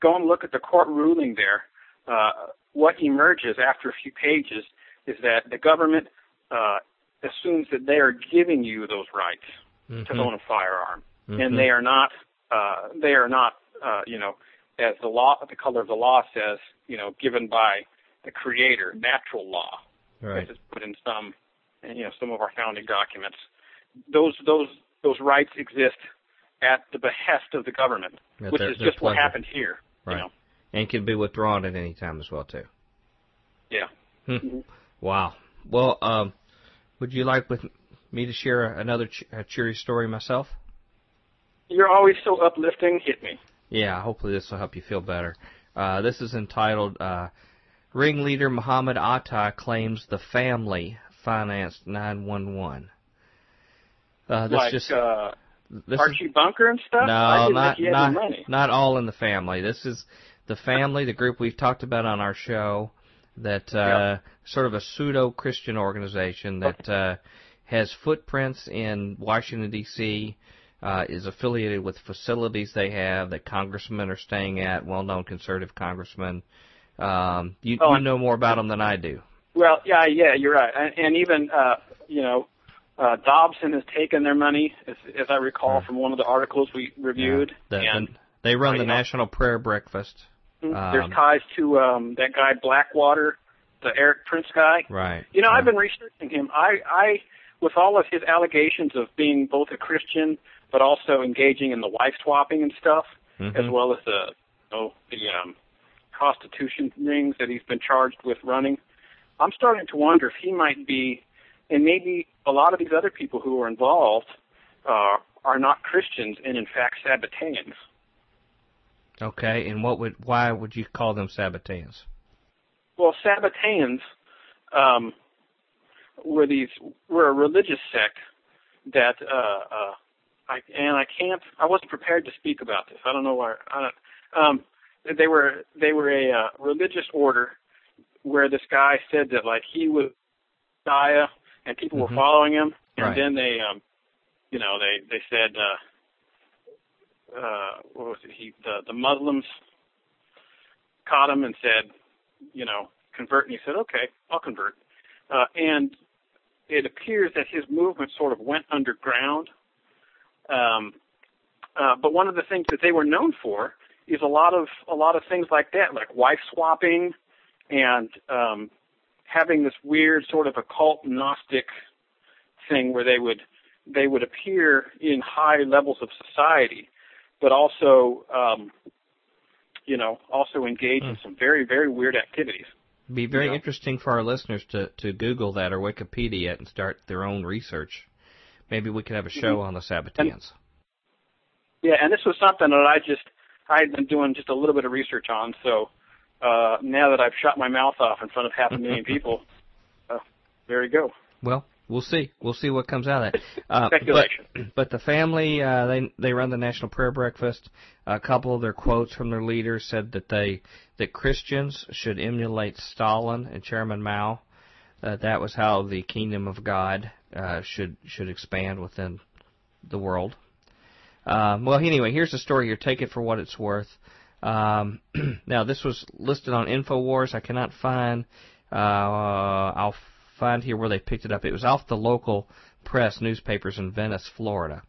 go and look at the court ruling there, uh, what emerges after a few pages is that the government uh, assumes that they are giving you those rights mm-hmm. to own a firearm, mm-hmm. and they are not uh, they are not uh, you know as the law the color of the law says you know given by the creator natural law right. is put in some you know some of our founding documents those those those rights exist at the behest of the government, which is just what happened here. Right. You know? And can be withdrawn at any time as well too. Yeah. Hmm. Mm-hmm. Wow. Well, um, would you like with me to share another ch- cheery story myself? You're always so uplifting. Hit me. Yeah, hopefully this will help you feel better. Uh, this is entitled uh, Ringleader Muhammad Atta Claims the Family Financed 911. Uh, this like just, uh, this Archie is, Bunker and stuff. No, not think he had not not all in the family. This is the family, the group we've talked about on our show, that uh, Yeah. sort of a pseudo Christian organization that uh, has footprints in Washington D.C. Uh, is affiliated with facilities they have that congressmen are staying at, well-known conservative congressmen. Um, you, Oh, you know more about them than I do. Well, yeah, yeah, you're right. And, and even, uh, you know, uh, Dobson has taken their money, as, as I recall Yeah. from one of the articles we reviewed. The- the- and they run the you know. National Prayer Breakfast. there's um, ties to um, that guy Blackwater, the Erik Prince guy. Right. You know, yeah. I've been researching him. I, I, with all of his allegations of being both a Christian but also engaging in the wife swapping and stuff, Mhm. as well as the, oh, the um, prostitution rings that he's been charged with running. I'm starting to wonder if he might be, and maybe a lot of these other people who are involved uh, are not Christians and in fact Sabbateans. Okay, and what would why would you call them Sabbateans? Well, Sabbateans um, were these were a religious sect that uh, uh, I and I can't I wasn't prepared to speak about this. I don't know why. I don't, um, they were they were a uh, religious order where this guy said that like he was Messiah and people Mhm. were following him, and Right. then they um, you know they they said uh, uh, what was it? He the the Muslims caught him and said you know, convert. And he said, okay, I'll convert. Uh, and it appears that his movement sort of went underground. Um, uh, but one of the things that they were known for is a lot of a lot of things like that, like wife swapping and um, having this weird sort of occult Gnostic thing where they would they would appear in high levels of society, but also um, you know also engage in some very very weird activities. Be very Yeah. interesting for our listeners to, to Google that or Wikipedia it and start their own research. Maybe we could have a show on the Sabbateans. Yeah, and this was something that I just I had been doing just a little bit of research on. So uh, now that I've shot my mouth off in front of half a million people, uh, there you go. Well, we'll see. We'll see what comes out of that. Uh, Speculation. But, but the family, uh, they they run the National Prayer Breakfast. A couple of their quotes from their leaders said that they that Christians should emulate Stalin and Chairman Mao. Uh, that was how the kingdom of God uh, should should expand within the world. Um, well, anyway, here's the story here. Take it for what it's worth. Um, now, this was listed on Infowars. I cannot find. Uh, I'll find here where they picked it up. It was off the local press newspapers in Venice, Florida.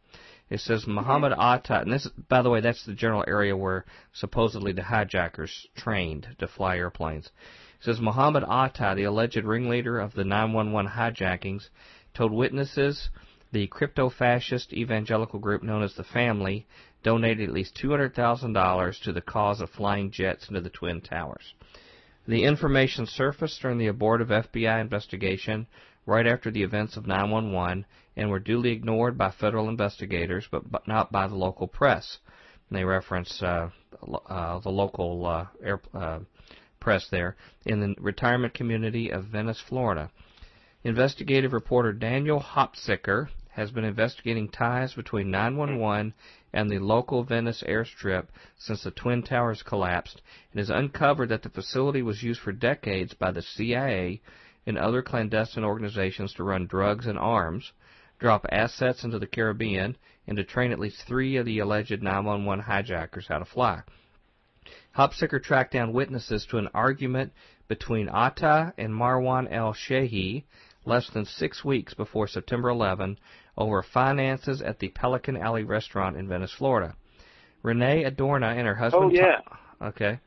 It says Muhammad Atta, and this, by the way, that's the general area where supposedly the hijackers trained to fly airplanes. It says Muhammad Atta, the alleged ringleader of the 911 hijackings, told witnesses the crypto-fascist evangelical group known as the Family donated at least $200,000 to the cause of flying jets into the Twin Towers. The information surfaced during the abortive FBI investigation right after the events of 911 and were duly ignored by federal investigators, but, but not by the local press. And they reference uh, uh, the local uh, air, uh, press there in the retirement community of Venice, Florida. Investigative reporter Daniel Hopsicker has been investigating ties between 911 and the local Venice airstrip since the Twin Towers collapsed and has uncovered that the facility was used for decades by the CIA and other clandestine organizations to run drugs and arms, drop assets into the Caribbean, and to train at least three of the alleged 911 hijackers how to fly. Hopsicker tracked down witnesses to an argument between Atta and Marwan El Shehi less than six weeks before September 11 over finances at the Pelican Alley restaurant in Venice, Florida. Renee Adorno and her husband. Oh, yeah. Tom- okay.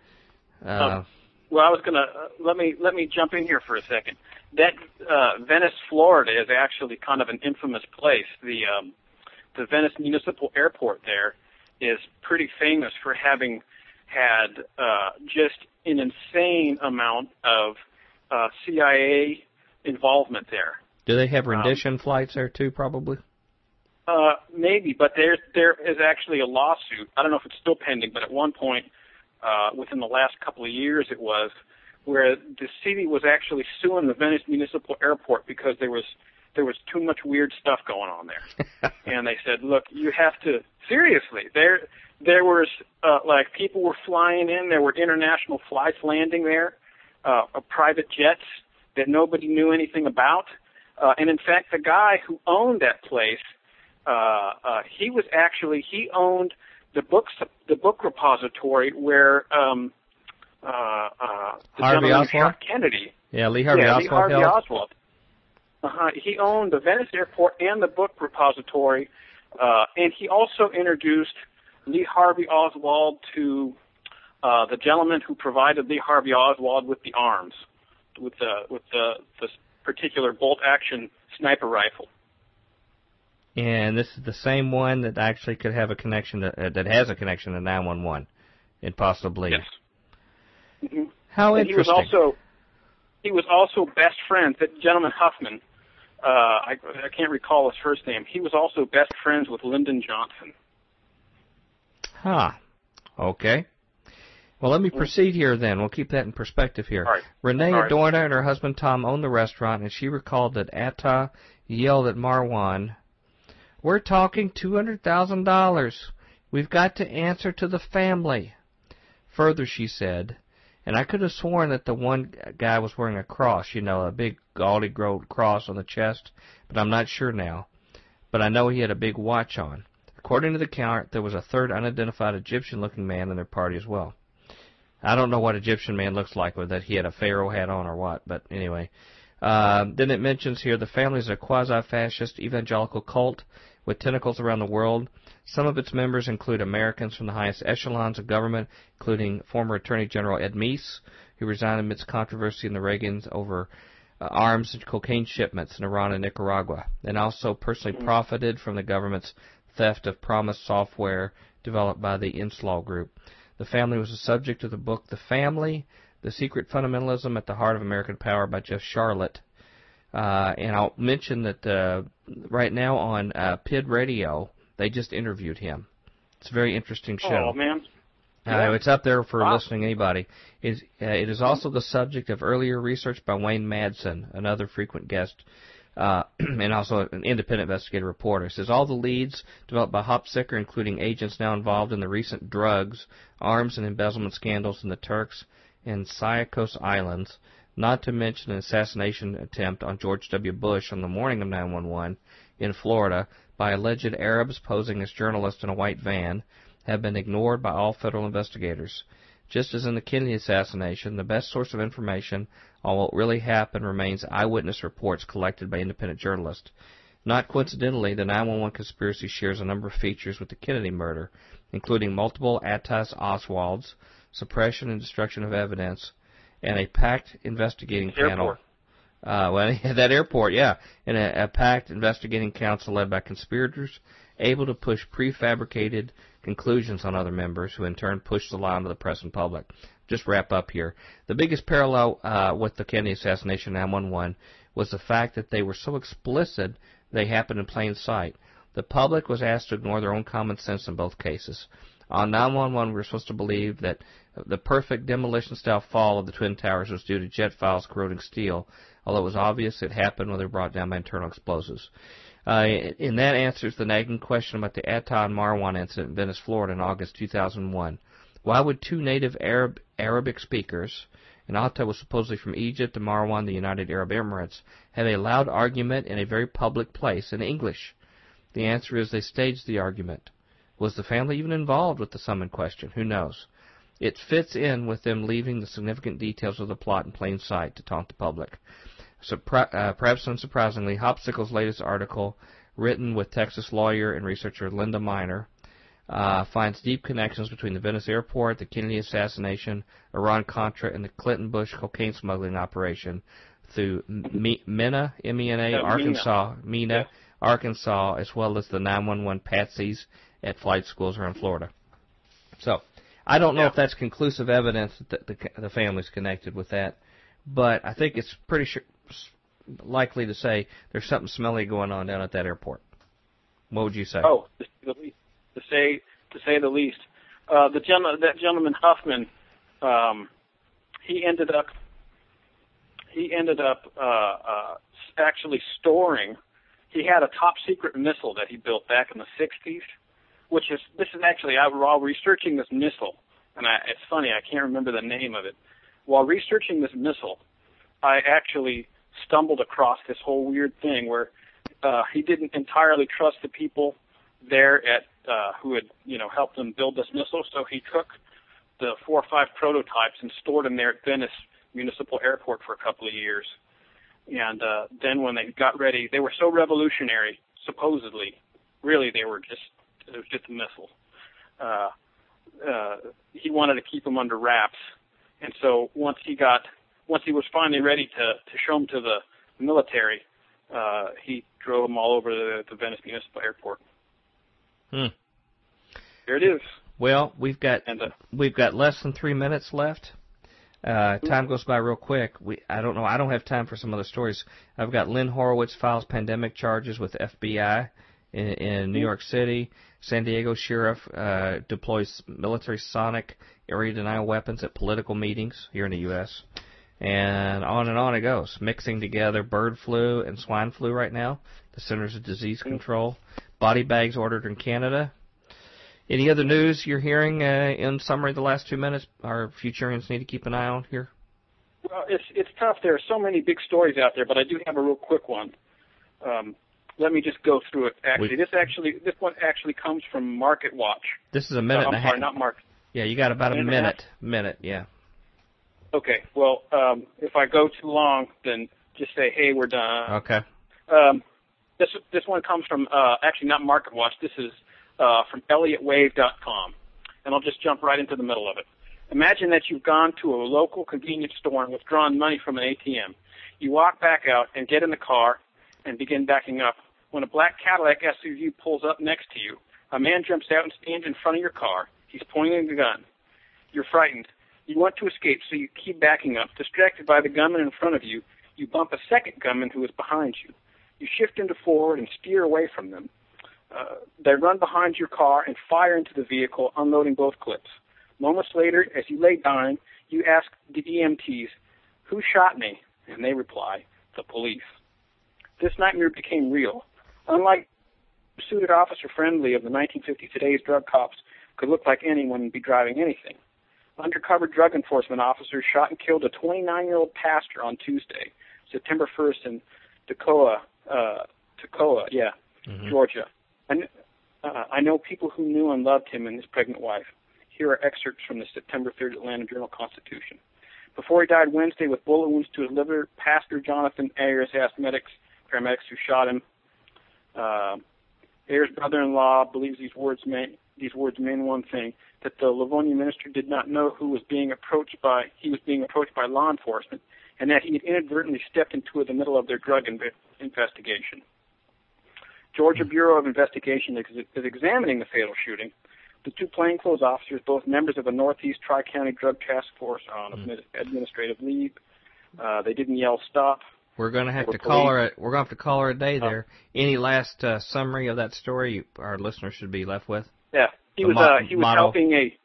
Uh, Well, I was gonna uh, let me let me jump in here for a second. That uh, Venice, Florida, is actually kind of an infamous place. The um, the Venice Municipal Airport there is pretty famous for having had uh, just an insane amount of uh, CIA involvement there. Do they have rendition um, flights there too? Probably. Uh, maybe, but there there is actually a lawsuit. I don't know if it's still pending, but at one point, uh, within the last couple of years, it was where the city was actually suing the Venice Municipal Airport because there was there was too much weird stuff going on there, and they said, look, you have to seriously. There there was uh, like people were flying in. There were international flights landing there, uh, private jets that nobody knew anything about. Uh, and in fact, the guy who owned that place uh, uh, he was actually he owned the books the book repository where um, uh, uh, the Harvey Oswald? Kennedy. Yeah, Lee Harvey yeah, Oswald. Lee Harvey held. Oswald. Uh-huh. He owned the Venice Airport and the book repository, uh, and he also introduced Lee Harvey Oswald to uh, the gentleman who provided Lee Harvey Oswald with the arms, with the with the, the particular bolt action sniper rifle and this is the same one that actually could have a connection to, uh, that has a connection to 911 and possibly. Yes. Mm-hmm. How and interesting. He was also he was also best friends. That gentleman Huffman, uh, I, I can't recall his first name. He was also best friends with Lyndon Johnson. Huh. Okay. Well, let me proceed here then. We'll keep that in perspective here. Right. Renee All Adorno and her husband Tom owned the restaurant, and she recalled that Atta yelled at Marwan we're talking $200,000. We've got to answer to the family. Further, she said, and I could have sworn that the one guy was wearing a cross, you know, a big gaudy gold cross on the chest, but I'm not sure now. But I know he had a big watch on. According to the count, there was a third unidentified Egyptian-looking man in their party as well. I don't know what Egyptian man looks like, whether he had a pharaoh hat on or what, but anyway. Uh, then it mentions here the family is a quasi-fascist evangelical cult with tentacles around the world. Some of its members include Americans from the highest echelons of government, including former Attorney General Ed Meese, who resigned amidst controversy in the Reagans over uh, arms and cocaine shipments in Iran and Nicaragua, and also personally profited from the government's theft of promised software developed by the Inslaw Group. The family was the subject of the book The Family, The Secret Fundamentalism at the Heart of American Power by Jeff Sharlet. uh, and I'll mention that uh, right now on uh, PID Radio, they just interviewed him. It's a very interesting show. Oh man. Uh, it's up there for wow. listening anybody. It, uh, it is also the subject of earlier research by Wayne Madsen, another frequent guest, uh, and also an independent investigative reporter. Says all the leads developed by Hopsicker, including agents now involved in the recent drugs, arms, and embezzlement scandals in the Turks and Caicos Islands, not to mention an assassination attempt on George W. Bush on the morning of 911 in Florida by alleged Arabs posing as journalists in a white van, have been ignored by all federal investigators. Just as in the Kennedy assassination, the best source of information on what really happened remains eyewitness reports collected by independent journalists. Not coincidentally, the 911 conspiracy shares a number of features with the Kennedy murder, including multiple Attas Oswalds, suppression and destruction of evidence, and a packed investigating panel. Uh, well, that airport, yeah, and a, a packed investigating council led by conspirators, able to push prefabricated conclusions on other members, who in turn pushed the lie onto the press and public. Just wrap up here. The biggest parallel uh, with the Kennedy assassination 911 was the fact that they were so explicit they happened in plain sight. The public was asked to ignore their own common sense in both cases. On 911, we were supposed to believe that the perfect demolition-style fall of the Twin Towers was due to jet files corroding steel, although it was obvious it happened when they were brought down by internal explosives. Uh, and that answers the nagging question about the Atta and Marwan incident in Venice, Florida in August 2001. Why would two native Arab Arabic speakers, and Atta was supposedly from Egypt and Marwan the United Arab Emirates, have a loud argument in a very public place in English? The answer is they staged the argument. Was the family even involved with the sum question? Who knows? It fits in with them leaving the significant details of the plot in plain sight to taunt the public. So, uh, perhaps unsurprisingly, Hopsicker's latest article, written with Texas lawyer and researcher Linda Minor, uh, finds deep connections between the Venice airport, the Kennedy assassination, Iran-Contra, and the Clinton-Bush cocaine smuggling operation through Mena, M-E-N-A, Arkansas, Mena, yeah. Arkansas, as well as the 911 patsies at flight schools around Florida. So, I don't know yeah. if that's conclusive evidence that the, the, the family's connected with that, but I think it's pretty sure, likely to say there's something smelly going on down at that airport. What would you say? Oh, to say the least. To say, to say the least. Uh, the gentleman, that gentleman Huffman, um, he ended up, he ended up uh, uh, actually storing. He had a top secret missile that he built back in the 60s, which is this is actually I, while researching this missile, and I, it's funny I can't remember the name of it. While researching this missile, I actually stumbled across this whole weird thing where uh, he didn't entirely trust the people there at uh, who had you know helped him build this missile, so he took the four or five prototypes and stored them there at Venice Municipal Airport for a couple of years. And uh, then when they got ready, they were so revolutionary, supposedly. Really, they were just it was just a missile. Uh, uh, he wanted to keep them under wraps, and so once he got once he was finally ready to to show them to the military, uh, he drove them all over the, the Venice Municipal Airport. Hmm. There it is. Well, we've got And uh, we've got less than three minutes left. Uh, time goes by real quick. We I don't know. I don't have time for some other stories. I've got Len Horowitz files pandemic charges with FBI in, in New York City. San Diego sheriff uh, deploys military sonic area denial weapons at political meetings here in the U.S. And on and on it goes, mixing together bird flu and swine flu right now. The Centers of Disease Control. Body bags ordered in Canada. Any other news you're hearing uh, in summary the last two minutes our futurians need to keep an eye on here? Well, it's it's tough. There are so many big stories out there, but I do have a real quick one. Um, let me just go through it. Actually, We- this actually this one actually comes from Market Watch. This is a minute Uh, and a half. sorry, not Market. Yeah, you got about a Minute a minute. Minute, yeah. Okay. Well, um, if I go too long, then just say, "Hey, we're done." Okay. Um, this this one comes from uh, actually not Market Watch. This is uh, from ElliottWave.com, and I'll just jump right into the middle of it. Imagine that you've gone to a local convenience store and withdrawn money from an ATM. You walk back out and get in the car and begin backing up. When a black Cadillac SUV pulls up next to you, a man jumps out and stands in front of your car. He's pointing a gun. You're frightened. You want to escape, so you keep backing up. Distracted by the gunman in front of you, you bump a second gunman who is behind you. You shift into forward and steer away from them. Uh, they run behind your car and fire into the vehicle, unloading both clips. Moments later, as you lay dying, you ask the EMTs, Who shot me? And they reply, The police. This nightmare became real. Unlike suited officer friendly of the 1950s, today's drug cops could look like anyone and be driving anything. Undercover drug enforcement officers shot and killed a 29 year old pastor on Tuesday, September 1st in Toccoa, uh, Toccoa, yeah, Georgia. I, uh, I know people who knew and loved him and his pregnant wife. Here are excerpts from the September 3rd Atlanta Journal Constitution. Before he died Wednesday with bullet wounds to his liver, Pastor Jonathan Ayers asked medics, paramedics who shot him. Uh, Ayers' brother-in-law believes these words mean these words mean one thing: that the Lavonia minister did not know who was being approached by he was being approached by law enforcement, and that he had inadvertently stepped into the middle of their drug inve- investigation. Georgia Bureau of Investigation is, is examining the fatal shooting. The two plainclothes officers, both members of the Northeast Tri-County Drug Task Force, on admi- administrative leave. Uh, they didn't yell stop. We're gonna have Or to call her. A, we're gonna have to call her a day Oh. there. Any last uh, summary of that story you, our listeners should be left with? Yeah, he The was mo- uh, he was model. helping a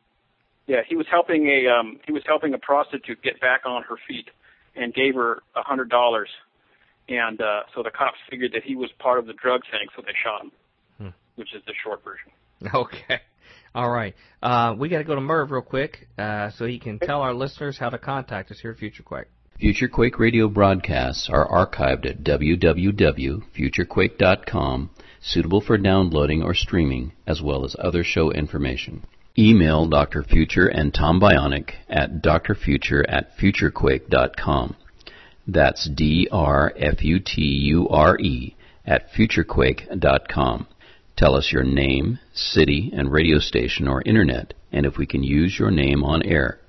yeah he was helping a um, he was helping a prostitute get back on her feet and gave her a hundred dollars, and uh, so the cops figured that he was part of the drug thing, so they shot him, Hmm. which is the short version. Okay. All right. Uh, we got to go to Merv real quick, uh, so he can tell our listeners how to contact us here at FutureQuake. FutureQuake radio broadcasts are archived at www.futurequake.com, suitable for downloading or streaming, as well as other show information. Email Dr. Future and Tom Bionic at drfuture at futurequake.com. That's D-R-F-U-T-U-R-E at futurequake.com. Tell us your name, city, and radio station or internet, and if we can use your name on air.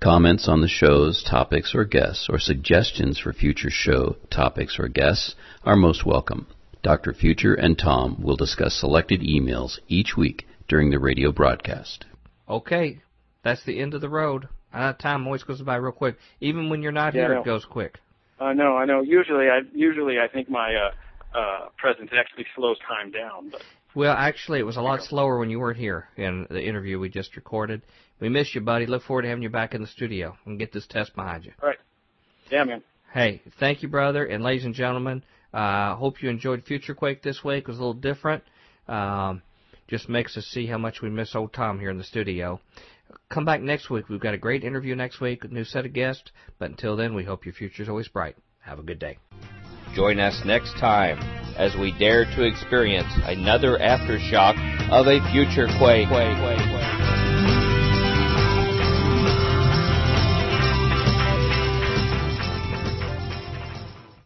Comments on the show's topics or guests, or suggestions for future show topics or guests are most welcome. Dr. Future and Tom will discuss selected emails each week during the radio broadcast. Okay, that's the end of the road. Uh, time always goes by real quick. Even when you're not Yeah, here, it goes quick. I know, I know. Usually, I usually I think my uh, uh, presence actually slows time down, but. Well, actually, it was a lot slower when you weren't here in the interview we just recorded. We miss you, buddy. Look forward to having you back in the studio and get this test behind you. All right. Yeah, man. Hey, thank you, brother, and ladies and gentlemen. Uh, hope you enjoyed Future Quake this week. It was a little different. Um, just makes us see how much we miss old Tom here in the studio. Come back next week. We've got a great interview next week, new set of guests. But until then, we hope your future's always bright. Have a good day. Join us next time as we dare to experience another aftershock of a future quake. quake, quake, quake.